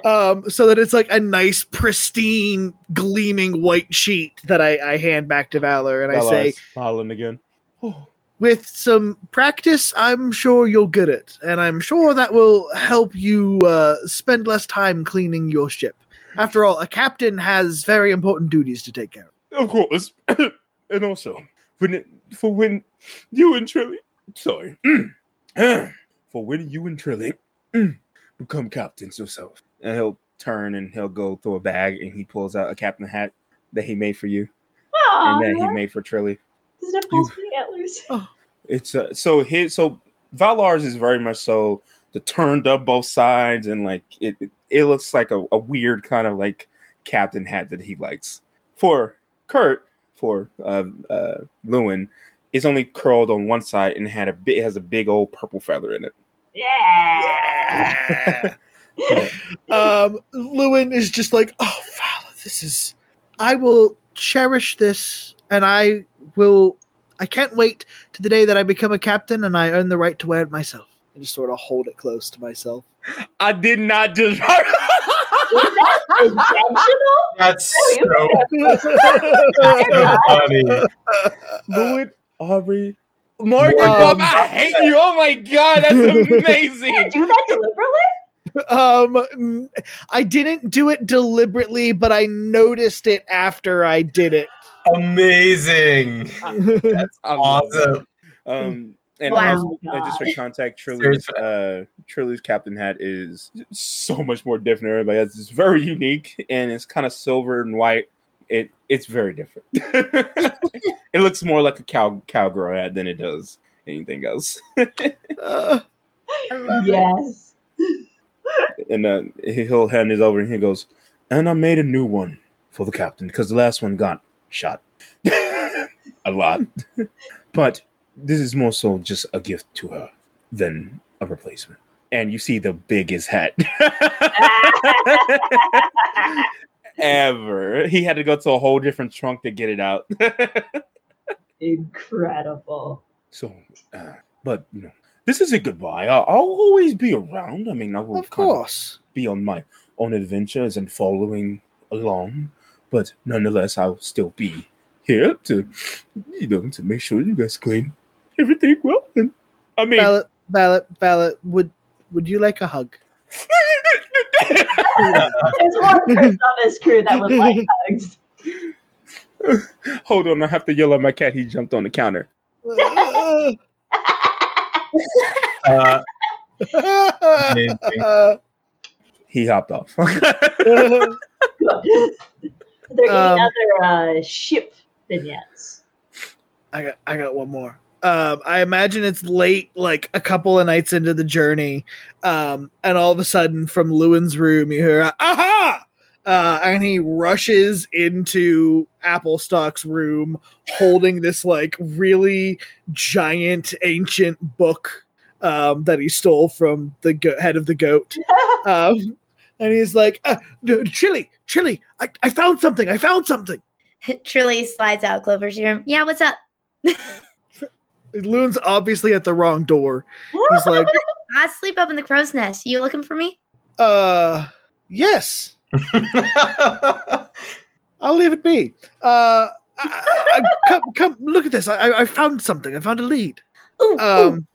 um, so that it's like a nice, pristine, gleaming white sheet that I, I hand back to Valar, and I say, smiling again. Oh, with some practice, I'm sure you'll get it, and I'm sure that will help you uh, spend less time cleaning your ship. After all, a captain has very important duties to take care of. of course. and also, when it, for when you and Trilly, sorry, for when you and Trilly become captains yourself, and he'll turn and he'll go through a bag and he pulls out a captain hat that he made for you Aw, and that he made for Trilly. Does it have pulse for the antlers? It's uh, so his so Valar's is very much so the turned up both sides and like it it, it looks like a, a weird kind of like captain hat that he likes. For Kurt, for uh uh Llewyn, is only curled on one side and had a bit has a big old purple feather in it. Yeah. um, Llewyn is just like, oh, Valar, this is. I will cherish this, and I will. I can't wait to the day that I become a captain and I earn the right to wear it myself. I just sort of hold it close to myself. I did not just Intentional? That's Oh, you so, so funny. Llewyn, Awbrey, Morgan, Wow. Bob, I hate you. Oh my god, that's amazing. Did you do that deliberately? um, n- I didn't do it deliberately, but I noticed it after I did it. Amazing. That's Awesome. Um, and Wow. also, and just for contact, Trilly's, uh, Trilly's captain hat is so much more different than everybody else. It's very unique and it's kind of silver and white. It it's very different. it looks more like a cow cowgirl hat than it does anything else. Uh, I it. Yes. and uh, he'll hand it over and he goes, and I made a new one for the captain because the last one got shot a lot. but this is more so just a gift to her than a replacement. And you see the biggest hat. ever. He had to go to a whole different trunk to get it out. Incredible. so, uh, but you know, this is a goodbye. I'll, I'll always be around. I mean, I will Of kind of course. be on my own adventures and following along, but nonetheless, I'll still be here to, you know, to make sure you guys clean everything well. And I mean, Ballot, ballot, ballot. Would would you like a hug? There's one person on this crew that would like hugs. hold on, I have to yell at my cat. He jumped on the counter. Uh. He hopped off. Are there Um, any other uh, ship vignettes? I got I got one more. Um, I imagine it's late, like a couple of nights into the journey, um, and all of a sudden from Llewyn's room you hear "Aha!" Uh, and he rushes into Applestock's room, holding this like really giant ancient book um, that he stole from the go- head of the goat. Um, and he's like, uh, "Chili, Chili, I, I found something! I found something!" Trilly slides out Clover's room. Yeah, what's up? Loon's obviously at the wrong door. He's like, I sleep up in the crow's nest. You looking for me? uh, yes, I'll leave it be. Uh, I, I, come, come, look at this. I, I- I found something. I found a lead. Ooh, ooh.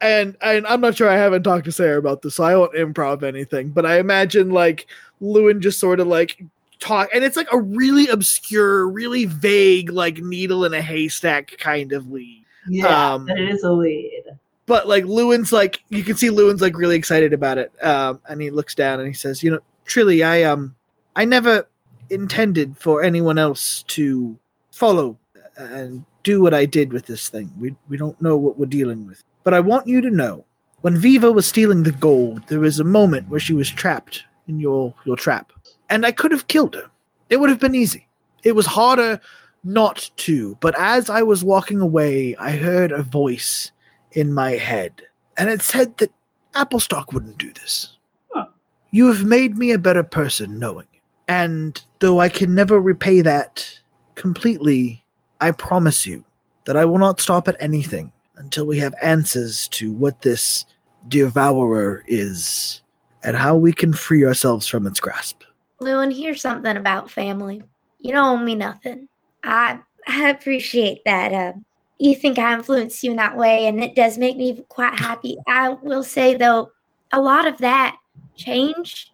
And and I'm not sure. I haven't talked to Sarah about this, so I won't improv anything. But I imagine like Llewyn just sort of like talk, and it's like a really obscure, really vague, like needle in a haystack kind of lead. Yeah, Um, it is a lead. but like Llewyn's like you can see Llewyn's like really excited about it. Um, and he looks down and he says, "You know, truly I um, I never intended for anyone else to follow and do what I did with this thing. We we don't know what we're dealing with. But I want you to know, when Viva was stealing the gold, there was a moment where she was trapped in your your trap, and I could have killed her. It would have been easy. It was harder not to. But as I was walking away, I heard a voice in my head, and it said that Applestock wouldn't do this. Huh. You have made me a better person knowing. And though I can never repay that completely, I promise you that I will not stop at anything until we have answers to what this devourer is and how we can free ourselves from its grasp. Llewyn, here's something about family. You don't owe me nothing. I I appreciate that. Uh, you think I influenced you in that way, and it does make me quite happy. I will say though, a lot of that change,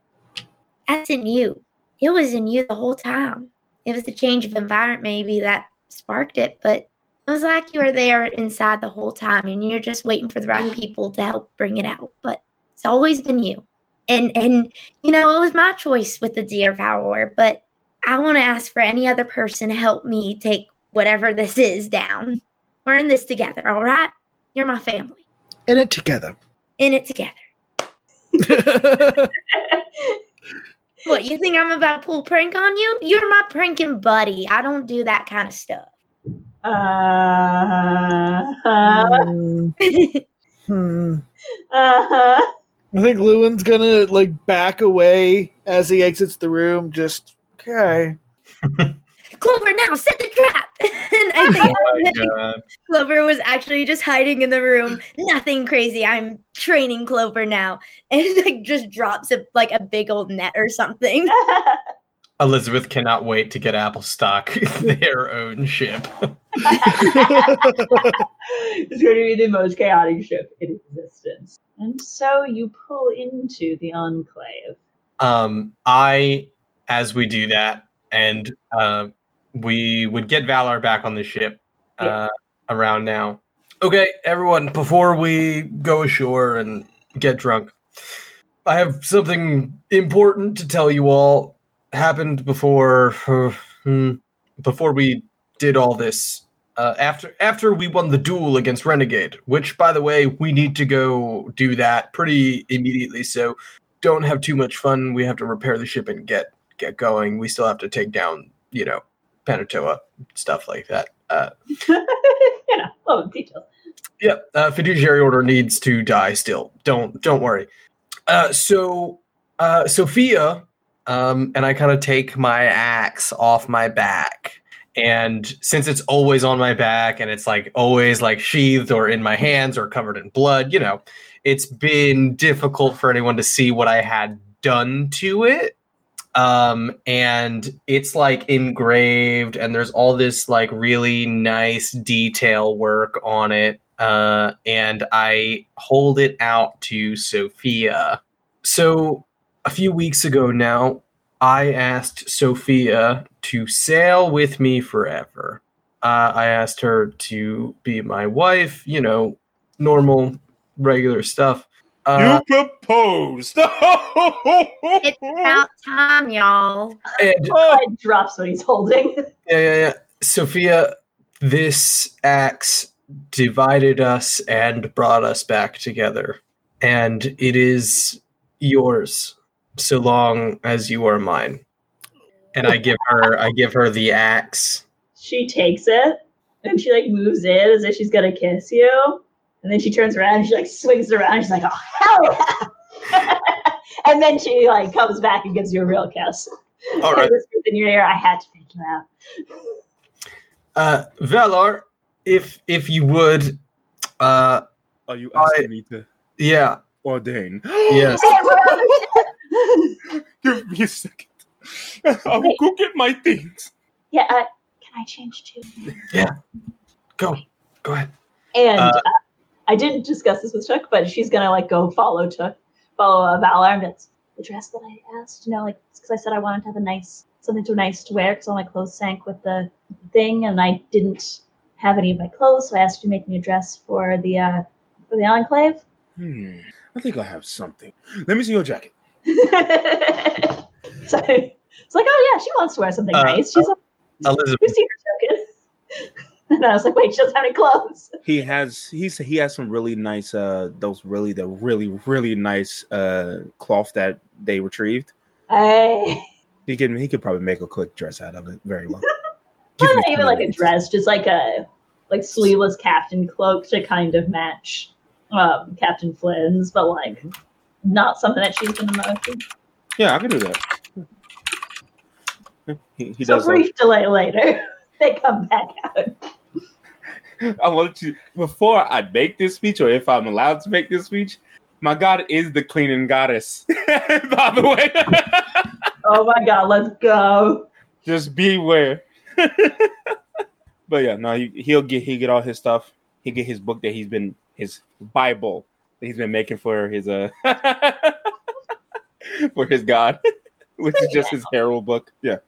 that's in you. It was in you the whole time. It was the change of environment maybe that sparked it, but it was like you were there inside the whole time, and you're just waiting for the right people to help bring it out. But it's always been you. And and you know, it was my choice with the deer power, but I want to ask for any other person to help me take whatever this is down. We're in this together, all right? You're my family. In it together. In it together. What, you think I'm about to pull prank on you? You're my pranking buddy. I don't do that kind of stuff. Uh huh. Hmm. Hmm. Uh huh. I think Llewyn's gonna like back away as he exits the room. Just okay. Clover, now set the trap. and I think Oh my God. Clover was actually just hiding in the room. Nothing crazy. I'm training Clover now. And like just drops a like a big old net or something. Elizabeth cannot wait to get Applestock their own ship. it's going to be the most chaotic ship in existence. And so you pull into the enclave. Um, I, as we do that, and uh, we would get Valar back on the ship uh, around now. Okay, everyone, before we go ashore and get drunk, I have something important to tell you all. Happened before, hmm, before we did all this. Uh, after after we won the duel against Renegade, which by the way, we need to go do that pretty immediately. So don't have too much fun. We have to repair the ship and get get going. We still have to take down, you know, Panatoa stuff like that. Uh, you know, oh, details. yeah, uh, fiduciary order needs to die still. Don't don't worry. Uh, so uh, Sophia um, and I kind of take my axe off my back. And since it's always on my back and it's like always like sheathed or in my hands or covered in blood, you know, it's been difficult for anyone to see what I had done to it. Um, and it's like engraved, and there's all this like really nice detail work on it. Uh, and I hold it out to Sophia. So a few weeks ago now, I asked Sophia to sail with me forever. Uh, I asked her to be my wife, you know, normal, regular stuff. Uh, you proposed. It's about time, y'all. and Clyde drops what he's holding. yeah, yeah, yeah. Sophia, this axe divided us and brought us back together. And it is yours so long as you are mine. And I give her I give her the axe. She takes it and she like moves in as if she's gonna kiss you. And then she turns around and she like swings it around. And she's like, oh hell yeah. and then she like comes back and gives you a real kiss. All And right. whispers in your ear, I had to take you out. Uh Valar, if if you would uh Are you I- asking me to yeah, ordain? yes. Give me a second. I will go get my things. yeah, uh, can I change too? Yeah, go. Go ahead. And Uh, uh, I didn't discuss this with Chuck, but she's gonna like go follow Chuck, follow uh, Valar, and it's the dress that I asked. You know, like because I said I wanted to have a nice something to nice to wear because all my clothes sank with the thing, and I didn't have any of my clothes, so I asked you to make me a dress for the uh, for the enclave. Hmm. I think I have something. Let me see your jacket. so it's like, oh yeah, she wants to wear something Uh, nice. She's like, Elizabeth. you see her token. and I was like, wait, she doesn't have any clothes. He has he's he has some really nice uh those really the really really nice uh cloth that they retrieved. I He can he could probably make a quick dress out of it very well. Give not even like a dress, just like a like sleeveless captain cloak to kind of match um, Captain Flynn's, but like not something that she's gonna motion. Yeah, I can do that. He, he So does. brief delay later, they come back out. I want to before I make this speech, or if I'm allowed to make this speech. My god is the cleaning goddess. By the way, Oh my god, let's go. just beware. but yeah, no, he, he'll get he get all his stuff. He get his book that he's been his Bible he's been making for his uh for his god, which is just his herald book. Yeah,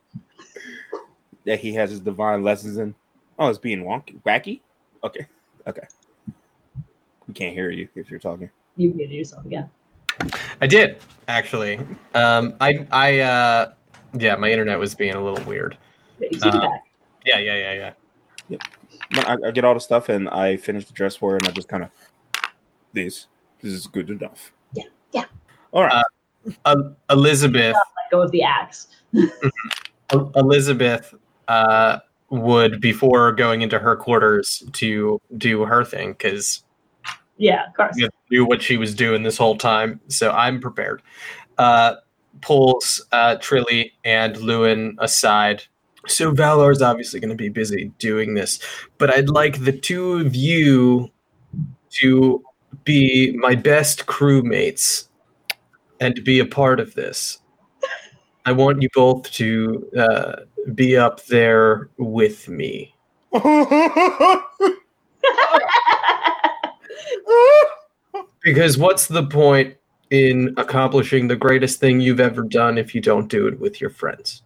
that he has his divine lessons in. Oh, it's being wonky, wacky. Okay, okay. We can't hear you if you're talking. You muted yourself again. I did actually. Um, I I uh, yeah, my internet was being a little weird. You see Uh. Yeah, yeah, yeah, yeah. But I, I get all the stuff and I finish the dress for her and I just kind of this this is good enough. Yeah, yeah. All right. Um, Elizabeth, Let go of the axe. Elizabeth uh, would before going into her quarters to do her thing because Yeah, of course. knew what she was doing this whole time. So I'm prepared. Uh, pulls uh, Trilly and Llewyn aside. So Valar's obviously going to be busy doing this, but I'd like the two of you to be my best crewmates and to be a part of this. I want you both to uh, be up there with me. Because what's the point in accomplishing the greatest thing you've ever done if you don't do it with your friends?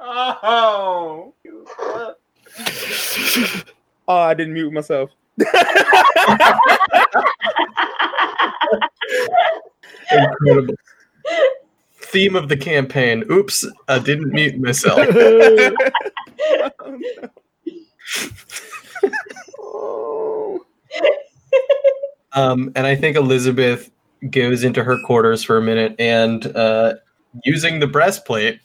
oh. oh, I didn't mute myself. Incredible. Theme of the campaign. Oops, I didn't mute myself. oh. Um, and I think Elizabeth goes into her quarters for a minute and uh, using the breastplate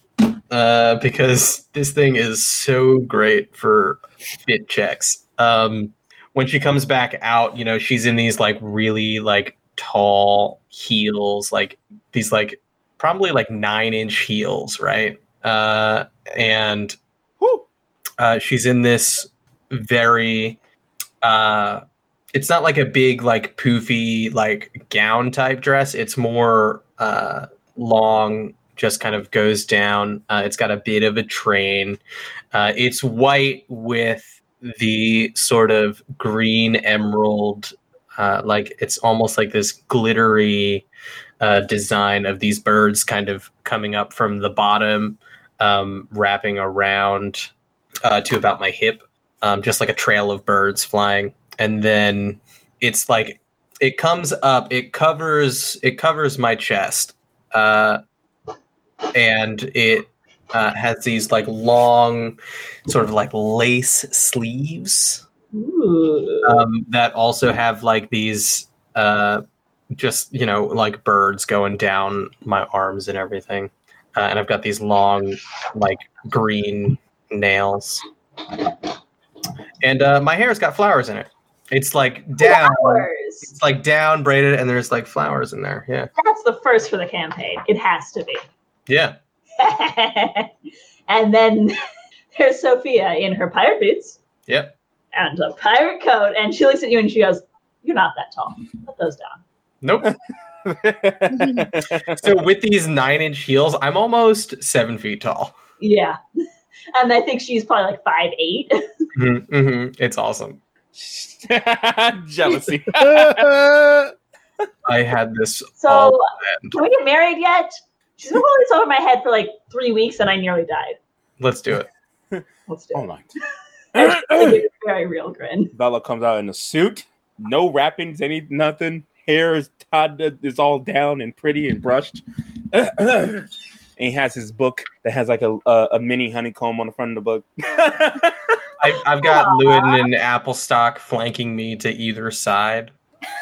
uh, because this thing is so great for fit checks. Um, when she comes back out, you know, she's in these like really like tall heels, like these like probably like nine inch heels, right? Uh, and uh, she's in this very uh it's not like a big like poofy like gown type dress. It's more uh long just kind of goes down. Uh, it's got a bit of a train. Uh, it's white with the sort of green emerald uh, like it's almost like this glittery uh, design of these birds kind of coming up from the bottom um, wrapping around uh, to about my hip um, just like a trail of birds flying and then it's like it comes up it covers it covers my chest uh, and it uh, has these like long sort of like lace sleeves. Um, that also have like these uh, just you know like birds going down my arms and everything. Uh, and i've got these long like green nails. And uh, my hair's got flowers in it. It's like down Flowers. it's like down braided and there's like flowers in there yeah. That's the first for the campaign. It has to be. yeah. And then there's Sophia in her pirate boots. Yep and a pirate coat, and she looks at you and she goes, "You're not that tall. Put those down." nope so with these nine inch heels i'm almost seven feet tall Yeah, and I think she's probably like five eight. Mhm, mhm. it's awesome Jealousy. i had this So, all can we get married yet? She's been holding this over my head for like three weeks, and I nearly died. let's do it Let's do oh it. my. I give a very real grin. Bella comes out in a suit, no wrappings, any nothing. Hair is tied, is all down and pretty and brushed. and he has his book that has like a a, a mini honeycomb on the front of the book. I, I've got Llewyn and Applestock flanking me to either side.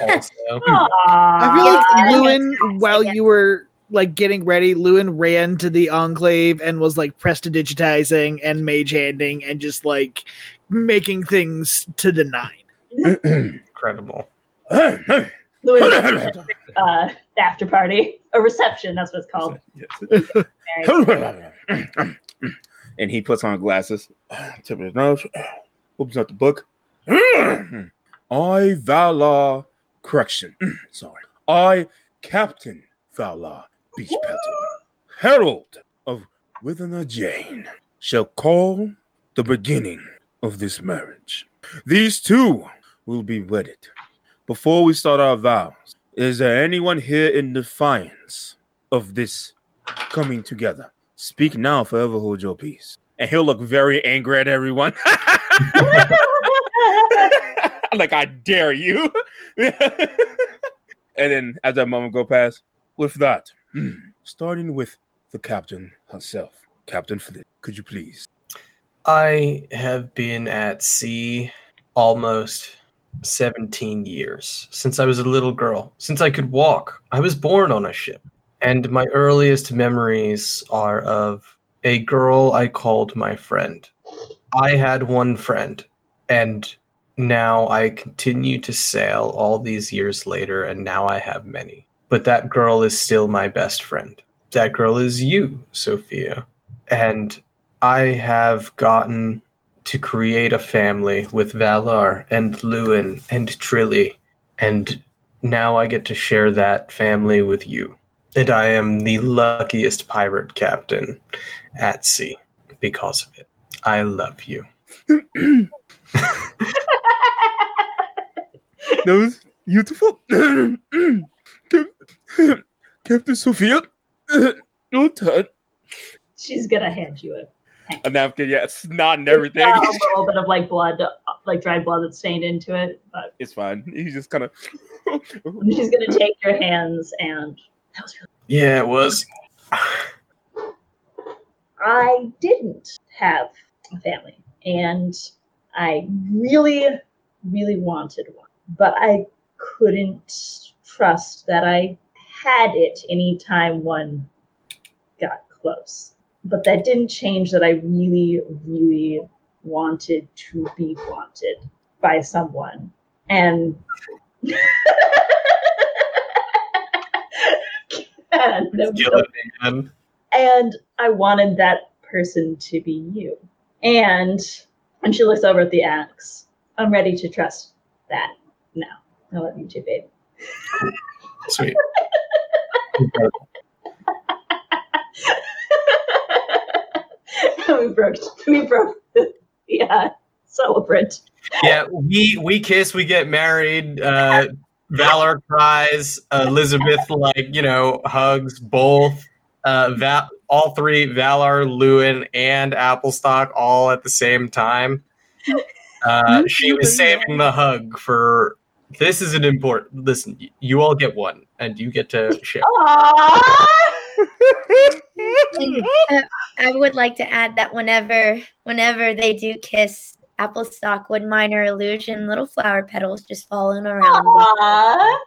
Also, hmm. I feel like Aww. Llewyn, while you were like getting ready, Llewyn ran to the enclave and was like prestidigitizing and mage handing and just like making things to the nine. incredible. Louis, uh, after party, a reception. That's what it's called. And he puts on glasses, tip of his nose, opens up the book. I, Valar, correction, sorry. I, Captain Valar Beechpetal, Herald of Wither Jane, shall call the beginning of this marriage. These two will be wedded. Before we start our vows, is there anyone here in defiance of this coming together? Speak now, forever hold your peace. And he'll look very angry at everyone. like I dare you. and then as that moment go past, with that, Hmm. starting with the captain herself, Captain Flynn, could you please? I have been at sea almost 17 years since I was a little girl, since I could walk. I was born on a ship, and my earliest memories are of a girl I called my friend. I had one friend, and now I continue to sail all these years later, and now I have many. But that girl is still my best friend. That girl is you, Sophia. And I have gotten to create a family with Valar and Llewyn and Trilly, and now I get to share that family with you. And I am the luckiest pirate captain at sea because of it. I love you. That was beautiful. Captain Sophia, no turn. She's gonna hand you a A napkin, yeah, snot and everything. a little bit of like blood, uh, like dried blood that's stained into it. But It's fine. He's just kind of. she's gonna take your hands, and that was really. Yeah, it was. I didn't have a family, and I really, really wanted one, but I couldn't trust that I had it anytime one got close. But that didn't change that I really, really wanted to be wanted by someone. And man. and I wanted that person to be you. And when she looks over at the axe, I'm ready to trust that now. I love you too, babe. Sweet. we broke. We broke yeah celebrant. yeah, we we kiss, we get married. Uh, Valar cries. Elizabeth, like you know, hugs both. Uh, Val, all three, Valar, Llewyn, and Applestock, all at the same time. Uh, she was saving the hug for. This is an important. Listen, you all get one, and you get to share. Aww. And, I would like to add that whenever whenever they do kiss, Applestock would minor illusion, little flower petals just falling around.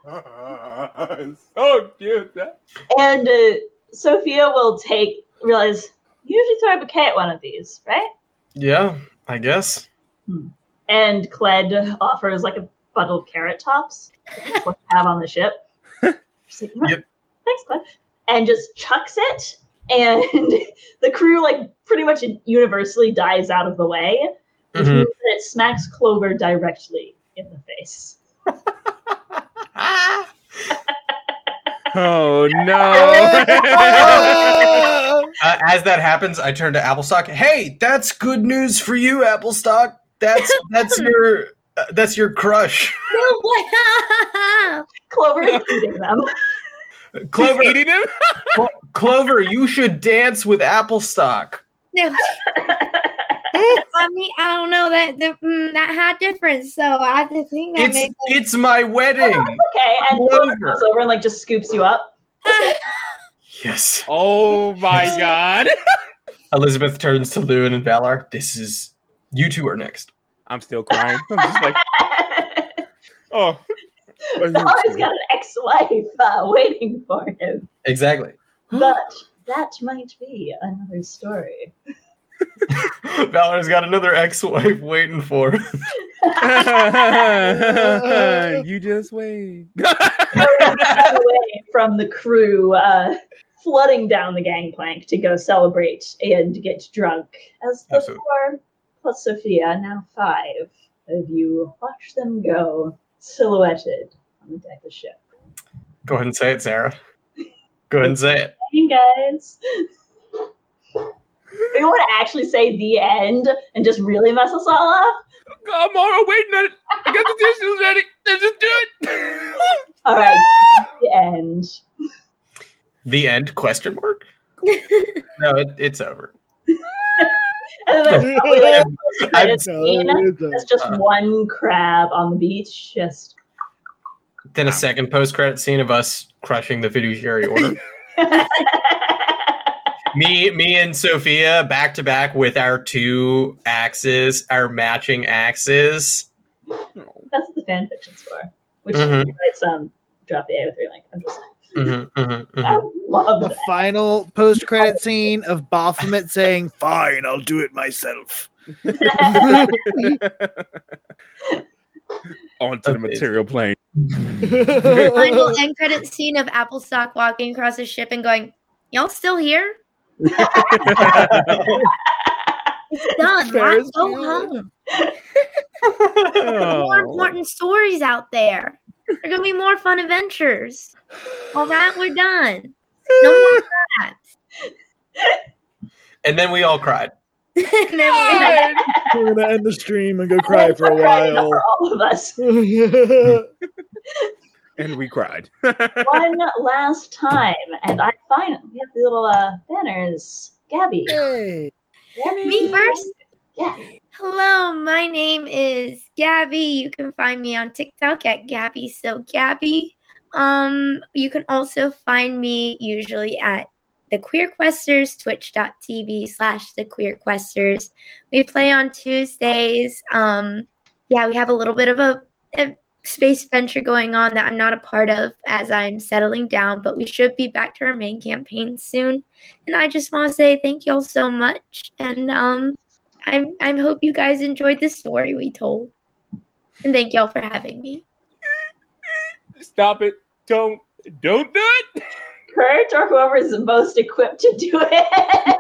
Aww. so cute. And uh, Sophia will take realize you usually throw a bouquet at one of these, right? Yeah, I guess. And Cled offers like a bundle of carrot tops, what you have on the ship. Like, "No, Yep. thanks, Cled. And just chucks it, and the crew like pretty much universally dies out of the way, which Mhm. means it smacks Clover directly in the face. Oh no. Uh, as that happens, I turn to Applestock. Hey, that's good news for you, Applestock. That's that's your uh, that's your crush, Clover is eating them. Clover. eating him? Clo- Clover, you should dance with Applestock. No. I mean, I don't know that the, mm, that had difference. So I just think that It's makes it's my wedding. Okay, and Clover Clover. comes over and like just scoops you up. Yes. Oh my god. Elizabeth turns to Llewyn and Valar. This is you two are next. I'm still crying. I'm just like, oh. Valar's got an ex-wife uh, waiting for him, Exactly. but that might be another story. Valar's got another ex-wife waiting for. him. you just wait. away from the crew uh, flooding down the gangplank to go celebrate and get drunk. As the Absolutely. Four plus Sophia, now five of you, watch them go silhouetted on the deck of the ship. Go ahead and say it, Sarah. Go ahead and say it. Hey guys. We want to actually say the end and just really mess us all up. I'm all waiting on it. I got the dishes ready. Let's just do it. All right, the end. The end? Question mark? no, it, it's over. And then there's probably like a I- post-credit scene. That's just Uh. one crab on the beach, just Then a second post-credit scene of us crushing the fiduciary order. me, me, and Sophia back to back with our two axes, our matching axes. That's what the fan fiction's for. Which Mhm. writes um drop the A with your link. I'm just saying. Mhm, mhm, mhm. Love The that. final post credit scene of Baphomet saying, Fine, I'll do it myself. Onto the material plane. final end credit scene of Applestock walking across the ship and going, "Y'all still here? It's done. Let's Ferris go Bueller. home. More important stories out there. There are gonna be more fun adventures. All right, we're done. No more that. And then we all cried. and then we're We're gonna end the stream and go cry for a while. For all of us. and we cried. One last time, and I finally we have the little uh, banners. Gabby. Hey. Gabby. Me first? Yeah. Hello, my name is Gabby. You can find me on TikTok at Gabby So Gabby. Um, you can also find me usually at the Queer Questers, twitch.tv slash the Queer Questers. We play on Tuesdays. Um, yeah, we have a little bit of a, a space venture going on that I'm not a part of as I'm settling down, but we should be back to our main campaign soon. And I just want to say thank you all so much. And um I I hope you guys enjoyed the story we told. And thank y'all for having me. Stop it. Don't don't do it. Kurt or whoever is the most equipped to do it.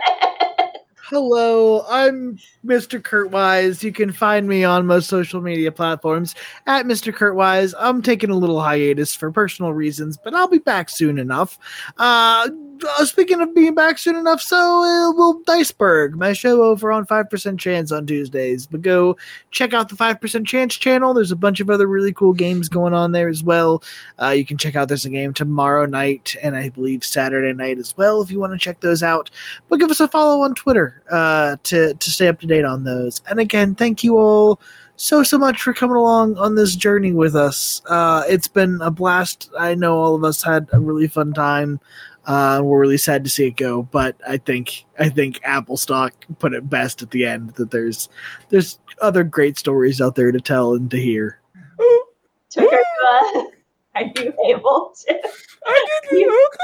Hello, I'm Mr. Kurtwise. You can find me on most social media platforms at Mr. Kurtwise. I'm taking a little hiatus for personal reasons, but I'll be back soon enough. Uh, uh, speaking of being back soon enough, so uh, will Diceberg, my show over on 5% Chance on Tuesdays. But go check out the 5% Chance channel. There's a bunch of other really cool games going on there as well. Uh, you can check out there's a game tomorrow night and I believe Saturday night as well if you want to check those out. But give us a follow on Twitter uh, to to stay up to date on those. And again, thank you all so so much for coming along on this journey with us. Uh, it's been a blast. I know all of us had a really fun time. Uh, we're really sad to see it go, but I think I think Applestock put it best at the end that there's there's other great stories out there to tell and to hear. Tucker, uh, are you able to? I didn't look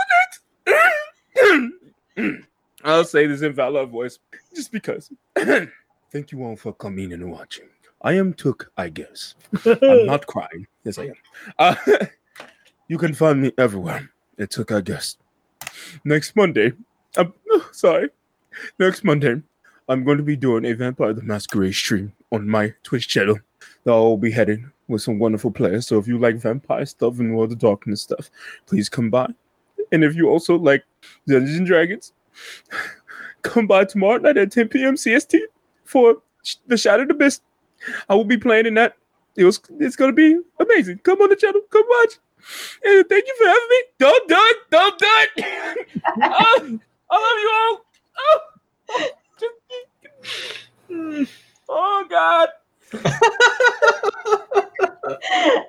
I'll say this in Valar voice just because. Thank you all for coming and watching. I am Took, I guess. I'm not crying. Yes, I am. Uh, you can find me everywhere. It took, I guess. Next Monday, I'm sorry. Next Monday, I'm going to be doing a Vampire the Masquerade stream on my Twitch channel. I'll be heading with some wonderful players. So if you like vampire stuff and World of Darkness stuff, please come by. And if you also like Dungeons and Dragons, come by tomorrow night at 10 p.m. CST for the Shattered Abyss. I will be playing in that. It was, it's going to be amazing. Come on the channel. Come watch. And thank you for having me. Don't do it. Don't do it. oh, I love you all. Oh, oh God.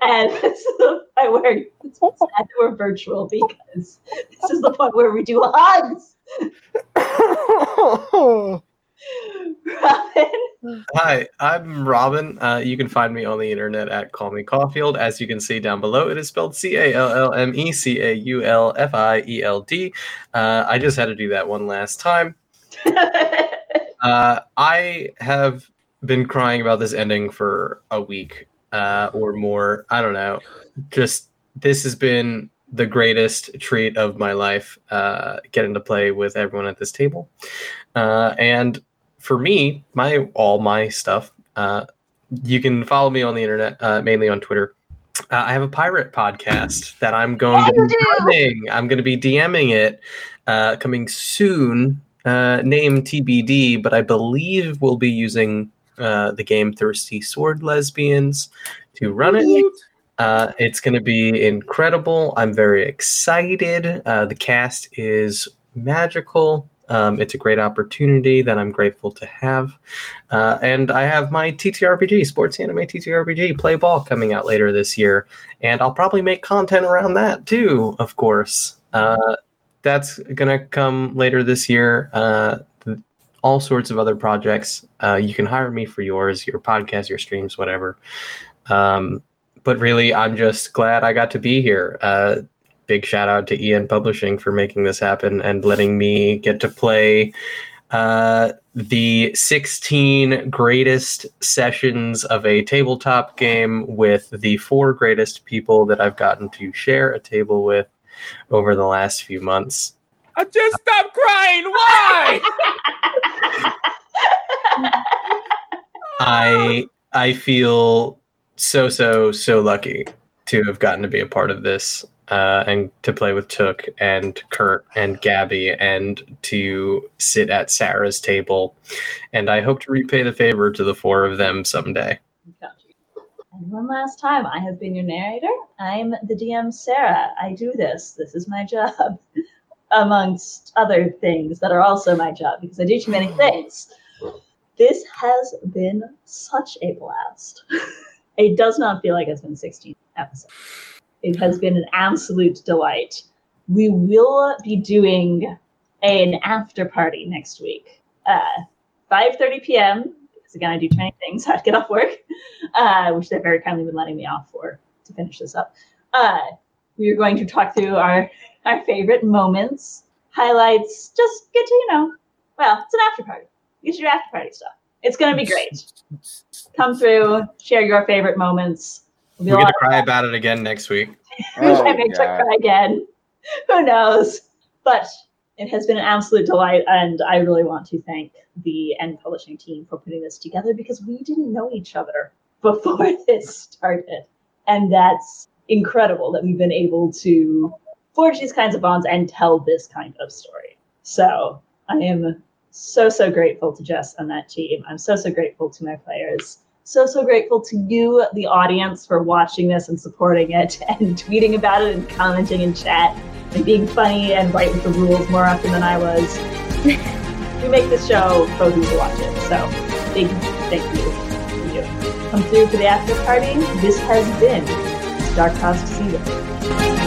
and this is the point where it's sad that we're virtual because this is the point where we do hugs. Robin, Hi, I'm Robin. Uh, you can find me on the internet at Call Me Caulfield. As you can see down below, it is spelled C A L L M E C A U L F I E L D. Uh, I just had to do that one last time. Uh, I have been crying about this ending for a week uh, or more. I don't know. Just this has been the greatest treat of my life, uh, getting to play with everyone at this table. Uh, and for me, my all my stuff. Uh, you can follow me on the internet, uh, mainly on Twitter. Uh, I have a pirate podcast that I'm going to be running. I'm going to be DMing it uh, coming soon. Uh, name TBD, but I believe we'll be using uh, the game Thirsty Sword Lesbians to run it. Uh, it's going to be incredible. I'm very excited. Uh, the cast is magical. Um, it's a great opportunity that I'm grateful to have. Uh, and I have my TTRPG, Sports Anime TTRPG, Play Ball, coming out later this year. And I'll probably make content around that too, of course. Uh, that's going to come later this year. Uh, all sorts of other projects. Uh, you can hire me for yours, your podcast, your streams, whatever. Um, but really, I'm just glad I got to be here. Big shout out to EN Publishing for making this happen and letting me get to play uh, the 16 greatest sessions of a tabletop game with the four greatest people that I've gotten to share a table with over the last few months. I just stopped crying. Why? I I feel so so so lucky to have gotten to be a part of this uh, and to play with Took and Kurt and Gabby and to sit at Sarah's table. And I hope to repay the favor to the four of them someday. And one last time, I have been your narrator. I'm the DM Sarah. I do this. This is my job, amongst other things that are also my job because I do too many things. This has been such a blast. it does not feel like it's been 16 episodes. It has been an absolute delight. We will be doing an after party next week. Uh, 5.30 p.m. Because again, I do too many things. I get off work, uh, which they've very kindly been letting me off for to finish this up. Uh, we are going to talk through our our favorite moments, highlights. Just get to you know. Well, it's an after party. Use your after party stuff. It's going to be great. Come through, share your favorite moments. It'll We're gonna lot cry about it again next week. of Oh, I may God. cry again. Who knows? But it has been an absolute delight, and I really want to thank the EN Publishing team for putting this together because we didn't know each other before this started. And that's incredible that we've been able to forge these kinds of bonds and tell this kind of story. So I am so, so grateful to Jess and that team. I'm so, so grateful to my players. So, so grateful to you, the audience, for watching this and supporting it and tweeting about it and commenting in chat and being funny and right with the rules more often than I was. we make this show for you to watch it. So, thank you. Thank you. Thank you. Come through for the after party. This has been Dark House Season.